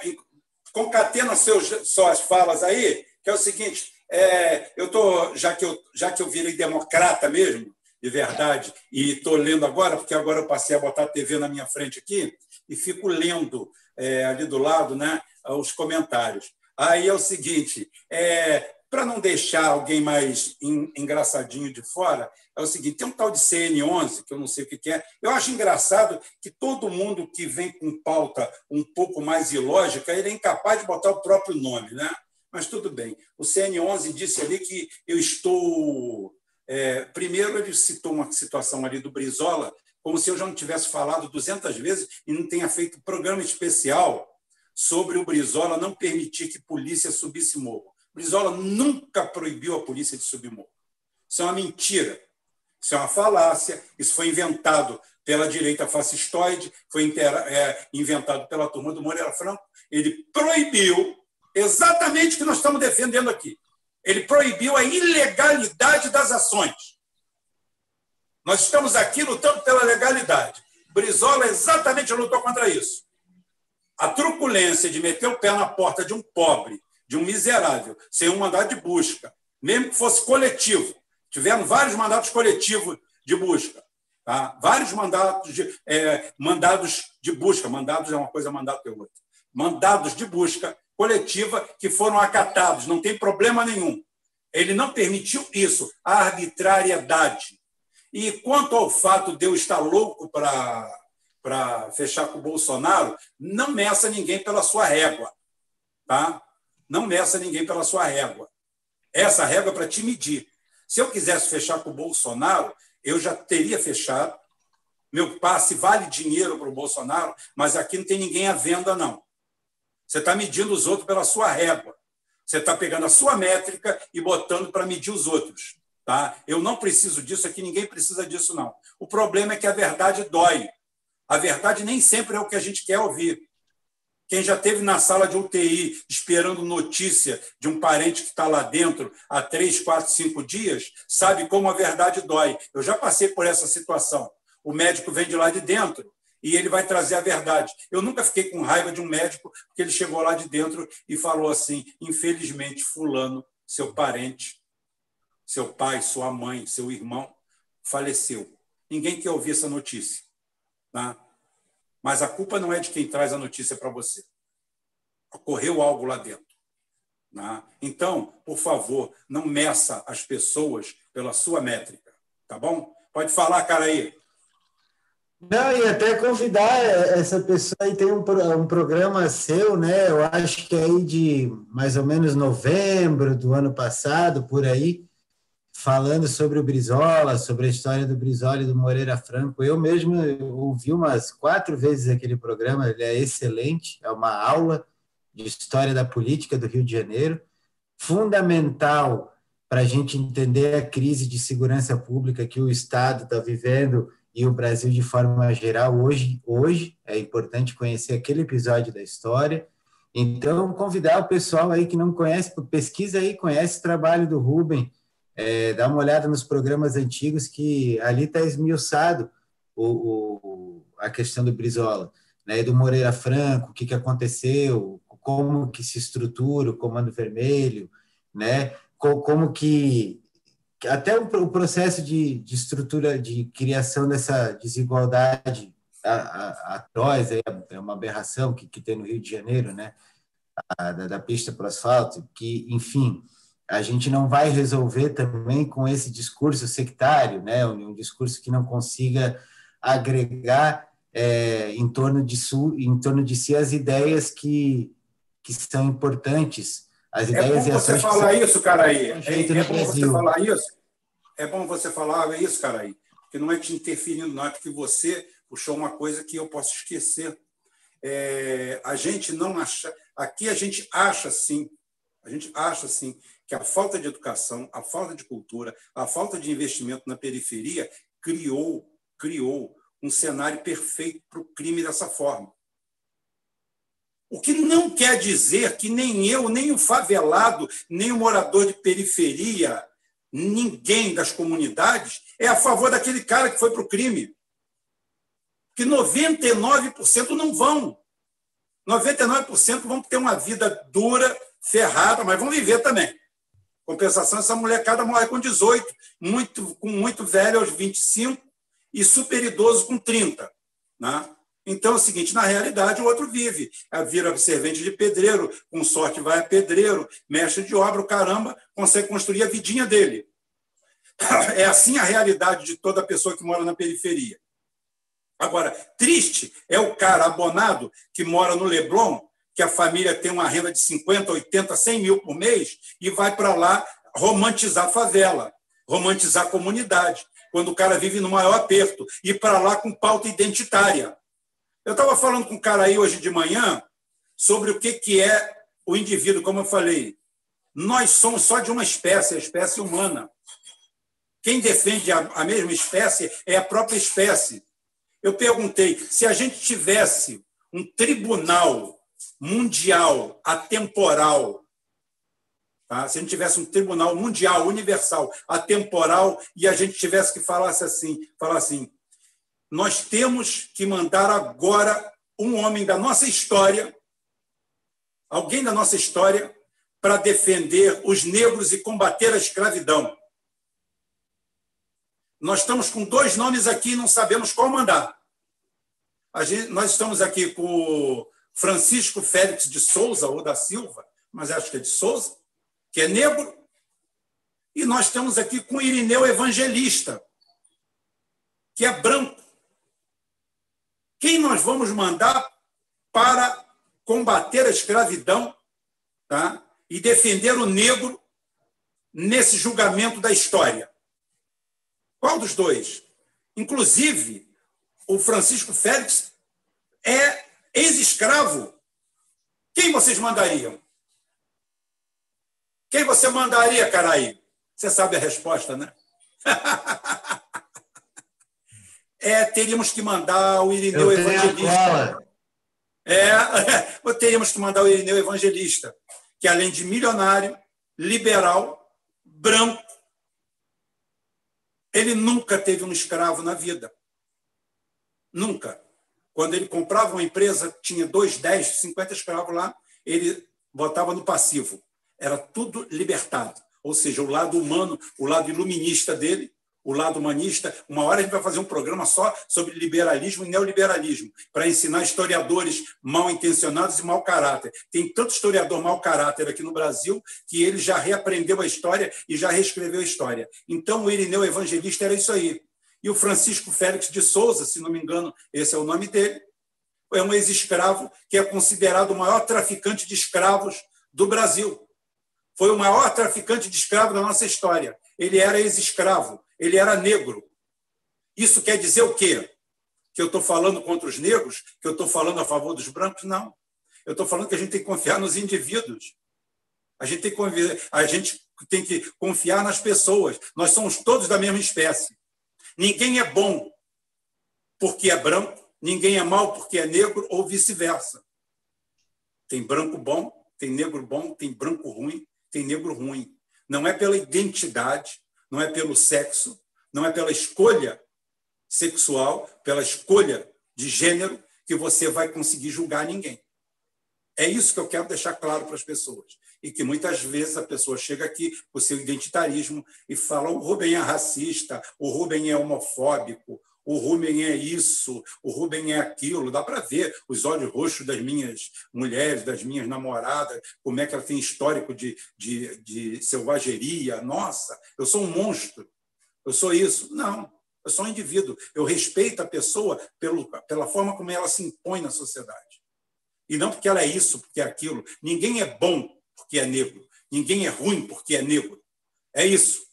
concateno seus, suas falas aí, que é o seguinte: é, eu tô, já que eu, já que eu virei democrata mesmo, de verdade. E estou lendo agora, porque agora eu passei a botar a TV na minha frente aqui e fico lendo é, ali do lado né, os comentários. Aí é o seguinte: é, para não deixar alguém mais engraçadinho de fora, é o seguinte: tem um tal de CN11, que eu não sei o que é. Eu acho engraçado que todo mundo que vem com pauta um pouco mais ilógica, ele é incapaz de botar o próprio nome, né? Mas tudo bem. O CN11 disse ali que eu estou é, primeiro, ele citou uma situação ali do Brizola, como se eu já não tivesse falado 200 vezes e não tenha feito programa especial sobre o Brizola não permitir que polícia subisse morro. Brizola nunca proibiu a polícia de subir morro. Isso é uma mentira. Isso é uma falácia. Isso foi inventado pela direita fascistoide, foi é, inventado pela turma do Moreira Franco. Ele proibiu exatamente o que nós estamos defendendo aqui. Ele proibiu a ilegalidade das ações. Nós estamos aqui lutando pela legalidade. Brizola exatamente lutou contra isso. A truculência de meter o pé na porta de um pobre, de um miserável, sem um mandato de busca, mesmo que fosse coletivo. Tivemos vários mandatos coletivos de busca. Tá? Vários mandatos de, é, mandados de busca. Mandados é uma coisa, mandato é outra. Mandados de busca coletiva que foram acatados, não tem problema nenhum. Ele não permitiu isso, a arbitrariedade. E quanto ao fato de eu estar louco para fechar com o Bolsonaro, não meça ninguém pela sua régua. Tá? Não meça ninguém pela sua régua. Essa régua é para te medir. Se eu quisesse fechar com o Bolsonaro, eu já teria fechado. Meu passe vale dinheiro para o Bolsonaro, mas aqui não tem ninguém à venda, não. Você está medindo os outros pela sua régua. Você está pegando a sua métrica e botando para medir os outros. Tá? Eu não preciso disso aqui, ninguém precisa disso, não. O problema é que a verdade dói. A verdade nem sempre é o que a gente quer ouvir. Quem já teve na sala de UTI esperando notícia de um parente que está lá dentro há três, quatro, cinco dias, sabe como a verdade dói. Eu já passei por essa situação. O médico vem de lá de dentro e ele vai trazer a verdade. Eu nunca fiquei com raiva de um médico porque ele chegou lá de dentro e falou assim: infelizmente, Fulano, seu parente, seu pai, sua mãe, seu irmão, faleceu. Ninguém quer ouvir essa notícia. Tá? Mas a culpa não é de quem traz a notícia para você. Ocorreu algo lá dentro. Né? Então, por favor, não meça as pessoas pela sua métrica. Tá bom? Pode falar, cara aí. Não, e até convidar essa pessoa aí, tem um, um programa seu, né? Eu acho que é aí de mais ou menos novembro do ano passado, por aí, falando sobre o Brizola, sobre a história do Brizola e do Moreira Franco. Eu mesmo ouvi umas quatro vezes aquele programa, ele é excelente, é uma aula de história da política do Rio de Janeiro, fundamental para a gente entender a crise de segurança pública que o Estado está vivendo e o Brasil de forma geral hoje. Hoje é importante conhecer aquele episódio da história. Então, convidar o pessoal aí que não conhece, pesquisa aí, conhece o trabalho do Rubem, é, dá uma olhada nos programas antigos que ali está esmiuçado o, o, a questão do Brizola, né, do Moreira Franco, o que, que aconteceu, como que se estrutura o Comando Vermelho, né, como que até o processo de, de estrutura, de criação dessa desigualdade atroz, é, é uma aberração que, que tem no Rio de Janeiro, né, da, da pista para o asfalto, que, enfim, a gente não vai resolver também com esse discurso sectário, né? um, um discurso que não consiga agregar é, em, torno de su, em torno de si as ideias que, que são importantes. As ideias é bom você falar isso, cara aí. É, é bom você falar isso. É bom você falar isso, cara aí. Porque não é te interferindo, não é porque você puxou uma coisa que eu posso esquecer. É, a gente não acha. Aqui a gente acha sim, a gente acha sim que a falta de educação, a falta de cultura, a falta de investimento na periferia criou, criou um cenário perfeito para o crime dessa forma. O que não quer dizer que nem eu, nem o favelado, nem o morador de periferia, ninguém das comunidades é a favor daquele cara que foi para o crime. Que 99% não vão. 99% vão ter uma vida dura, ferrada, mas vão viver também. Compensação, essa molecada morre com 18, muito, com muito velho aos 25 e super idoso com 30. Né? Então é o seguinte: na realidade, o outro vive. Vira servente de pedreiro, com sorte vai a pedreiro, mestre de obra, o caramba, consegue construir a vidinha dele. É assim a realidade de toda pessoa que mora na periferia. Agora, triste é o cara abonado que mora no Leblon que a família tem uma renda de 50, 80, 100 mil por mês e vai para lá romantizar a favela, romantizar a comunidade, quando o cara vive no maior aperto, e para lá com pauta identitária. Eu estava falando com um cara aí hoje de manhã sobre o que, que é o indivíduo, como eu falei. Nós somos só de uma espécie, a espécie humana. Quem defende a, a mesma espécie é a própria espécie. Eu perguntei se a gente tivesse um tribunal mundial, atemporal. Tá? Se a gente tivesse um tribunal mundial, universal, atemporal, e a gente tivesse que falar assim, falar assim, nós temos que mandar agora um homem da nossa história, alguém da nossa história, para defender os negros e combater a escravidão. Nós estamos com dois nomes aqui e não sabemos qual mandar. Gente, nós estamos aqui com Francisco Félix de Souza, ou da Silva, mas acho que é de Souza, que é negro. E nós estamos aqui com Irineu Evangelista, que é branco. Quem nós vamos mandar para combater a escravidão tá? e defender o negro nesse julgamento da história? Qual dos dois? Inclusive, o Francisco Félix é ex-escravo, quem vocês mandariam? Quem você mandaria, Caraí? Você sabe a resposta, né? é, teríamos que mandar o Irineu Evangelista. É, é, teríamos que mandar o Irineu Evangelista, que além de milionário, liberal, branco, ele nunca teve um escravo na vida. Nunca. Quando ele comprava uma empresa, tinha dois, dez, cinquenta escravos lá, ele botava no passivo. Era tudo libertado. Ou seja, o lado humano, o lado iluminista dele, o lado humanista. Uma hora a gente vai fazer um programa só sobre liberalismo e neoliberalismo, para ensinar historiadores mal intencionados e mau caráter. Tem tanto historiador mau caráter aqui no Brasil que ele já reaprendeu a história e já reescreveu a história. Então, o Irineu Evangelista era isso aí. E o Francisco Félix de Souza, se não me engano, esse é o nome dele, é um ex-escravo que é considerado o maior traficante de escravos do Brasil. Foi o maior traficante de escravos da nossa história. Ele era ex-escravo ele era negro. Isso quer dizer o quê? Que eu estou falando contra os negros? Que eu estou falando a favor dos brancos? Não. Eu estou falando que a gente tem que confiar nos indivíduos. A gente tem que, a gente tem que confiar nas pessoas. Nós somos todos da mesma espécie. Ninguém é bom porque é branco, ninguém é mal porque é negro ou vice-versa. Tem branco bom, tem negro bom, tem branco ruim, tem negro ruim. Não é pela identidade, não é pelo sexo, não é pela escolha sexual, pela escolha de gênero, que você vai conseguir julgar ninguém. É isso que eu quero deixar claro para as pessoas. E que muitas vezes a pessoa chega aqui com seu identitarismo e fala: o Rubem é racista, o Rubem é homofóbico, o Rubem é isso, o Rubem é aquilo. Dá para ver os olhos roxos das minhas mulheres, das minhas namoradas, como é que ela tem histórico de, de, de selvageria. Nossa, eu sou um monstro, eu sou isso. Não, eu sou um indivíduo. Eu respeito a pessoa pelo, pela forma como ela se impõe na sociedade. E não porque ela é isso, porque é aquilo. Ninguém é bom porque é negro. Ninguém é ruim porque é negro. É isso.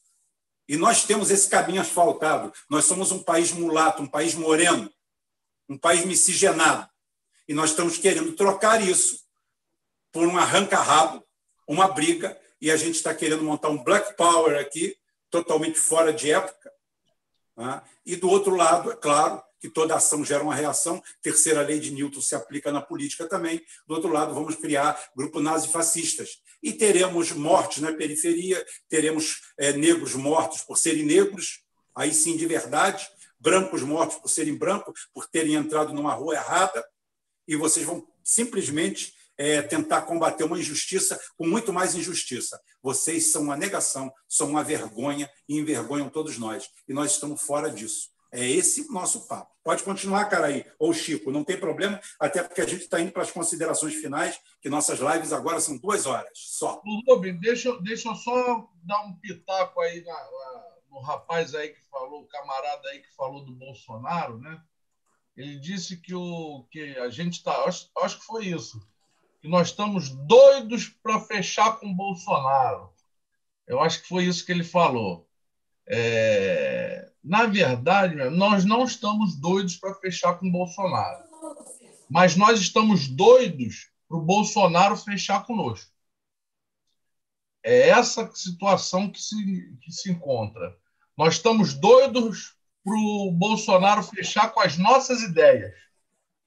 E nós temos esse caminho asfaltado. Nós somos um país mulato, um país moreno, um país miscigenado. E nós estamos querendo trocar isso por um arranca-rabo, uma briga, e a gente está querendo montar um black power aqui, totalmente fora de época. Né? E do outro lado, é claro, que toda ação gera uma reação. Terceira lei de Newton se aplica na política também. Do outro lado, vamos criar grupos nazifascistas. E teremos mortes na periferia, teremos é, negros mortos por serem negros, aí sim de verdade, brancos mortos por serem brancos, por terem entrado numa rua errada, e vocês vão simplesmente é, tentar combater uma injustiça com muito mais injustiça. Vocês são uma negação, são uma vergonha e envergonham todos nós. E nós estamos fora disso. É esse o nosso papo. Pode continuar, cara aí, ou Chico, não tem problema, até porque a gente está indo para as considerações finais, que nossas lives agora são duas horas só. Rubem, deixa, deixa eu só dar um pitaco aí na, na, no rapaz aí que falou, o camarada aí que falou do Bolsonaro, né? Ele disse que, o, que a gente está. Acho, acho que foi isso. Que nós estamos doidos para fechar com o Bolsonaro. Eu acho que foi isso que ele falou. É, na verdade, nós não estamos doidos para fechar com o Bolsonaro, mas nós estamos doidos para o Bolsonaro fechar conosco. É essa situação que se, que se encontra. Nós estamos doidos para o Bolsonaro fechar com as nossas ideias.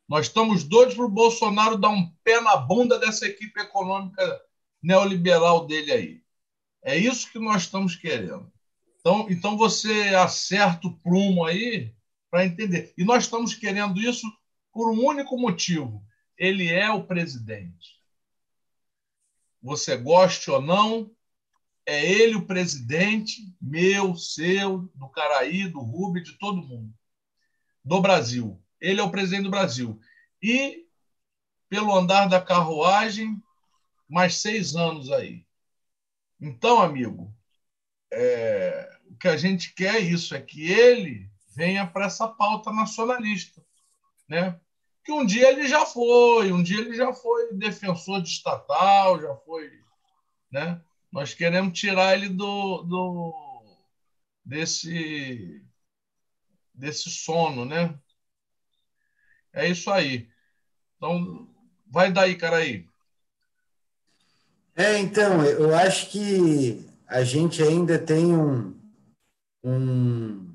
Nós estamos doidos para o Bolsonaro dar um pé na bunda dessa equipe econômica neoliberal dele aí. É isso que nós estamos querendo. Então, então você acerta o prumo aí para entender. E nós estamos querendo isso por um único motivo: ele é o presidente. Você goste ou não, é ele o presidente, meu, seu, do Caraí, do Rubem, de todo mundo, do Brasil. Ele é o presidente do Brasil. E, pelo andar da carruagem, mais seis anos aí. Então, amigo, é, o que a gente quer é isso, é que ele venha para essa pauta nacionalista, né? Que um dia ele já foi, um dia ele já foi defensor de estatal, já foi, né? Nós queremos tirar ele do, do desse desse sono, né? É isso aí. Então, vai daí, cara aí. É, então, eu acho que a gente ainda tem um, um,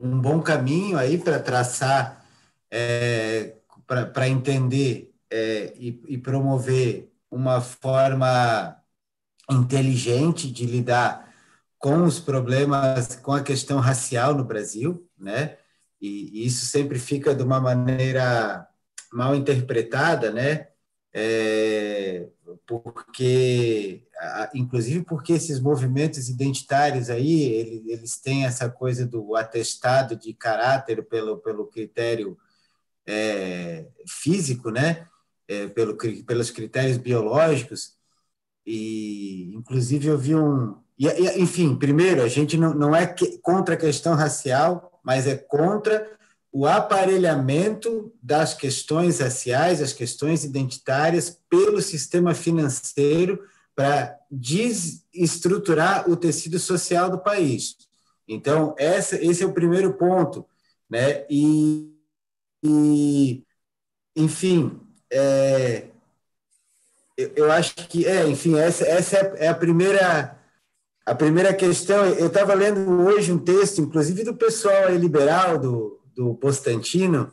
um bom caminho aí para traçar, é, para entender é, e, e promover uma forma inteligente de lidar com os problemas, com a questão racial no Brasil, né? E, e isso sempre fica de uma maneira mal interpretada, né? É, porque, inclusive porque esses movimentos identitários aí, eles, têm essa coisa do atestado de caráter pelo, pelo critério é, físico, né? É, pelo, pelos critérios biológicos, e inclusive eu vi um. E, enfim, primeiro, a gente não, não é que, contra a questão racial, mas é contra o aparelhamento das questões raciais, as questões identitárias, pelo sistema financeiro para desestruturar o tecido social do país. Então, essa, esse é o primeiro ponto. Né? E, e enfim, é, eu, eu, acho que, é, enfim, essa, essa é a primeira a primeira questão. Eu estava lendo hoje um texto, inclusive do pessoal liberal, do, do Postantino,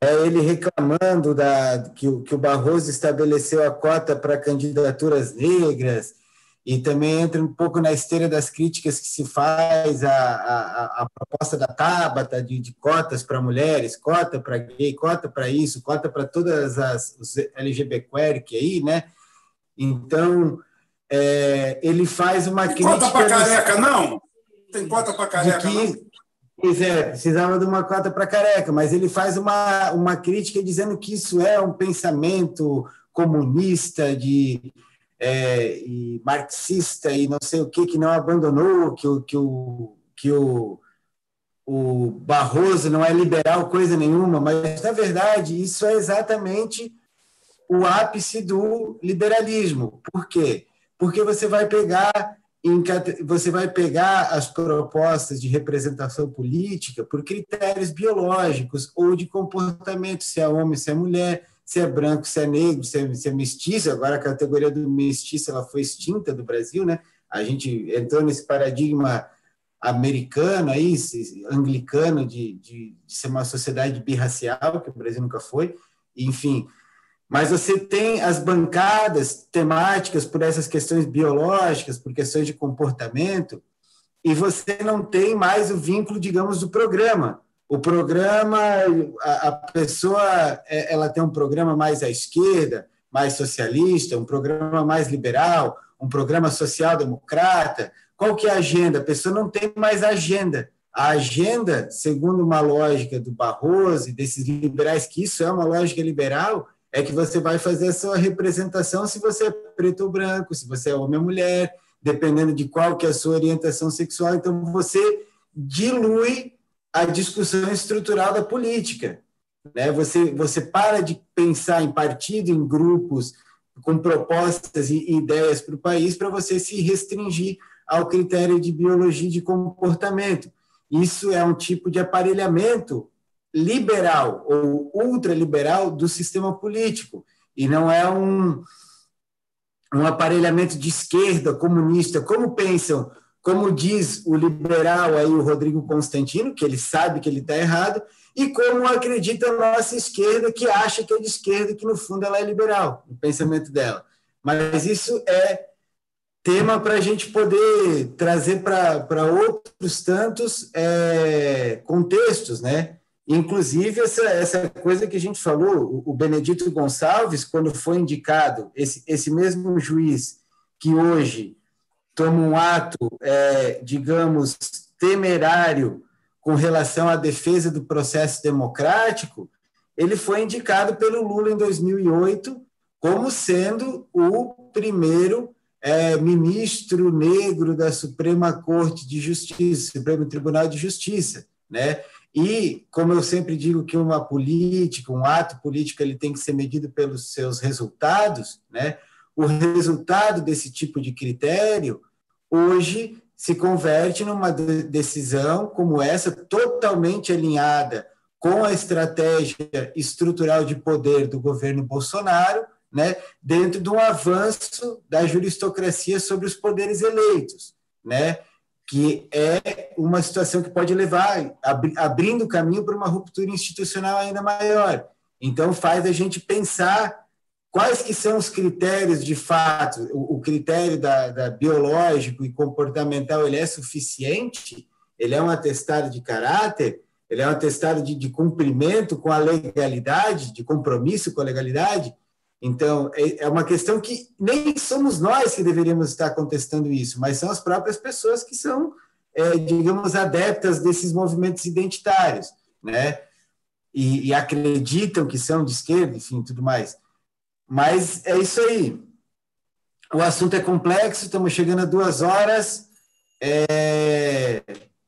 é ele reclamando da, que, que o Barroso estabeleceu a cota para candidaturas negras, e também entra um pouco na esteira das críticas que se faz à, à, à proposta da Tabata de, de cotas para mulheres, cota para gay, cota para isso, cota para todas as os LGBTQ aí, né? Então, é, ele faz uma Tem crítica... cota para careca, não? Tem cota para careca, que, não? Pois é, precisava de uma cota para careca, mas ele faz uma, uma crítica dizendo que isso é um pensamento comunista de é, e marxista e não sei o que, que não abandonou, que o, que o, que o, o Barroso não é liberal coisa nenhuma, mas, na verdade, isso é exatamente o ápice do liberalismo. Por quê? Porque você vai pegar você vai pegar as propostas de representação política por critérios biológicos ou de comportamento, se é homem, se é mulher, se é branco, se é negro, se é, se é mestiço. Agora a categoria do mestiço ela foi extinta do Brasil, né? A gente entrou nesse paradigma americano aí, anglicano de, de, de ser uma sociedade birracial, que o Brasil nunca foi. Enfim, mas você tem as bancadas temáticas por essas questões biológicas, por questões de comportamento, e você não tem mais o vínculo, digamos, do programa. O programa, a, pessoa, é, ela tem um programa mais à esquerda, mais socialista, um programa mais liberal, um programa social-democrata. Qual que é a agenda? A pessoa não tem mais agenda. A agenda, segundo uma lógica do Barroso e desses liberais, que isso é uma lógica liberal, é que você vai fazer a sua representação se você é preto ou branco, se você é homem ou mulher, dependendo de qual que é a sua orientação sexual. Então, você dilui a discussão estrutural da política. Né? Você, você para de pensar em partido, em grupos, com propostas e ideias para o país, para você se restringir ao critério de biologia de comportamento. Isso é um tipo de aparelhamento liberal ou ultraliberal do sistema político, e não é um, um aparelhamento de esquerda comunista, como pensam, como diz o liberal aí, o Rodrigo Constantino, que ele sabe que ele está errado, e como acredita a nossa esquerda, que acha que é de esquerda, que no fundo ela é liberal, o pensamento dela. Mas isso é tema para a gente poder trazer para outros tantos é, contextos, né? Inclusive, essa, essa coisa que a gente falou, o Benedito Gonçalves, quando foi indicado, esse, esse mesmo juiz que hoje toma um ato, é, digamos, temerário com relação à defesa do processo democrático, ele foi indicado pelo Lula em 2008 como sendo o primeiro é, ministro negro da Suprema Corte de Justiça, Supremo Tribunal de Justiça, né? E, como eu sempre digo que uma política, um ato político, ele tem que ser medido pelos seus resultados, né? O resultado desse tipo de critério, hoje, se converte numa decisão como essa, totalmente alinhada com a estratégia estrutural de poder do governo Bolsonaro, né, dentro de um avanço da juristocracia sobre os poderes eleitos, né? Que é uma situação que pode levar, abrindo caminho para uma ruptura institucional ainda maior. Então, faz a gente pensar quais que são os critérios de fato. O, o critério da, da, biológico e comportamental ele é suficiente? Ele é um atestado de caráter? Ele é um atestado de, de cumprimento com a legalidade, de compromisso com a legalidade? Então, é, é uma questão que nem somos nós que deveríamos estar contestando isso, mas são as próprias pessoas que são, é, digamos, adeptas desses movimentos identitários, né? E, e, acreditam que são de esquerda, enfim, tudo mais. Mas é isso aí. O assunto é complexo, estamos chegando a duas horas. É,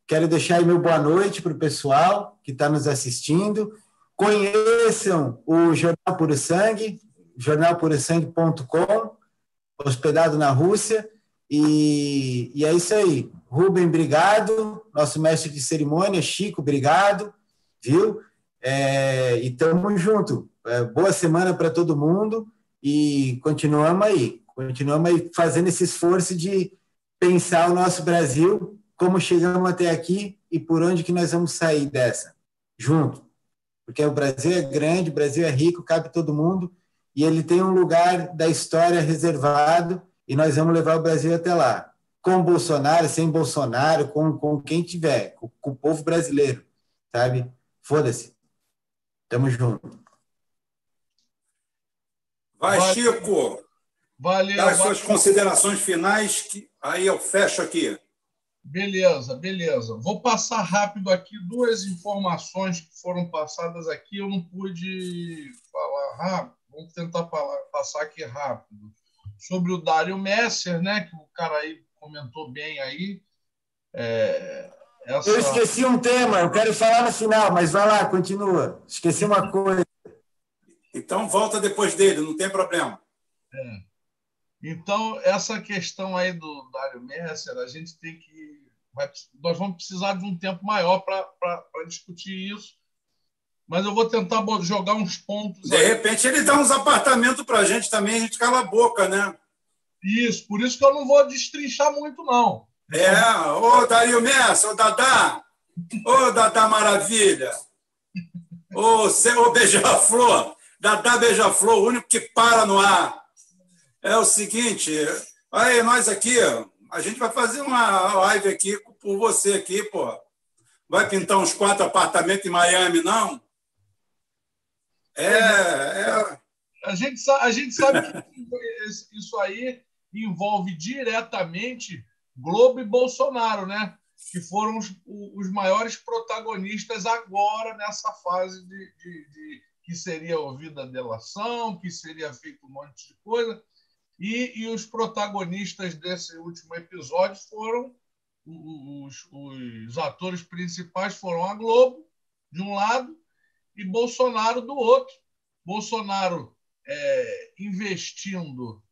quero deixar aí meu boa noite para o pessoal que está nos assistindo. Conheçam o Jornal Puro Sangue, jornalpurosangue.com, hospedado na Rússia. E, e, é isso aí. Rubem, obrigado. Nosso mestre de cerimônia, Chico, obrigado. Viu? É, e estamos junto. É, boa semana para todo mundo e continuamos aí. Continuamos aí fazendo esse esforço de pensar o nosso Brasil, como chegamos até aqui e por onde que nós vamos sair dessa. Junto. Porque o Brasil é grande, o Brasil é rico, cabe todo mundo e ele tem um lugar da história reservado e nós vamos levar o Brasil até lá. Com Bolsonaro, sem Bolsonaro, com, com quem tiver, com, com o povo brasileiro, sabe? Foda-se. Tamo junto. Vai, Valeu. Chico. Valeu. Dá as suas considerações finais, que aí eu fecho aqui. Beleza, beleza. Vou passar rápido aqui duas informações que foram passadas aqui. Eu não pude falar rápido vamos tentar falar, passar aqui rápido. Sobre o Dário Messer, né, que o cara aí comentou bem aí. É, essa... Eu esqueci um tema, eu quero falar no final, mas vai lá, continua. Esqueci uma coisa. Então volta depois dele, não tem problema. É. Então, essa questão aí do Dário Messer, a gente tem que. Vai, nós vamos precisar de um tempo maior para discutir isso, mas eu vou tentar jogar uns pontos. De aí. repente ele dá uns apartamentos para a gente também, a gente cala a boca, né? Isso, por isso que eu não vou destrinchar muito, não. É, ô Dario Messa, ô Dadá, ô Dadá Maravilha, ô, ô Beija-Flor, Dadá Beija-Flor, o único que para no ar. É o seguinte, aí nós aqui, a gente vai fazer uma live aqui por você aqui, pô. Vai pintar uns quatro apartamentos em Miami, não? É, é. A, gente, a gente sabe que isso aí envolve diretamente Globo e Bolsonaro, né? que foram os, os maiores protagonistas agora nessa fase de, de, de, que seria ouvida a delação, que seria feito um monte de coisa. E, e os protagonistas desse último episódio foram os, os atores principais foram a Globo, de um lado, e Bolsonaro do outro. Bolsonaro é, investindo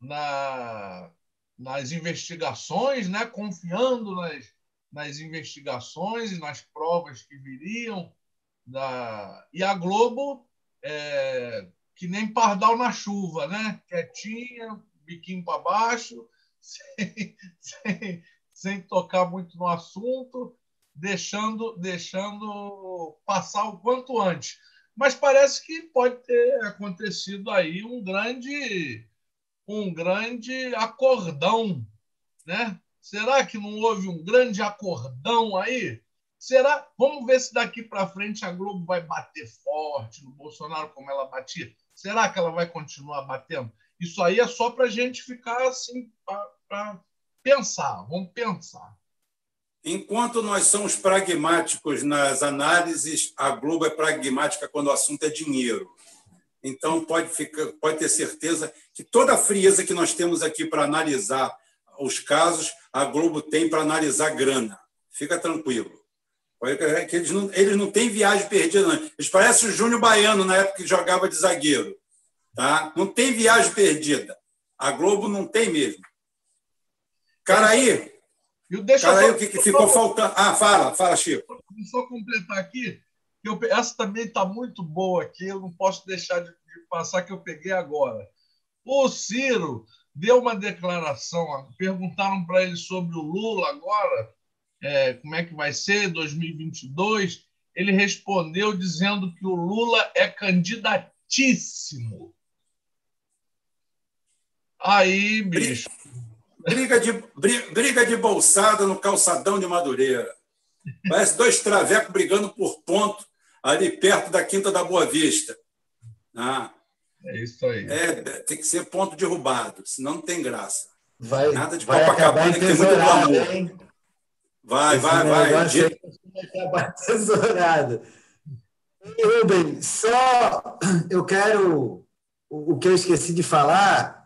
na, nas investigações, né? confiando nas, nas investigações e nas provas que viriam. Da... E a Globo, é, que nem pardal na chuva, né? quietinha, biquinho para baixo, sem, sem, sem tocar muito no assunto, deixando, deixando passar o quanto antes. Mas parece que pode ter acontecido aí um grande, um grande acordão, né? Será que não houve um grande acordão aí? Será? Vamos ver se daqui para frente a Globo vai bater forte no Bolsonaro como ela batia. Será que ela vai continuar batendo? Isso aí é só para a gente ficar assim, para pensar. Vamos pensar. Enquanto nós somos pragmáticos nas análises, a Globo é pragmática quando o assunto é dinheiro. Então, pode, ficar, pode ter certeza que toda a frieza que nós temos aqui para analisar os casos, a Globo tem para analisar grana. Fica tranquilo. Que eles, não, eles não têm viagem perdida, não. Eles parecem o Júnior Baiano na época que jogava de zagueiro. Tá? Não tem viagem perdida. A Globo não tem mesmo. Cara aí, e deixa Cara, aí, o que, que ficou faltando? Ah, fala, fala, Chico. Vou só completar aqui, que eu, essa também está muito boa aqui, eu não posso deixar de, de, passar que eu peguei agora. O Ciro deu uma declaração, perguntaram para ele sobre o Lula agora, é, como é que vai ser 2022. ele respondeu dizendo que o Lula é candidatíssimo. Aí, bicho. Briga de, briga de bolsada no calçadão de Madureira. Parece dois travecos brigando por ponto ali perto da Quinta da Boa Vista. Ah, é isso aí. É, tem que ser ponto derrubado, senão não tem graça. Vai, Nada de vai Copacabana que tem muito glamour. Hein? Vai, Esse vai, vai. vai acabar tesourado. Rubem, só eu quero. O que eu esqueci de falar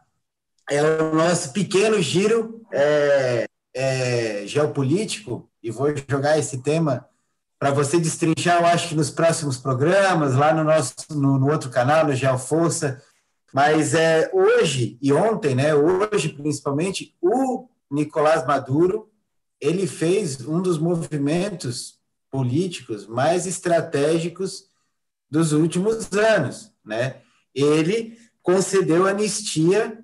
é o nosso pequeno giro é, é, geopolítico, e vou jogar esse tema para você destrinchar, eu acho que nos próximos programas, lá no nosso no, no outro canal, no Geoforça. Mas é, hoje e ontem, né, hoje principalmente, o Nicolás Maduro ele fez um dos movimentos políticos mais estratégicos dos últimos anos. Né? Ele concedeu anistia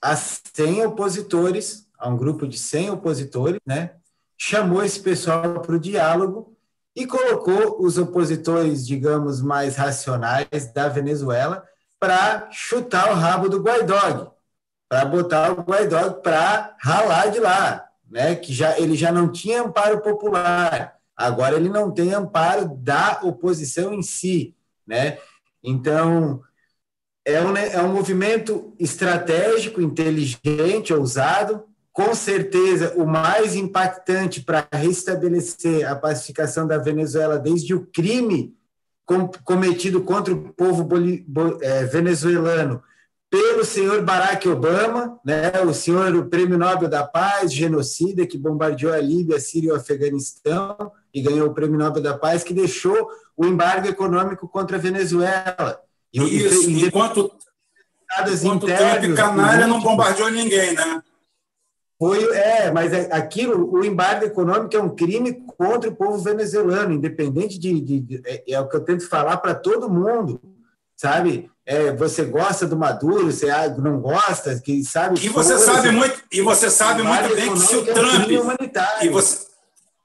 a 100 opositores, a um grupo de 100 opositores, né? chamou esse pessoal para o diálogo e colocou os opositores, digamos, mais racionais da Venezuela para chutar o rabo do Guaidó, para botar o Guaidó para ralar de lá, né? Que já ele já não tinha amparo popular, agora ele não tem amparo da oposição em si, né? Então é um, é um movimento estratégico, inteligente, ousado, com certeza o mais impactante para restabelecer a pacificação da Venezuela desde o crime com, cometido contra o povo boli, bo, é, venezuelano pelo senhor Barack Obama, né, o senhor o Prêmio Nobel da Paz, genocida que bombardeou a Líbia, a Síria e o Afeganistão e ganhou o Prêmio Nobel da Paz, que deixou o embargo econômico contra a Venezuela. Isso, e, enquanto, enquanto Trump canalha não bombardeou ninguém, né? Foi, é, mas é, aquilo, o embargo econômico é um crime contra o povo venezuelano, independente de. de, de é, é, o que eu tento falar para todo mundo, sabe? É, você gosta do Maduro, você não gosta, que sabe. E você sabe muito, e você sabe muito bem que se o Trump. É um e, você,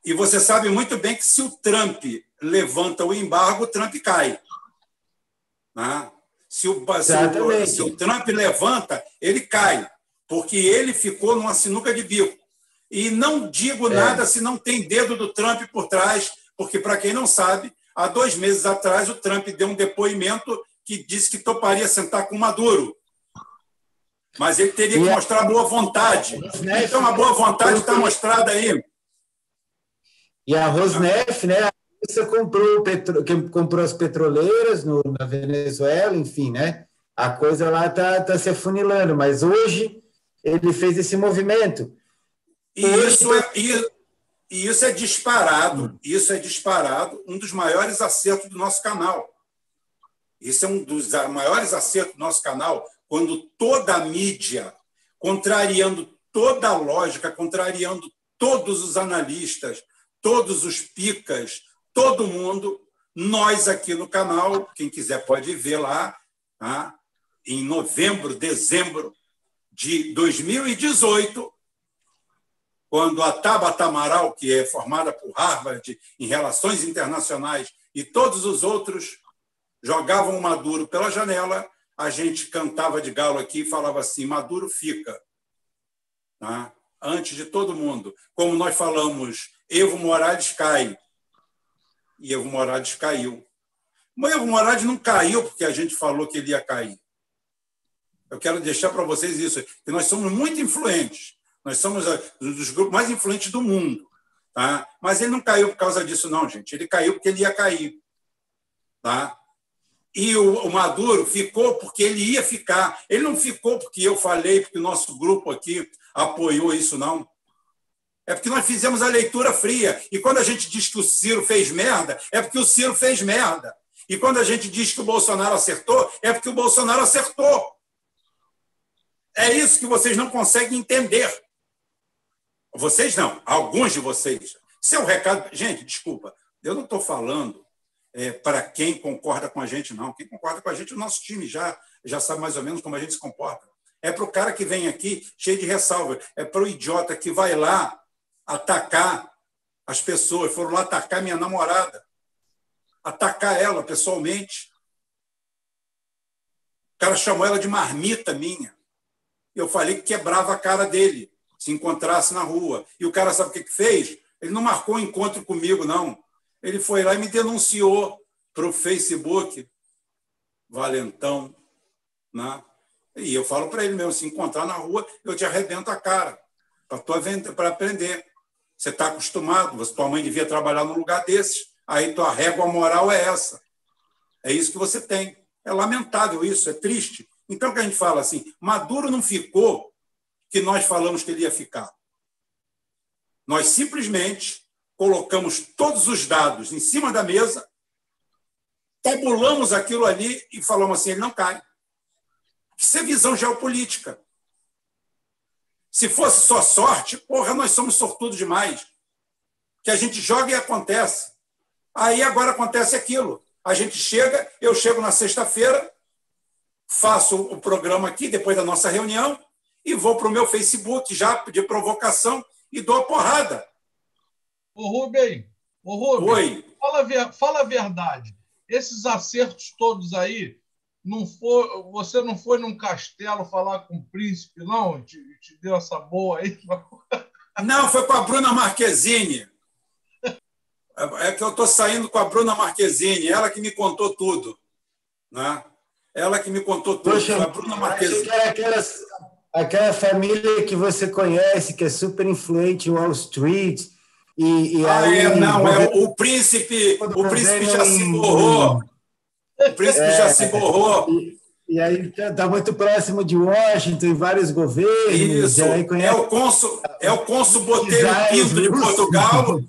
e você sabe muito bem que se o Trump levanta o embargo, o Trump cai. Né? Se, o, se, o, se o Trump levanta, ele cai porque ele ficou numa sinuca de bico. E não digo é. nada se não tem dedo do Trump por trás, porque, para quem não sabe, há dois meses atrás o Trump deu um depoimento que disse que toparia sentar com Maduro. Mas ele teria que mostrar boa vontade. Então, a boa vontade está mostrada aí. E a Rosneft, né? Você comprou, petro... comprou as petroleiras no, na Venezuela, enfim, né? A coisa lá está tá se afunilando, mas hoje ele fez esse movimento. E isso é, e isso é disparado, isso é disparado, um dos maiores acertos do nosso canal. Isso é um dos maiores acertos do nosso canal, quando toda a mídia, contrariando toda a lógica, contrariando todos os analistas, todos os picas, todo mundo, nós aqui no canal, quem quiser pode ver lá, tá? em novembro, dezembro de 2018, quando a Tabata Amaral, que é formada por Harvard em Relações Internacionais, e todos os outros jogavam Maduro pela janela, a gente cantava de galo aqui e falava assim: Maduro fica. Tá? Antes de todo mundo. Como nós falamos, Evo Morales cai. E Evo Morales caiu. Mas Evo Morales não caiu porque a gente falou que ele ia cair. Eu quero deixar para vocês isso, que nós somos muito influentes. Nós somos um dos grupos mais influentes do mundo. Tá? Mas ele não caiu por causa disso, não, gente. Ele caiu porque ele ia cair. Tá? E o, o Maduro ficou porque ele ia ficar. Ele não ficou porque eu falei, porque o nosso grupo aqui apoiou isso, não. É porque nós fizemos a leitura fria. E quando a gente diz que o Ciro fez merda, é porque o Ciro fez merda. E quando a gente diz que o Bolsonaro acertou, é porque o Bolsonaro acertou. É isso que vocês não conseguem entender. Vocês não, alguns de vocês. Um recado. Gente, desculpa, eu não estou falando é, para quem concorda com a gente, não. Quem concorda com a gente, o nosso time já, já sabe mais ou menos como a gente se comporta. É para o cara que vem aqui cheio de ressalva. É para o idiota que vai lá atacar as pessoas. Foram lá atacar minha namorada. atacar ela pessoalmente. O cara chamou ela de marmita minha. Eu falei que quebrava a cara dele se encontrasse na rua. E o cara sabe o que fez? Ele não marcou um encontro comigo, não. Ele foi lá e me denunciou para o Facebook. Valentão. Né? E eu falo para ele mesmo: se encontrar na rua, eu te arrebento a cara para aprender. Você está acostumado, você, tua mãe devia trabalhar num lugar desses, aí tua régua moral é essa. É isso que você tem. É lamentável isso, é triste. Então, que a gente fala assim, Maduro não ficou que nós falamos que ele ia ficar. Nós simplesmente colocamos todos os dados em cima da mesa, tabulamos aquilo ali e falamos assim, ele não cai. Isso é visão geopolítica. Se fosse só sorte, porra, nós somos sortudos demais. Que a gente joga e acontece. Aí agora acontece aquilo. A gente chega, eu chego na sexta-feira, faço o programa aqui, depois da nossa reunião, e vou para o meu Facebook já de provocação e dou a porrada. Ô, Rubem, ô, Rubem Oi. Fala, fala a verdade. Esses acertos todos aí, não foi, você não foi num castelo falar com o príncipe, não? Te, te deu essa boa aí? Não, foi com a Bruna Marquezine. É que eu estou saindo com a Bruna Marquezine, ela que me contou tudo. Né? Ela que me contou tudo. Poxa, a Bruna Marquezine. Que era aquelas, aquela família que você conhece, que é super influente em Wall Street. E, e ah, aí, é, não, é o, o príncipe, o príncipe já se borrou. O príncipe é, já se borrou. E, e aí está muito próximo de Washington, em vários governos. Isso, é o cônsul, é o cônsul Botelho Pinto de Portugal,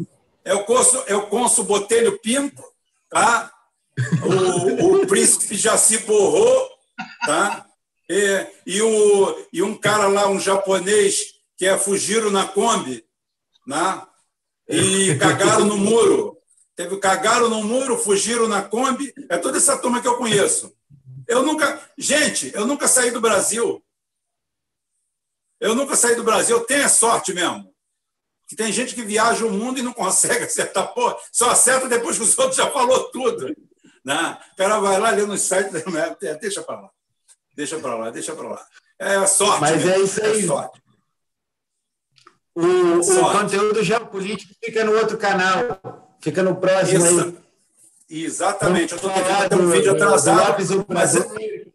é o cônsul, é o cônsul Botelho Pinto, tá? O, o príncipe já se borrou, tá? E, e, o, e um cara lá, um japonês, que é Fujiro na Kombi, né? e cagaram no muro. Teve cagaram no muro, fugiram na Kombi. É toda essa turma que eu conheço. Eu nunca. Gente, eu nunca saí do Brasil. Eu nunca saí do Brasil. Eu tenho a sorte mesmo. Que tem gente que viaja o mundo e não consegue acertar. Pô, só acerta depois que os outros já falou tudo. Né? O cara vai lá, lê no site, deixa para lá. Deixa para lá, deixa para lá. É sorte. Mas mesmo. é isso aí. É sorte. O, o, conteúdo geopolítico fica no outro canal, fica no próximo aí. Exatamente, eu estou tentando um vídeo atrasado. Lopes mas... É-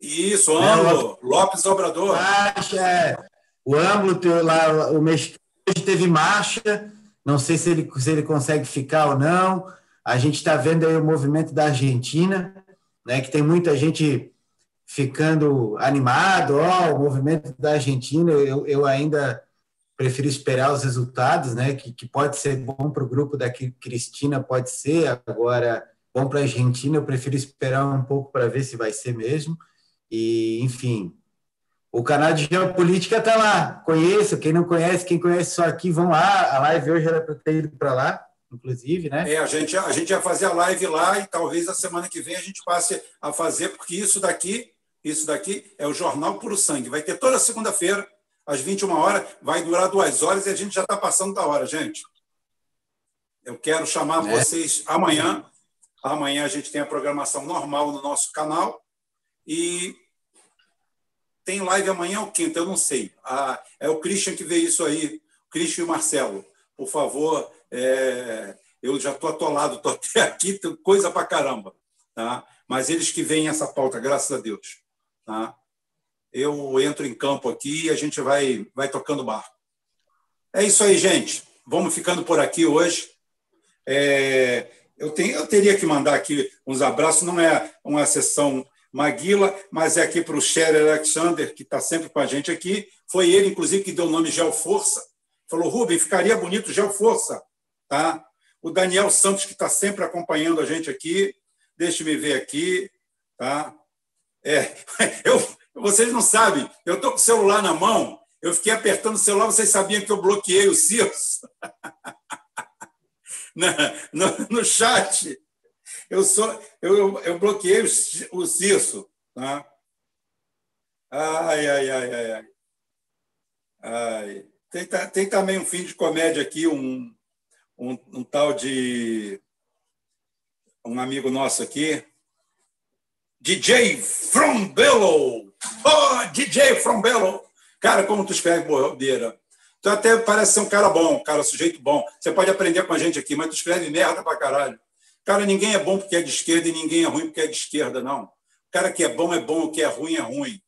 isso, Âmbolo, é, Lopes Obrador. Marcha, é. O Âmbolo, lá, o mês hoje teve marcha, não sei se ele, se ele consegue ficar ou não. A gente está vendo aí o movimento da Argentina, né, que tem muita gente ficando animado, ó, oh, o movimento da Argentina, eu, eu ainda prefiro esperar os resultados, né, que, que pode ser bom para o grupo da Cristina, pode ser, agora, bom para a Argentina, eu prefiro esperar um pouco para ver se vai ser mesmo, e, enfim, o canal de Geopolítica está lá, conheço, quem não conhece, quem conhece só aqui, vão lá, a live hoje era para ter ido para lá, inclusive, né? É, a gente, a gente ia fazer a live lá e talvez a semana que vem a gente passe a fazer, porque isso daqui, isso daqui é o Jornal Puro Sangue. Vai ter toda segunda-feira, às 21 horas, vai durar duas horas e a gente já está passando da hora, gente. Eu quero chamar é. vocês amanhã. Amanhã a gente tem a programação normal no nosso canal e tem live amanhã ou quinta, eu não sei. Ah, é o Christian que vê isso aí, o Christian e o Marcelo. Por favor, é, eu já estou atolado, estou até aqui, coisa para caramba. Tá? Mas eles que veem essa pauta, graças a Deus. Tá? Eu entro em campo aqui e a gente vai, vai tocando barco. É isso aí, gente. Vamos ficando por aqui hoje. É, eu, tenho, eu teria que mandar aqui uns abraços, não é uma sessão Maguila, mas é aqui para o Sher Alexander, que está sempre com a gente aqui. Foi ele, inclusive, que deu o nome Geoforça. Falou, Rubem, ficaria bonito Geoforça. Tá? O Daniel Santos, que está sempre acompanhando a gente aqui, deixe-me ver aqui. Tá? É, eu, vocês não sabem, eu estou com o celular na mão, eu fiquei apertando o celular, vocês sabiam que eu bloqueei o Circe? no, no, chat. Eu, sou, eu, eu bloqueei o, o Circe. Tá? Ai, ai, ai, ai, ai. ai. Tem, tem também um fim de comédia aqui, um, um, um tal de um amigo nosso aqui, DJ From Bellow. Oh, DJ From Bellow. Cara, como tu escreve bobeira. Tu até parece ser um cara bom, cara sujeito bom. Você pode aprender com a gente aqui, mas tu escreve merda pra caralho. Cara, ninguém é bom porque é de esquerda e ninguém é ruim porque é de esquerda, não. O cara que é bom é bom, o que é ruim é ruim.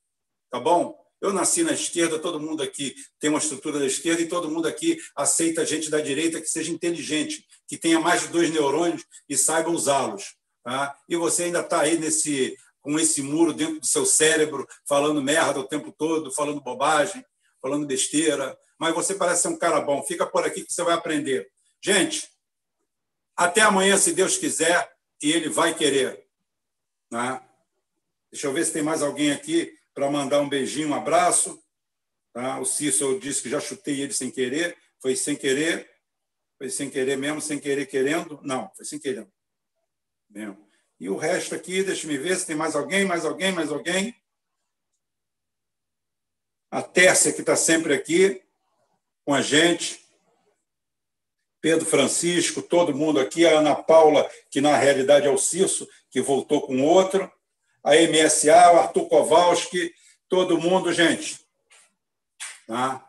Tá bom? Eu nasci na esquerda, todo mundo aqui tem uma estrutura da esquerda e todo mundo aqui aceita gente da direita que seja inteligente, que tenha mais de dois neurônios e saiba usá-los. Tá? E você ainda está aí nesse, com esse muro dentro do seu cérebro, falando merda o tempo todo, falando bobagem, falando besteira. Mas você parece ser um cara bom. Fica por aqui que você vai aprender. Gente, até amanhã, se Deus quiser, e Ele vai querer. Né? Deixa eu ver se tem mais alguém aqui para mandar um beijinho, um abraço. Tá? O Cícero disse que já chutei ele sem querer. Foi sem querer. Foi sem querer mesmo, sem querer querendo. Não, foi sem querer. Mesmo. E o resto aqui, deixa me ver se tem mais alguém, mais alguém, mais alguém. A Tércia, que está sempre aqui com a gente. Pedro Francisco, todo mundo aqui. A Ana Paula, que na realidade é o Cício, que voltou com outro a MSA, o Arthur Kowalski, todo mundo, gente. Tá?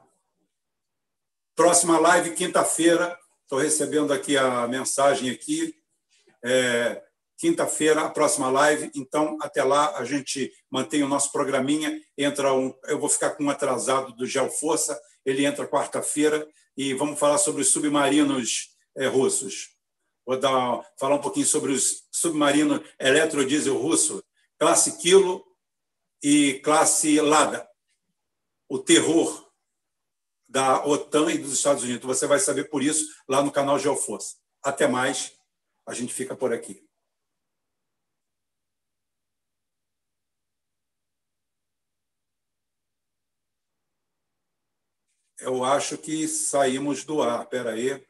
Próxima live, quinta-feira. Estou recebendo aqui a mensagem aqui. É, quinta-feira, a próxima live. Então, até lá, a gente mantém o nosso programinha. Entra um, eu vou ficar com um atrasado do Geoforça. Ele entra quarta-feira e vamos falar sobre os submarinos é, russos. Vou dar, falar um pouquinho sobre os submarinos eletrodiesel russo classe Quilo e classe Lada. O terror da OTAN e dos Estados Unidos. Você vai saber por isso lá no canal Geoforça. Até mais. A gente fica por aqui. Eu acho que saímos do ar. Espera aí.